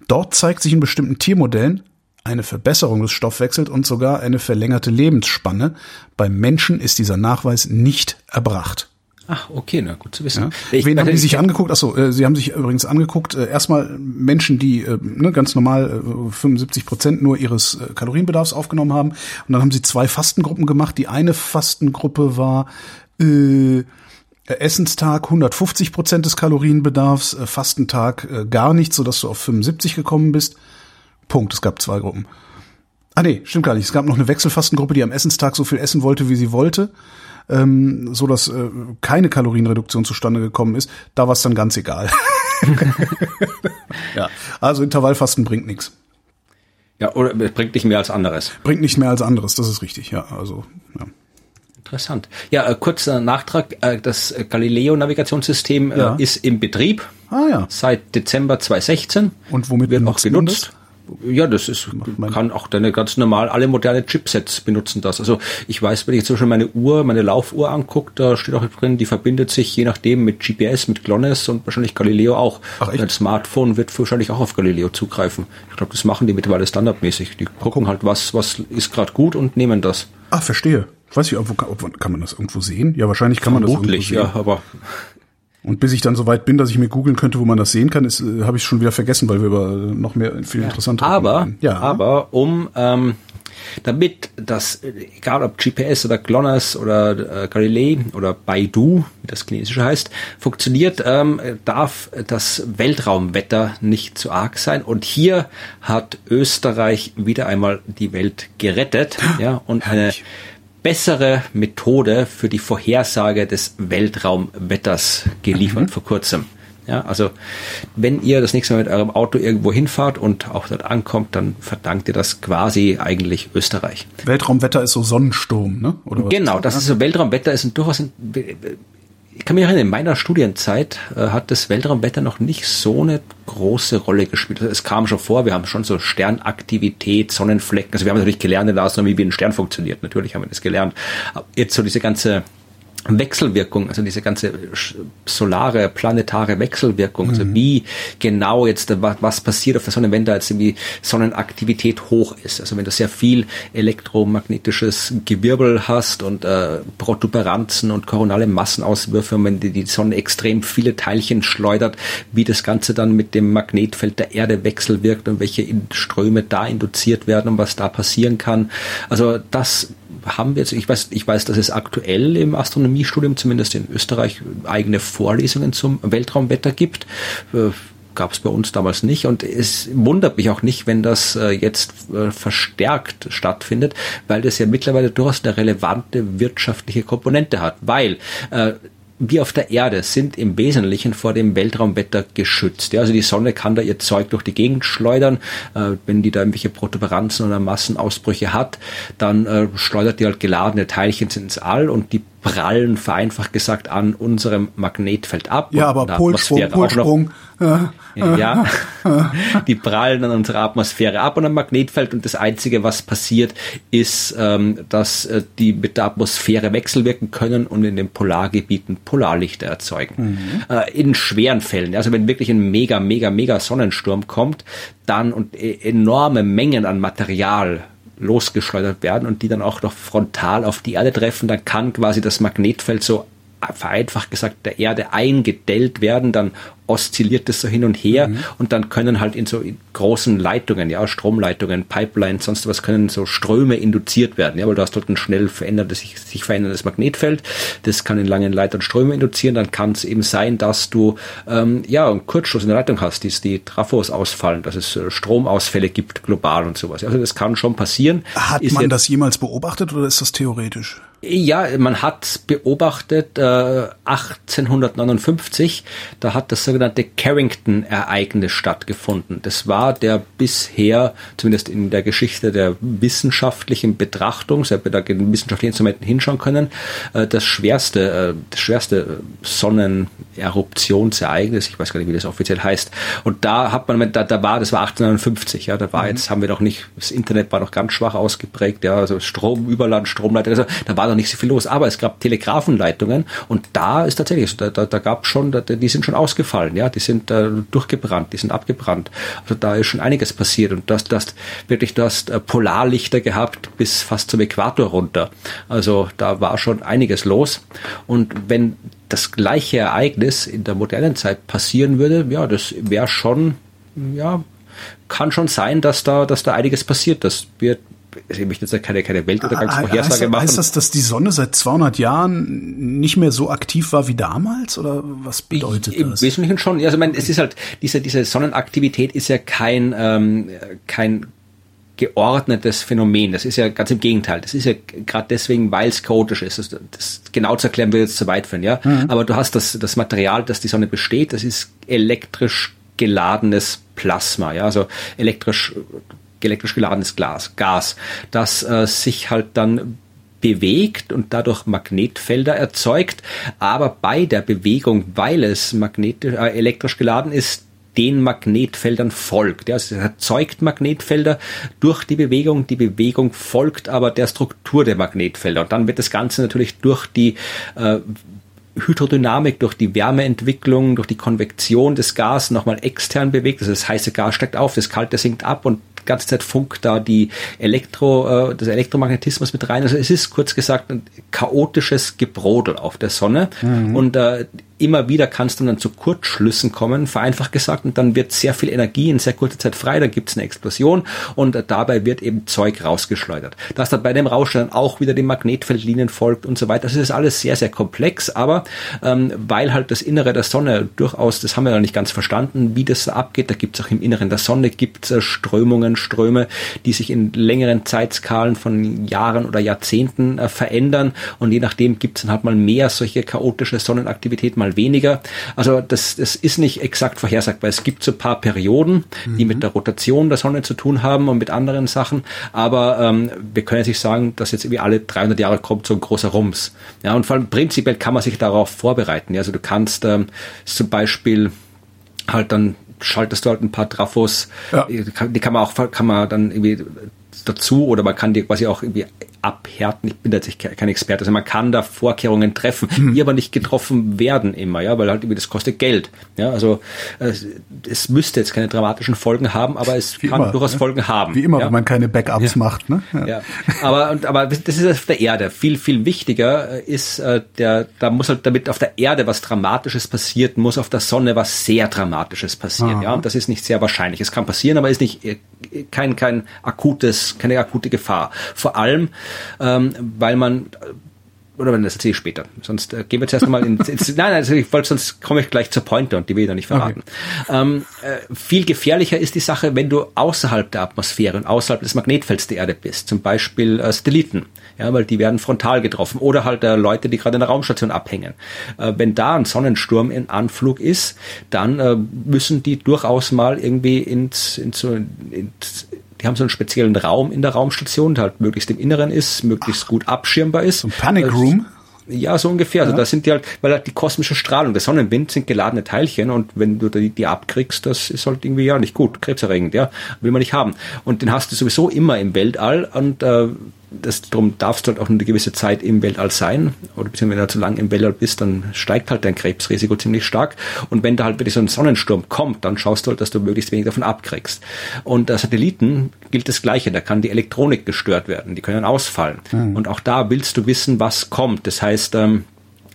Dort zeigt sich in bestimmten Tiermodellen eine Verbesserung des Stoffwechsels und sogar eine verlängerte Lebensspanne. Beim Menschen ist dieser Nachweis nicht erbracht. Ach, okay, na gut zu wissen. Ja. Wen haben die sich angeguckt? Achso, äh, sie haben sich übrigens angeguckt, äh, erstmal Menschen, die äh, ne, ganz normal äh, 75 Prozent nur ihres äh, Kalorienbedarfs aufgenommen haben. Und dann haben sie zwei Fastengruppen gemacht. Die eine Fastengruppe war äh, Essenstag 150 Prozent des Kalorienbedarfs, äh, Fastentag äh, gar nichts, sodass du auf 75 gekommen bist. Punkt. Es gab zwei Gruppen. Ah nee, stimmt gar nicht. Es gab noch eine Wechselfastengruppe, die am Essenstag so viel essen wollte, wie sie wollte ähm, so dass äh, keine Kalorienreduktion zustande gekommen ist, da war es dann ganz egal. ja, also Intervallfasten bringt nichts. Ja, oder es bringt nicht mehr als anderes. Bringt nicht mehr als anderes, das ist richtig, ja. Also, ja. Interessant. Ja, äh, kurzer Nachtrag. Äh, das Galileo-Navigationssystem äh, ja. ist im Betrieb. Ah ja. Seit Dezember 2016. Und womit wird noch genutzt? Ja, das ist, kann auch deine ganz normal, alle moderne Chipsets benutzen das. Also ich weiß, wenn ich jetzt zum Beispiel meine Uhr, meine Laufuhr angucke, da steht auch drin, die verbindet sich je nachdem mit GPS, mit GLONASS und wahrscheinlich Galileo auch. Ach, echt? Ein Smartphone wird wahrscheinlich auch auf Galileo zugreifen. Ich glaube, das machen die mittlerweile standardmäßig. Die gucken halt, was, was ist gerade gut und nehmen das. Ah, verstehe. Ich weiß ob, ob, kann man das irgendwo sehen? Ja, wahrscheinlich kann Vermutlich, man das irgendwo sehen. ja, aber und bis ich dann so weit bin, dass ich mir googeln könnte, wo man das sehen kann, ist, äh, habe ich schon wieder vergessen, weil wir über noch mehr viel interessanter. Aber, ja. aber um ähm, damit das, egal ob GPS oder GLONASS oder äh, Galilei oder Baidu, wie das chinesische heißt, funktioniert, ähm, darf das Weltraumwetter nicht zu arg sein. Und hier hat Österreich wieder einmal die Welt gerettet, ja, und eine bessere Methode für die Vorhersage des Weltraumwetters geliefert mhm. vor kurzem. Ja, also wenn ihr das nächste Mal mit eurem Auto irgendwo hinfahrt und auch dort ankommt, dann verdankt ihr das quasi eigentlich Österreich. Weltraumwetter ist so Sonnensturm, ne? Oder genau, das ist so Weltraumwetter ist ein durchaus ein, ich kann mich erinnern, in meiner Studienzeit äh, hat das Weltraumwetter noch nicht so eine große Rolle gespielt. Also es kam schon vor, wir haben schon so Sternaktivität, Sonnenflecken. Also wir haben natürlich gelernt in der Astronomie, wie ein Stern funktioniert. Natürlich haben wir das gelernt. Aber jetzt so diese ganze Wechselwirkung, also diese ganze solare, planetare Wechselwirkung, also mhm. also wie genau jetzt was passiert auf der Sonne, wenn da jetzt irgendwie Sonnenaktivität hoch ist. Also wenn du sehr viel elektromagnetisches Gewirbel hast und äh, Protuberanzen und koronale Massenauswürfe und wenn die, die Sonne extrem viele Teilchen schleudert, wie das Ganze dann mit dem Magnetfeld der Erde wechselwirkt und welche Ströme da induziert werden und was da passieren kann. Also das haben wir jetzt, ich weiß, ich weiß, dass es aktuell im Astronomiestudium, zumindest in Österreich, eigene Vorlesungen zum Weltraumwetter gibt. Äh, Gab es bei uns damals nicht und es wundert mich auch nicht, wenn das äh, jetzt äh, verstärkt stattfindet, weil das ja mittlerweile durchaus eine relevante wirtschaftliche Komponente hat, weil äh, wir auf der Erde sind im Wesentlichen vor dem Weltraumwetter geschützt. Ja, also die Sonne kann da ihr Zeug durch die Gegend schleudern. Äh, wenn die da irgendwelche Protuberanzen oder Massenausbrüche hat, dann äh, schleudert die halt geladene Teilchen ins All und die prallen vereinfacht gesagt an unserem Magnetfeld ab. Ja, aber Polsprung, Polsprung. Noch, ja, die prallen an unserer Atmosphäre ab und am Magnetfeld und das Einzige, was passiert, ist, ähm, dass äh, die mit der Atmosphäre wechselwirken können und in den Polargebieten Polarlichter erzeugen. Mhm. Äh, in schweren Fällen, also wenn wirklich ein mega, mega, mega Sonnensturm kommt, dann und e enorme Mengen an Material losgeschleudert werden und die dann auch noch frontal auf die Erde treffen, dann kann quasi das Magnetfeld so vereinfacht gesagt der Erde eingedellt werden, dann oszilliert es so hin und her mhm. und dann können halt in so großen Leitungen, ja, Stromleitungen, Pipelines, sonst was, können so Ströme induziert werden, ja, weil du hast dort ein schnell veränderndes, sich, sich veränderndes Magnetfeld, das kann in langen Leitern Ströme induzieren, dann kann es eben sein, dass du, ähm, ja, einen Kurzschluss in der Leitung hast, dass die Trafos ausfallen, dass es äh, Stromausfälle gibt, global und sowas. Also das kann schon passieren. Hat ist man das jemals beobachtet oder ist das theoretisch? Ja, man hat beobachtet äh, 1859, da hat das sogenannte Carrington-Ereignis stattgefunden. Das war der bisher, zumindest in der Geschichte der wissenschaftlichen Betrachtung, so wir da in wissenschaftlichen Instrumenten hinschauen können, äh, das schwerste, äh, das schwerste Sonneneruptionsereignis, ich weiß gar nicht, wie das offiziell heißt. Und da hat man, da, da war, das war 1859, ja, da war mhm. jetzt, haben wir noch nicht, das Internet war noch ganz schwach ausgeprägt, ja, also Stromüberland, Stromleiter, also da war noch nicht so viel los, aber es gab Telegrafenleitungen und da ist tatsächlich, da, da, da gab schon, da, die sind schon ausgefallen, ja, die sind äh, durchgebrannt, die sind abgebrannt. Also da ist schon einiges passiert und das, das wirklich, du hast äh, Polarlichter gehabt bis fast zum Äquator runter. Also da war schon einiges los und wenn das gleiche Ereignis in der modernen Zeit passieren würde, ja, das wäre schon, ja, kann schon sein, dass da, dass da einiges passiert. Das wird ich möchte jetzt keine, keine Weltuntergangsvorhersage heißt, machen. Heißt das, dass die Sonne seit 200 Jahren nicht mehr so aktiv war wie damals? Oder was bedeutet Im das? Im Wesentlichen schon. Also, ich meine, es ist halt, diese, diese Sonnenaktivität ist ja kein, ähm, kein geordnetes Phänomen. Das ist ja ganz im Gegenteil. Das ist ja gerade deswegen, weil es chaotisch ist. Das, das, genau zu erklären wir jetzt zu weit führen, ja. Mhm. Aber du hast das, das Material, das die Sonne besteht, das ist elektrisch geladenes Plasma, ja, also elektrisch elektrisch geladenes Glas, Gas, das äh, sich halt dann bewegt und dadurch Magnetfelder erzeugt, aber bei der Bewegung, weil es magnetisch, äh, elektrisch geladen ist, den Magnetfeldern folgt. Also es erzeugt Magnetfelder durch die Bewegung, die Bewegung folgt aber der Struktur der Magnetfelder. Und dann wird das Ganze natürlich durch die äh, Hydrodynamik, durch die Wärmeentwicklung, durch die Konvektion des Gas nochmal extern bewegt. Also das heiße Gas steigt auf, das kalte sinkt ab und ganze Zeit funkt da die Elektro, äh, das Elektromagnetismus mit rein. Also es ist kurz gesagt ein chaotisches Gebrodel auf der Sonne. Mhm. Und äh, immer wieder kann es dann, zu Kurzschlüssen kommen, vereinfacht gesagt, und dann wird sehr viel Energie in sehr kurzer Zeit frei, dann gibt es eine Explosion und dabei wird eben Zeug rausgeschleudert. Dass dann bei dem Rausch dann auch wieder die Magnetfeldlinien folgt und so weiter. Das ist alles sehr, sehr komplex, aber ähm, weil halt das Innere der Sonne durchaus, das haben wir noch nicht ganz verstanden, wie das abgeht, da gibt es auch im Inneren der Sonne gibt äh, Strömungen, Ströme, die sich in längeren Zeitskalen von Jahren oder Jahrzehnten äh, verändern und je nachdem gibt es dann halt mal mehr solche chaotische Sonnenaktivität, mal mal weniger. Also das, das ist nicht exakt vorhersagbar. Es gibt so ein paar Perioden, die mhm. mit der Rotation der Sonne zu tun haben und mit anderen Sachen. Aber ähm, wir können jetzt nicht sagen, dass jetzt irgendwie alle 300 Jahre kommt so ein großer Rums. Ja, und vor allem prinzipiell kann man sich darauf vorbereiten. Ja, also du kannst ähm, zum Beispiel halt dann schaltest du halt ein paar Trafos, ja. die, kann, die kann man auch, kann man dann irgendwie dazu oder man kann die quasi auch irgendwie abhärten. Ich bin tatsächlich kein Experte. Also man kann da Vorkehrungen treffen, hm. die aber nicht getroffen werden immer, ja, weil halt irgendwie das kostet Geld. Ja, also äh, es müsste jetzt keine dramatischen Folgen haben, aber es Wie kann immer, durchaus ne? Folgen haben. Wie immer, ja? wenn man keine Backups ja. macht. Ne? Ja. ja. Aber und, aber das ist auf der Erde. Viel viel wichtiger ist äh, der, da muss halt damit auf der Erde was Dramatisches passiert, muss auf der Sonne was sehr Dramatisches passieren. Aha. Ja, und das ist nicht sehr wahrscheinlich. Es kann passieren, aber ist nicht äh, kein kein akutes, keine akute Gefahr. Vor allem ähm, weil man oder wenn das erzähle ich später. Sonst äh, gehen wir zuerst mal ins, ins nein, also ich wollte, sonst komme ich gleich zur Pointe und die will ich noch nicht verraten. Okay. Ähm, äh, viel gefährlicher ist die Sache, wenn du außerhalb der Atmosphäre und außerhalb des Magnetfelds der Erde bist, zum Beispiel äh, Satelliten, ja, weil die werden frontal getroffen oder halt äh, Leute, die gerade in der Raumstation abhängen. Äh, wenn da ein Sonnensturm in Anflug ist, dann äh, müssen die durchaus mal irgendwie ins, ins, ins die haben so einen speziellen Raum in der Raumstation, der halt möglichst im Inneren ist, möglichst gut abschirmbar ist. Ein Panic Room? Ja, so ungefähr. Also ja. Da sind die halt, weil halt die kosmische Strahlung, der Sonnenwind sind geladene Teilchen und wenn du die, die abkriegst, das ist halt irgendwie ja nicht gut, krebserregend, ja, will man nicht haben. Und den hast du sowieso immer im Weltall und äh, das, darum darfst du halt auch eine gewisse Zeit im Weltall sein. Oder beziehungsweise wenn du zu lange im Weltall bist, dann steigt halt dein Krebsrisiko ziemlich stark. Und wenn da halt wirklich so ein Sonnensturm kommt, dann schaust du halt, dass du möglichst wenig davon abkriegst. Und äh, Satelliten gilt das Gleiche. Da kann die Elektronik gestört werden. Die können ausfallen. Mhm. Und auch da willst du wissen, was kommt. Das heißt, ähm,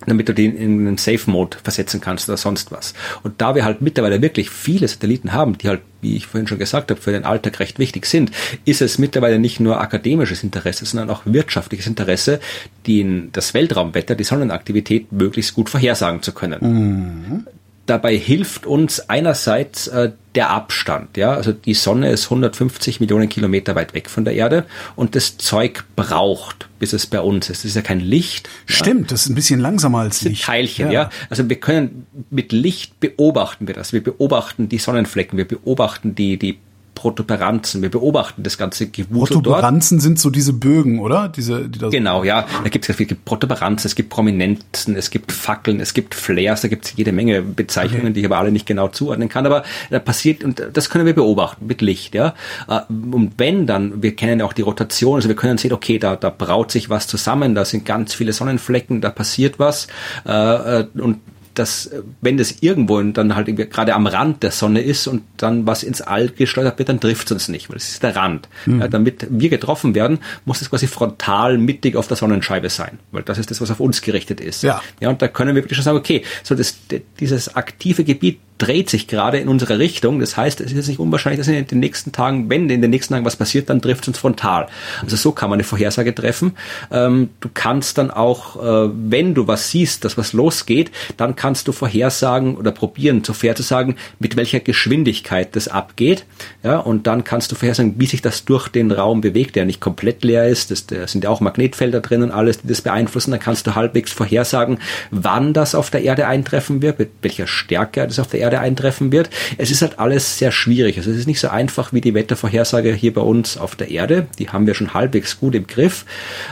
damit du den in einen Safe-Mode versetzen kannst oder sonst was. Und da wir halt mittlerweile wirklich viele Satelliten haben, die halt, wie ich vorhin schon gesagt habe, für den Alltag recht wichtig sind, ist es mittlerweile nicht nur akademisches Interesse, sondern auch wirtschaftliches Interesse, die das Weltraumwetter, die Sonnenaktivität möglichst gut vorhersagen zu können. Mhm. Dabei hilft uns einerseits äh, der Abstand. Ja, also die Sonne ist 150 Millionen Kilometer weit weg von der Erde und das Zeug braucht, bis es bei uns ist. Das ist ja kein Licht. Stimmt, ja. das ist ein bisschen langsamer als Licht. Teilchen, ja. ja. Also wir können mit Licht beobachten wir das. Wir beobachten die Sonnenflecken, wir beobachten die die Protuberanzen. Wir beobachten das ganze Gewusel Protuberanzen sind so diese Bögen, oder? Diese, die da genau, ja. Da gibt es viele Protuberanzen, es gibt Prominenzen, es gibt Fackeln, es gibt Flares, da gibt es jede Menge Bezeichnungen, okay. die ich aber alle nicht genau zuordnen kann. Aber da passiert, und das können wir beobachten mit Licht, ja. Äh, und wenn dann, wir kennen auch die Rotation, also wir können sehen, okay, da, da braut sich was zusammen, da sind ganz viele Sonnenflecken, da passiert was. Äh, äh, und dass wenn das irgendwo dann halt gerade am Rand der Sonne ist und dann was ins All gesteuert wird, dann trifft es uns nicht, weil es ist der Rand. Mhm. Ja, damit wir getroffen werden, muss es quasi frontal mittig auf der Sonnenscheibe sein, weil das ist das, was auf uns gerichtet ist. Ja, ja und da können wir wirklich schon sagen, okay, so das, dieses aktive Gebiet dreht sich gerade in unsere Richtung. Das heißt, es ist nicht unwahrscheinlich, dass in den nächsten Tagen, wenn in den nächsten Tagen was passiert, dann trifft es uns frontal. Also so kann man eine Vorhersage treffen. Ähm, du kannst dann auch, äh, wenn du was siehst, dass was losgeht, dann kannst du vorhersagen oder probieren, zu vorherzusagen, mit welcher Geschwindigkeit das abgeht. Ja, und dann kannst du vorhersagen, wie sich das durch den Raum bewegt, der nicht komplett leer ist. Das, da sind ja auch Magnetfelder drin und alles, die das beeinflussen. Dann kannst du halbwegs vorhersagen, wann das auf der Erde eintreffen wird, mit welcher Stärke das auf der Erde eintreffen wird. Es ist halt alles sehr schwierig. Also es ist nicht so einfach wie die Wettervorhersage hier bei uns auf der Erde. Die haben wir schon halbwegs gut im Griff,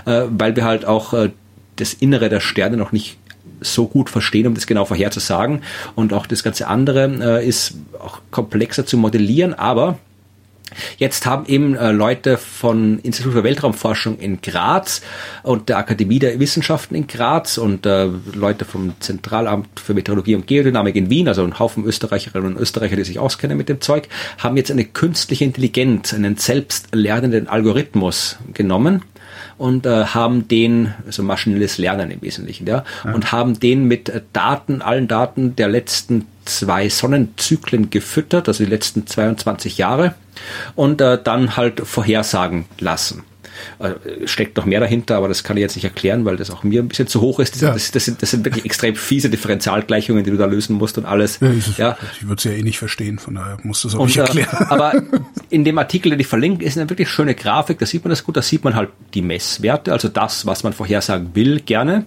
äh, weil wir halt auch äh, das Innere der Sterne noch nicht so gut verstehen, um das genau vorherzusagen. Und auch das ganze andere äh, ist auch komplexer zu modellieren, aber Jetzt haben eben äh, Leute von Institut für Weltraumforschung in Graz und der Akademie der Wissenschaften in Graz und äh, Leute vom Zentralamt für Meteorologie und Geodynamik in Wien, also ein Haufen Österreicherinnen und Österreicher, die sich auskennen mit dem Zeug, haben jetzt eine künstliche Intelligenz, einen selbstlernenden Algorithmus genommen und äh, haben den, also maschinelles Lernen im Wesentlichen, ja, ja. und haben den mit äh, Daten, allen Daten der letzten zwei Sonnenzyklen gefüttert, also die letzten 22 Jahre, und äh, dann halt vorhersagen lassen. Äh, steckt noch mehr dahinter, aber das kann ich jetzt nicht erklären, weil das auch mir ein bisschen zu hoch ist. Das, ja. das, das, sind, das sind wirklich extrem fiese Differentialgleichungen, die du da lösen musst und alles. Ja, ist, ja. Ich würde es ja eh nicht verstehen, von daher musst du es auch und, nicht äh, erklären. Aber in dem Artikel, den ich verlinke, ist eine wirklich schöne Grafik, da sieht man das gut, da sieht man halt die Messwerte, also das, was man vorhersagen will, gerne.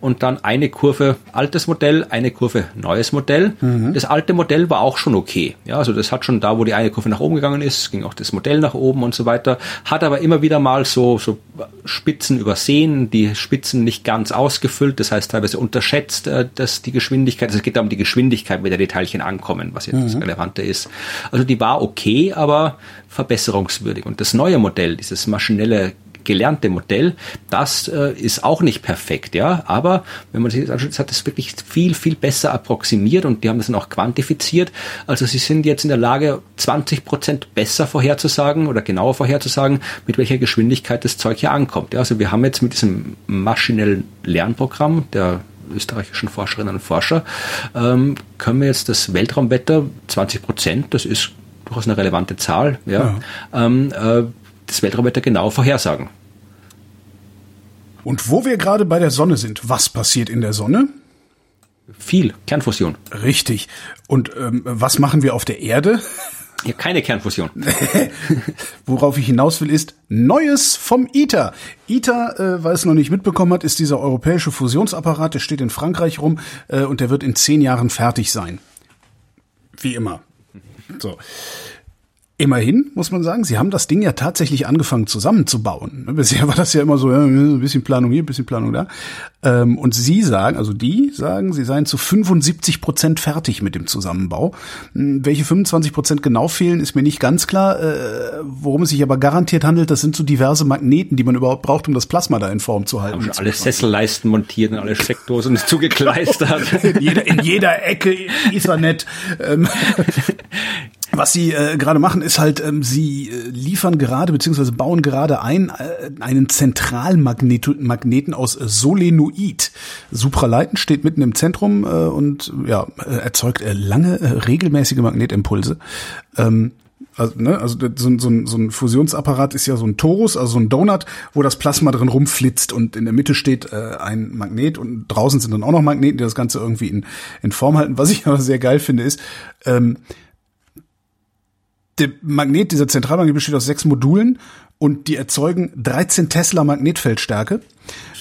Und dann eine Kurve altes Modell, eine Kurve neues Modell. Mhm. Das alte Modell war auch schon okay. Ja, also das hat schon da, wo die eine Kurve nach oben gegangen ist, ging auch das Modell nach oben und so weiter, hat aber immer wieder mal so, so Spitzen übersehen, die Spitzen nicht ganz ausgefüllt, das heißt teilweise unterschätzt, äh, dass die Geschwindigkeit, also es geht da um die Geschwindigkeit, mit der die Teilchen ankommen, was jetzt mhm. das Relevante ist. Also die war okay, aber verbesserungswürdig. Und das neue Modell, dieses maschinelle gelernte Modell, das äh, ist auch nicht perfekt, ja, aber wenn man sich das anschaut, hat es wirklich viel, viel besser approximiert und die haben das dann auch quantifiziert. Also sie sind jetzt in der Lage, 20 Prozent besser vorherzusagen oder genauer vorherzusagen, mit welcher Geschwindigkeit das Zeug hier ankommt. Ja, also wir haben jetzt mit diesem maschinellen Lernprogramm der österreichischen Forscherinnen und Forscher, ähm, können wir jetzt das Weltraumwetter 20 Prozent, das ist durchaus eine relevante Zahl, ja, ja. Ähm, äh, das Weltraumwetter genau vorhersagen. Und wo wir gerade bei der Sonne sind, was passiert in der Sonne? Viel Kernfusion. Richtig. Und ähm, was machen wir auf der Erde? Ja, keine Kernfusion. Worauf ich hinaus will, ist Neues vom ITER. ITER, äh, weil es noch nicht mitbekommen hat, ist dieser europäische Fusionsapparat, der steht in Frankreich rum äh, und der wird in zehn Jahren fertig sein. Wie immer. So. Immerhin, muss man sagen, sie haben das Ding ja tatsächlich angefangen zusammenzubauen. Ne, bisher war das ja immer so, ja, ein bisschen Planung hier, ein bisschen Planung da. Ähm, und sie sagen, also die sagen, sie seien zu 75 Prozent fertig mit dem Zusammenbau. Hm, welche 25 Prozent genau fehlen, ist mir nicht ganz klar. Äh, worum es sich aber garantiert handelt, das sind so diverse Magneten, die man überhaupt braucht, um das Plasma da in Form zu halten. Haben schon alle Sesselleisten montiert und alle Steckdosen zugekleistert. in, jeder, in jeder Ecke Ethernet. Was sie äh, gerade machen, ist halt, ähm, sie äh, liefern gerade beziehungsweise bauen gerade ein äh, einen Zentralmagneten aus äh, Solenoid. Supraleiten steht mitten im Zentrum äh, und ja äh, erzeugt äh, lange äh, regelmäßige Magnetimpulse. Ähm, also, ne, also so, so, so ein Fusionsapparat ist ja so ein Torus, also so ein Donut, wo das Plasma drin rumflitzt und in der Mitte steht äh, ein Magnet und draußen sind dann auch noch Magneten, die das Ganze irgendwie in, in Form halten. Was ich aber sehr geil finde, ist, ähm, der Magnet, dieser Zentralmagnet besteht aus sechs Modulen und die erzeugen 13 Tesla Magnetfeldstärke.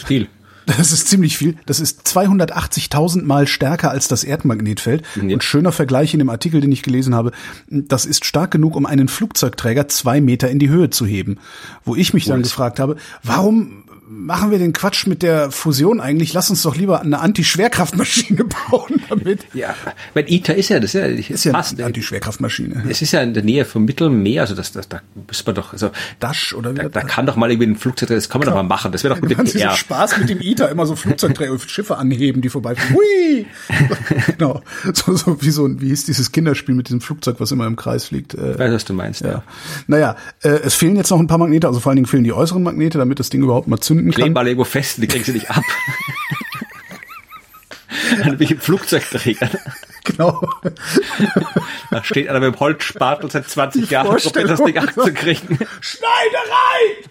Viel. Das ist ziemlich viel. Das ist 280.000 Mal stärker als das Erdmagnetfeld. Ja. Und schöner Vergleich in dem Artikel, den ich gelesen habe. Das ist stark genug, um einen Flugzeugträger zwei Meter in die Höhe zu heben. Wo ich mich dann gefragt habe, warum machen wir den Quatsch mit der Fusion eigentlich? Lass uns doch lieber eine Anti-Schwerkraftmaschine bauen damit. Ja, weil ITER ist ja, das ist ja, ist ja fast eine Anti-Schwerkraftmaschine. Es ist ja in der Nähe vom Mittelmeer, also das, das da müssen wir doch, also Dash oder wie da, da kann doch mal irgendwie ein Flugzeug, das kann man genau. doch mal machen. Das wäre doch gute PR. So Spaß mit dem ITER, immer so Flugzeugträger, Schiffe anheben, die vorbeifahren. Hui! genau, so, so wie so ein, wie hieß dieses Kinderspiel mit diesem Flugzeug, was immer im Kreis fliegt. Äh, ich weiß, was du meinst. Ja. ja. Naja, äh, es fehlen jetzt noch ein paar Magnete, also vor allen Dingen fehlen die äußeren Magnete, damit das Ding überhaupt mal zünden kann. Kleben irgendwo fest, die kriegst du nicht ab. An welchem Flugzeugträger. Genau. Da steht einer mit dem Holzspatel seit 20 Jahren, um das Ding abzukriegen. Schneiderei!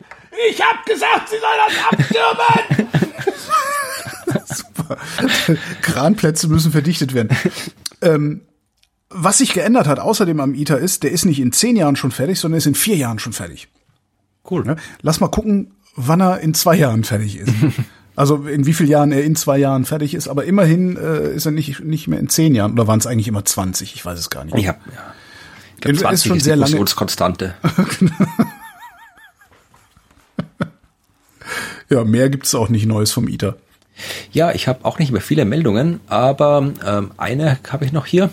Ich hab gesagt, sie soll das abstürmen! Super. Kranplätze müssen verdichtet werden. Ähm, was sich geändert hat außerdem am ITER ist, der ist nicht in zehn Jahren schon fertig, sondern ist in vier Jahren schon fertig. Cool. Lass mal gucken, wann er in zwei Jahren fertig ist. Also in wie vielen Jahren er in zwei Jahren fertig ist, aber immerhin äh, ist er nicht, nicht mehr in zehn Jahren. Oder waren es eigentlich immer 20? Ich weiß es gar nicht. Ich hab, ja. Ich glaub, 20 ist schon ist sehr lange. Konstante. ja, mehr gibt es auch nicht Neues vom ITER. Ja, ich habe auch nicht mehr viele Meldungen, aber ähm, eine habe ich noch hier.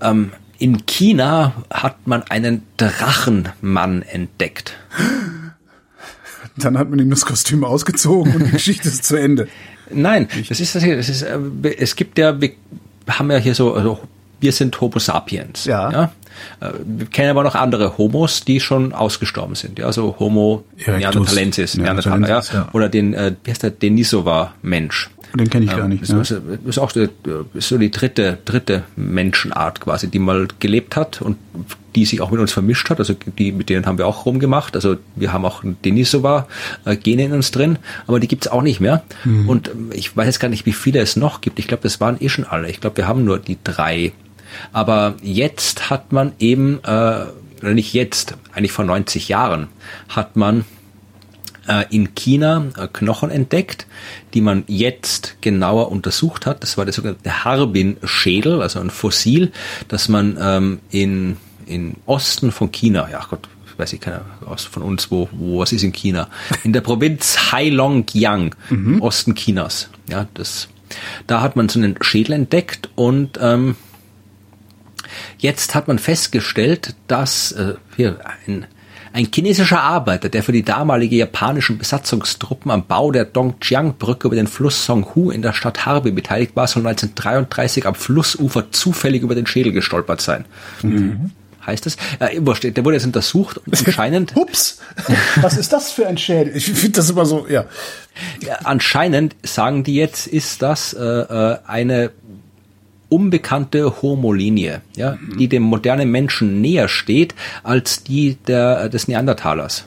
Ähm, in China hat man einen Drachenmann entdeckt. Dann hat man ihm das Kostüm ausgezogen und die Geschichte ist zu Ende. Nein, das ist das hier. Das ist, äh, es gibt ja, wir haben ja hier so, also wir sind Homo sapiens. Ja. ja? Äh, wir kennen aber noch andere Homos, die schon ausgestorben sind. Ja, also Homo neanderthalensis, Neandertaler, ja. ja. Oder den, äh, wie heißt der, Denisova-Mensch. Den kenne ich gar nicht. Das ja. ist auch so die dritte, dritte Menschenart quasi, die mal gelebt hat und die sich auch mit uns vermischt hat. Also die, mit denen haben wir auch rumgemacht. Also wir haben auch Denisova-Gene äh, in uns drin, aber die gibt's auch nicht mehr. Mhm. Und ähm, ich weiß jetzt gar nicht, wie viele es noch gibt. Ich glaube, das waren eh schon alle. Ich glaube, wir haben nur die drei. Aber jetzt hat man eben, äh, oder nicht jetzt, eigentlich vor 90 Jahren, hat man äh, in China äh, Knochen entdeckt, die man jetzt genauer untersucht hat. Das war der sogenannte Harbin-Schädel, also ein Fossil, das man ähm, in, in Osten von China, ja Gott, weiß ich keiner aus von uns, wo, wo was ist in China, in der Provinz Heilongjiang, mhm. Osten Chinas. Ja, das, da hat man so einen Schädel entdeckt und ähm, jetzt hat man festgestellt, dass äh, hier ein ein chinesischer Arbeiter, der für die damalige japanischen Besatzungstruppen am Bau der Dongjiang-Brücke über den Fluss Songhu in der Stadt Harbin beteiligt war, soll 1933 am Flussufer zufällig über den Schädel gestolpert sein. Mhm heißt es. Äh, der wurde jetzt untersucht und anscheinend. Ups! Was ist das für ein Schädel? Ich finde das immer so, ja. ja. Anscheinend sagen die jetzt, ist das äh, äh eine unbekannte Homolinie, ja, mhm. die dem modernen Menschen näher steht als die der, des Neandertalers.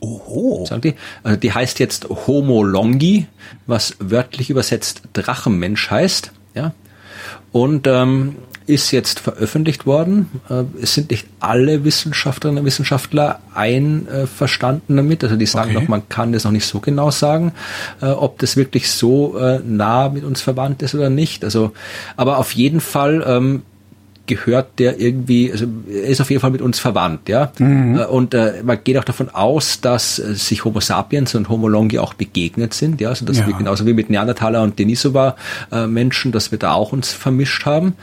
Oho. Sagen die. Also die heißt jetzt Homo Longi, was wörtlich übersetzt Drachenmensch heißt. Ja. Und ähm, ist jetzt veröffentlicht worden. Äh, es sind nicht alle Wissenschaftlerinnen und Wissenschaftler einverstanden damit. Also die sagen okay. noch, man kann das noch nicht so genau sagen, äh, ob das wirklich so äh, nah mit uns verwandt ist oder nicht. Also, aber auf jeden Fall ähm, gehört der irgendwie, also er ist auf jeden Fall mit uns verwandt, ja. Mhm. Äh, und äh, man geht auch davon aus, dass äh, sich Homo sapiens und Homo longi auch begegnet sind, ja, also dass ja. wir genauso wie mit Neandertaler und Denisova äh, Menschen, dass wir da auch uns vermischt haben.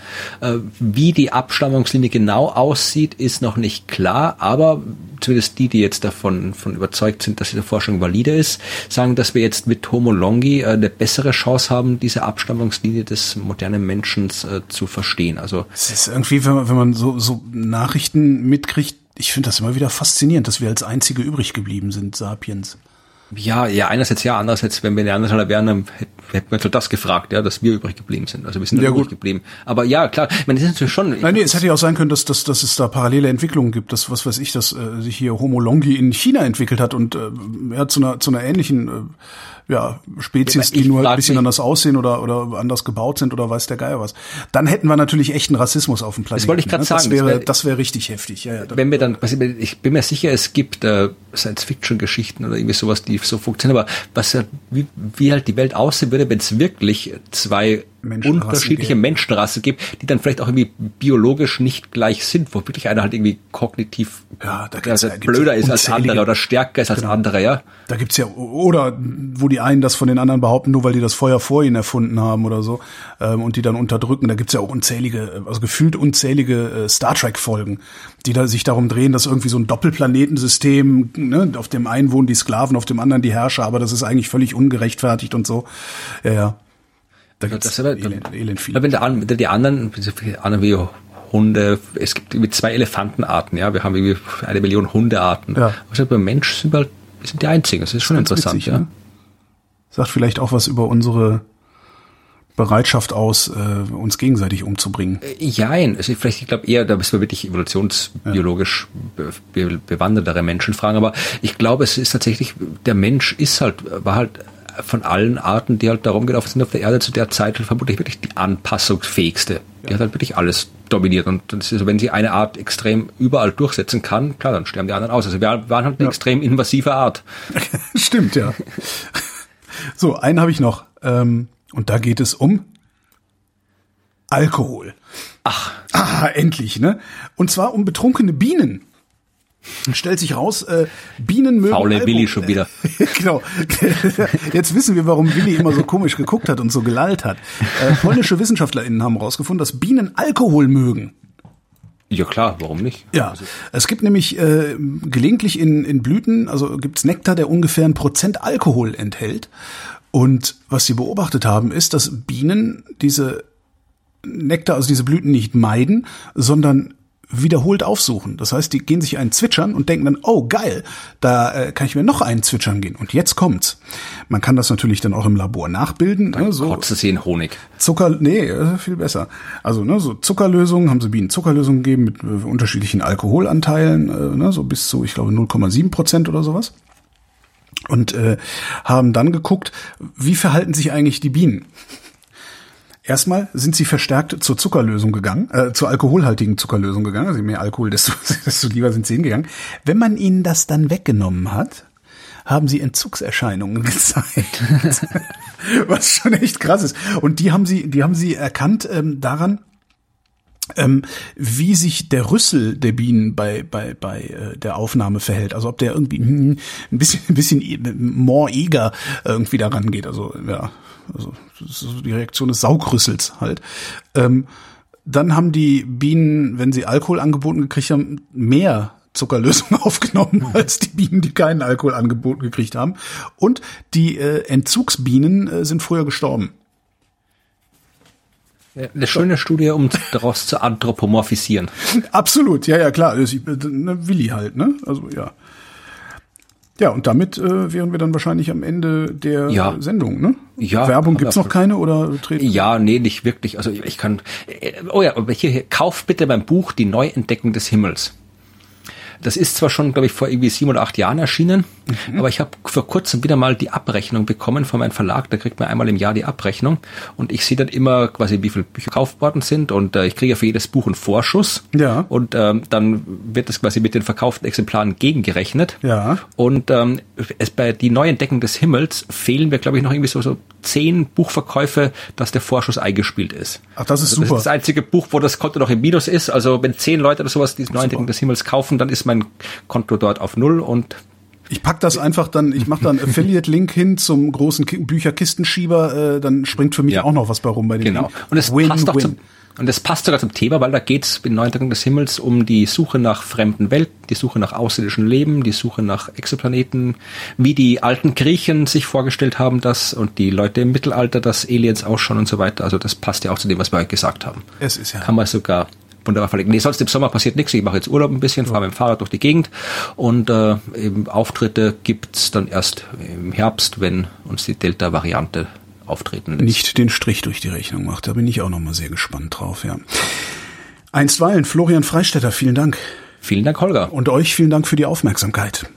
Äh, wie die Abstammungslinie genau aussieht, ist noch nicht klar, aber zumindest die, die jetzt davon von überzeugt sind, dass diese Forschung valide ist, sagen, dass wir jetzt mit Homo longi äh, eine bessere Chance haben, diese Abstammungslinie des modernen Menschen äh, zu verstehen. Also es ist irgendwie, wenn man, wenn man so, so Nachrichten mitkriegt, ich finde das immer wieder faszinierend, dass wir als einzige übrig geblieben sind, Sapiens. Ja, ja, einerseits ja, andererseits, wenn wir Neandertaler wären, dann hätten wir das gefragt, ja, dass wir übrig geblieben sind. Also wir sind ja, übrig geblieben. Aber ja, klar, ich meine, das ist natürlich schon. Nein, nee, es hätte ja auch sein können, dass, dass, dass es da parallele Entwicklungen gibt, dass, was weiß ich, dass äh, sich hier Homo longi in China entwickelt hat und äh, ja, zu einer, zu einer ähnlichen äh, ja, Spezies, die nur ein bisschen anders aussehen oder, oder anders gebaut sind oder weiß der Geier was. Dann hätten wir natürlich echten Rassismus auf dem Planeten. Das wollte ich gerade ne? sagen. Das wäre, das wäre, das wäre richtig heftig. Ja, ja, wenn wir dann, ich bin mir sicher, es gibt äh, Science-Fiction-Geschichten oder irgendwie sowas, die so funktionieren, aber was ja, wie, wie halt die Welt aussehen würde, wenn es wirklich zwei unterschiedliche geben. Menschenrasse gibt, die dann vielleicht auch irgendwie biologisch nicht gleich sind, wo wirklich einer halt irgendwie kognitiv ja, da gibt's, ja, blöder ist als andere oder stärker ist als genau. andere, ja. Da gibt's ja, oder wo die einen das von den anderen behaupten, nur weil die das Feuer vor ihnen erfunden haben oder so, ähm, und die dann unterdrücken. Da gibt's ja auch unzählige, also gefühlt unzählige äh, Star Trek-Folgen, die da sich darum drehen, dass irgendwie so ein Doppelplanetensystem, ne, auf dem einen wohnen die Sklaven, auf dem anderen die Herrscher, aber das ist eigentlich völlig ungerechtfertigt und so. Ja, ja. Da gibt es elend, elend viel. Wenn, der, wenn die anderen, anderen wie Hunde, es gibt irgendwie zwei Elefantenarten, ja, wir haben irgendwie eine Million Hundearten. Ja. Also beim Mensch sind wir halt, wir sind die einzigen, das ist schon das interessant, witzig, ja. Ne? Sagt vielleicht auch was über unsere Bereitschaft aus, äh, uns gegenseitig umzubringen. Äh, jein, also vielleicht, ich glaube eher, da müssen wir wirklich evolutionsbiologisch ja. be bewandertere Menschen fragen, aber ich glaube, es ist tatsächlich, der Mensch ist halt, war halt von allen Arten, die halt darum gelaufen sind auf der Erde zu der Zeit, halt vermutlich wirklich die anpassungsfähigste. Die ja. hat halt wirklich alles dominiert. Und das ist, wenn sie eine Art extrem überall durchsetzen kann, klar, dann sterben die anderen aus. Also wir waren halt eine ja. extrem invasive Art. Stimmt, ja. so, einen habe ich noch. Ähm, und da geht es um Alkohol. Ach. Ah, endlich, ne? Und zwar um betrunkene Bienen. Stellt sich raus, äh, Bienen mögen. Faule Alkohol. Willi schon wieder. genau. Jetzt wissen wir, warum Willi immer so komisch geguckt hat und so gelallt hat. Äh, polnische WissenschaftlerInnen haben herausgefunden, dass Bienen Alkohol mögen. Ja klar, warum nicht? Ja, es gibt nämlich äh, gelegentlich in, in Blüten, also gibt's Nektar, der ungefähr ein Prozent Alkohol enthält. Und was sie beobachtet haben, ist, dass Bienen diese Nektar, also diese Blüten nicht meiden, sondern wiederholt aufsuchen. Das heißt, die gehen sich einen zwitschern und denken dann, oh geil, da äh, kann ich mir noch einen zwitschern gehen. Und jetzt kommt's. Man kann das natürlich dann auch im Labor nachbilden. Dann ne, so kotzt sie in Honig. Zucker, nee, äh, viel besser. Also ne, so Zuckerlösungen, haben sie Bienen Zuckerlösungen gegeben mit äh, unterschiedlichen Alkoholanteilen, äh, ne, so bis zu, ich glaube, 0,7 Prozent oder sowas. Und äh, haben dann geguckt, wie verhalten sich eigentlich die Bienen. Erstmal sind sie verstärkt zur Zuckerlösung gegangen, äh, zur alkoholhaltigen Zuckerlösung gegangen. Also je mehr Alkohol, desto, desto lieber sind sie hingegangen. Wenn man ihnen das dann weggenommen hat, haben sie Entzugserscheinungen gezeigt. Was schon echt krass ist. Und die haben sie, die haben sie erkannt ähm, daran, ähm, wie sich der Rüssel der Bienen bei bei bei äh, der Aufnahme verhält. Also ob der irgendwie hm, ein bisschen ein bisschen more eager irgendwie daran geht. Also ja, also die Reaktion des Saugrüssels halt. Ähm, dann haben die Bienen, wenn sie Alkohol angeboten gekriegt haben, mehr Zuckerlösung aufgenommen als die Bienen, die keinen Alkohol angeboten gekriegt haben. Und die äh, Entzugsbienen äh, sind früher gestorben. Eine schöne Studie, um daraus zu anthropomorphisieren. Absolut, ja, ja, klar. Also, ne, Willi halt, ne? Also ja. Ja, und damit äh, wären wir dann wahrscheinlich am Ende der ja. Sendung, ne? Ja. Werbung gibt's noch keine oder treten? Ja, nee, nicht wirklich. Also ich kann. Äh, oh ja, hier, hier kauf bitte mein Buch Die Neuentdeckung des Himmels. Das ist zwar schon, glaube ich, vor irgendwie sieben oder acht Jahren erschienen, mhm. aber ich habe vor kurzem wieder mal die Abrechnung bekommen von meinem Verlag. Da kriegt man einmal im Jahr die Abrechnung und ich sehe dann immer quasi, wie viele Bücher gekauft worden sind und äh, ich kriege für jedes Buch einen Vorschuss. Ja. Und ähm, dann wird das quasi mit den verkauften Exemplaren gegengerechnet. Ja. Und ähm, es bei die neuen Decken des Himmels fehlen mir, glaube ich, noch irgendwie so, so zehn Buchverkäufe, dass der Vorschuss eingespielt ist. Ach, das ist also, super. Das ist das einzige Buch, wo das Konto noch im Minus ist. Also wenn zehn Leute oder sowas die neuen Decken des Himmels kaufen, dann ist mein Konto dort auf Null und ich pack das einfach dann, ich mache dann Affiliate-Link hin zum großen Bücherkistenschieber, äh, dann springt für mich ja. auch noch was bei rum bei dem Genau. Und es win, passt auch zum, und das passt sogar zum Thema, weil da geht es in Neuntagen des Himmels um die Suche nach fremden Welten, die Suche nach außerirdischen Leben, die Suche nach Exoplaneten, wie die alten Griechen sich vorgestellt haben das und die Leute im Mittelalter, dass Aliens ausschauen und so weiter. Also das passt ja auch zu dem, was wir heute gesagt haben. Es ist ja. Kann man sogar wunderbar verlegen. Nee, sonst im Sommer passiert nichts. Ich mache jetzt Urlaub ein bisschen, fahre mit dem Fahrrad durch die Gegend und äh, eben Auftritte gibt's dann erst im Herbst, wenn uns die Delta-Variante auftreten lässt. Nicht den Strich durch die Rechnung macht. Da bin ich auch noch mal sehr gespannt drauf, ja. Einstweilen, Florian Freistetter, vielen Dank. Vielen Dank, Holger. Und euch vielen Dank für die Aufmerksamkeit.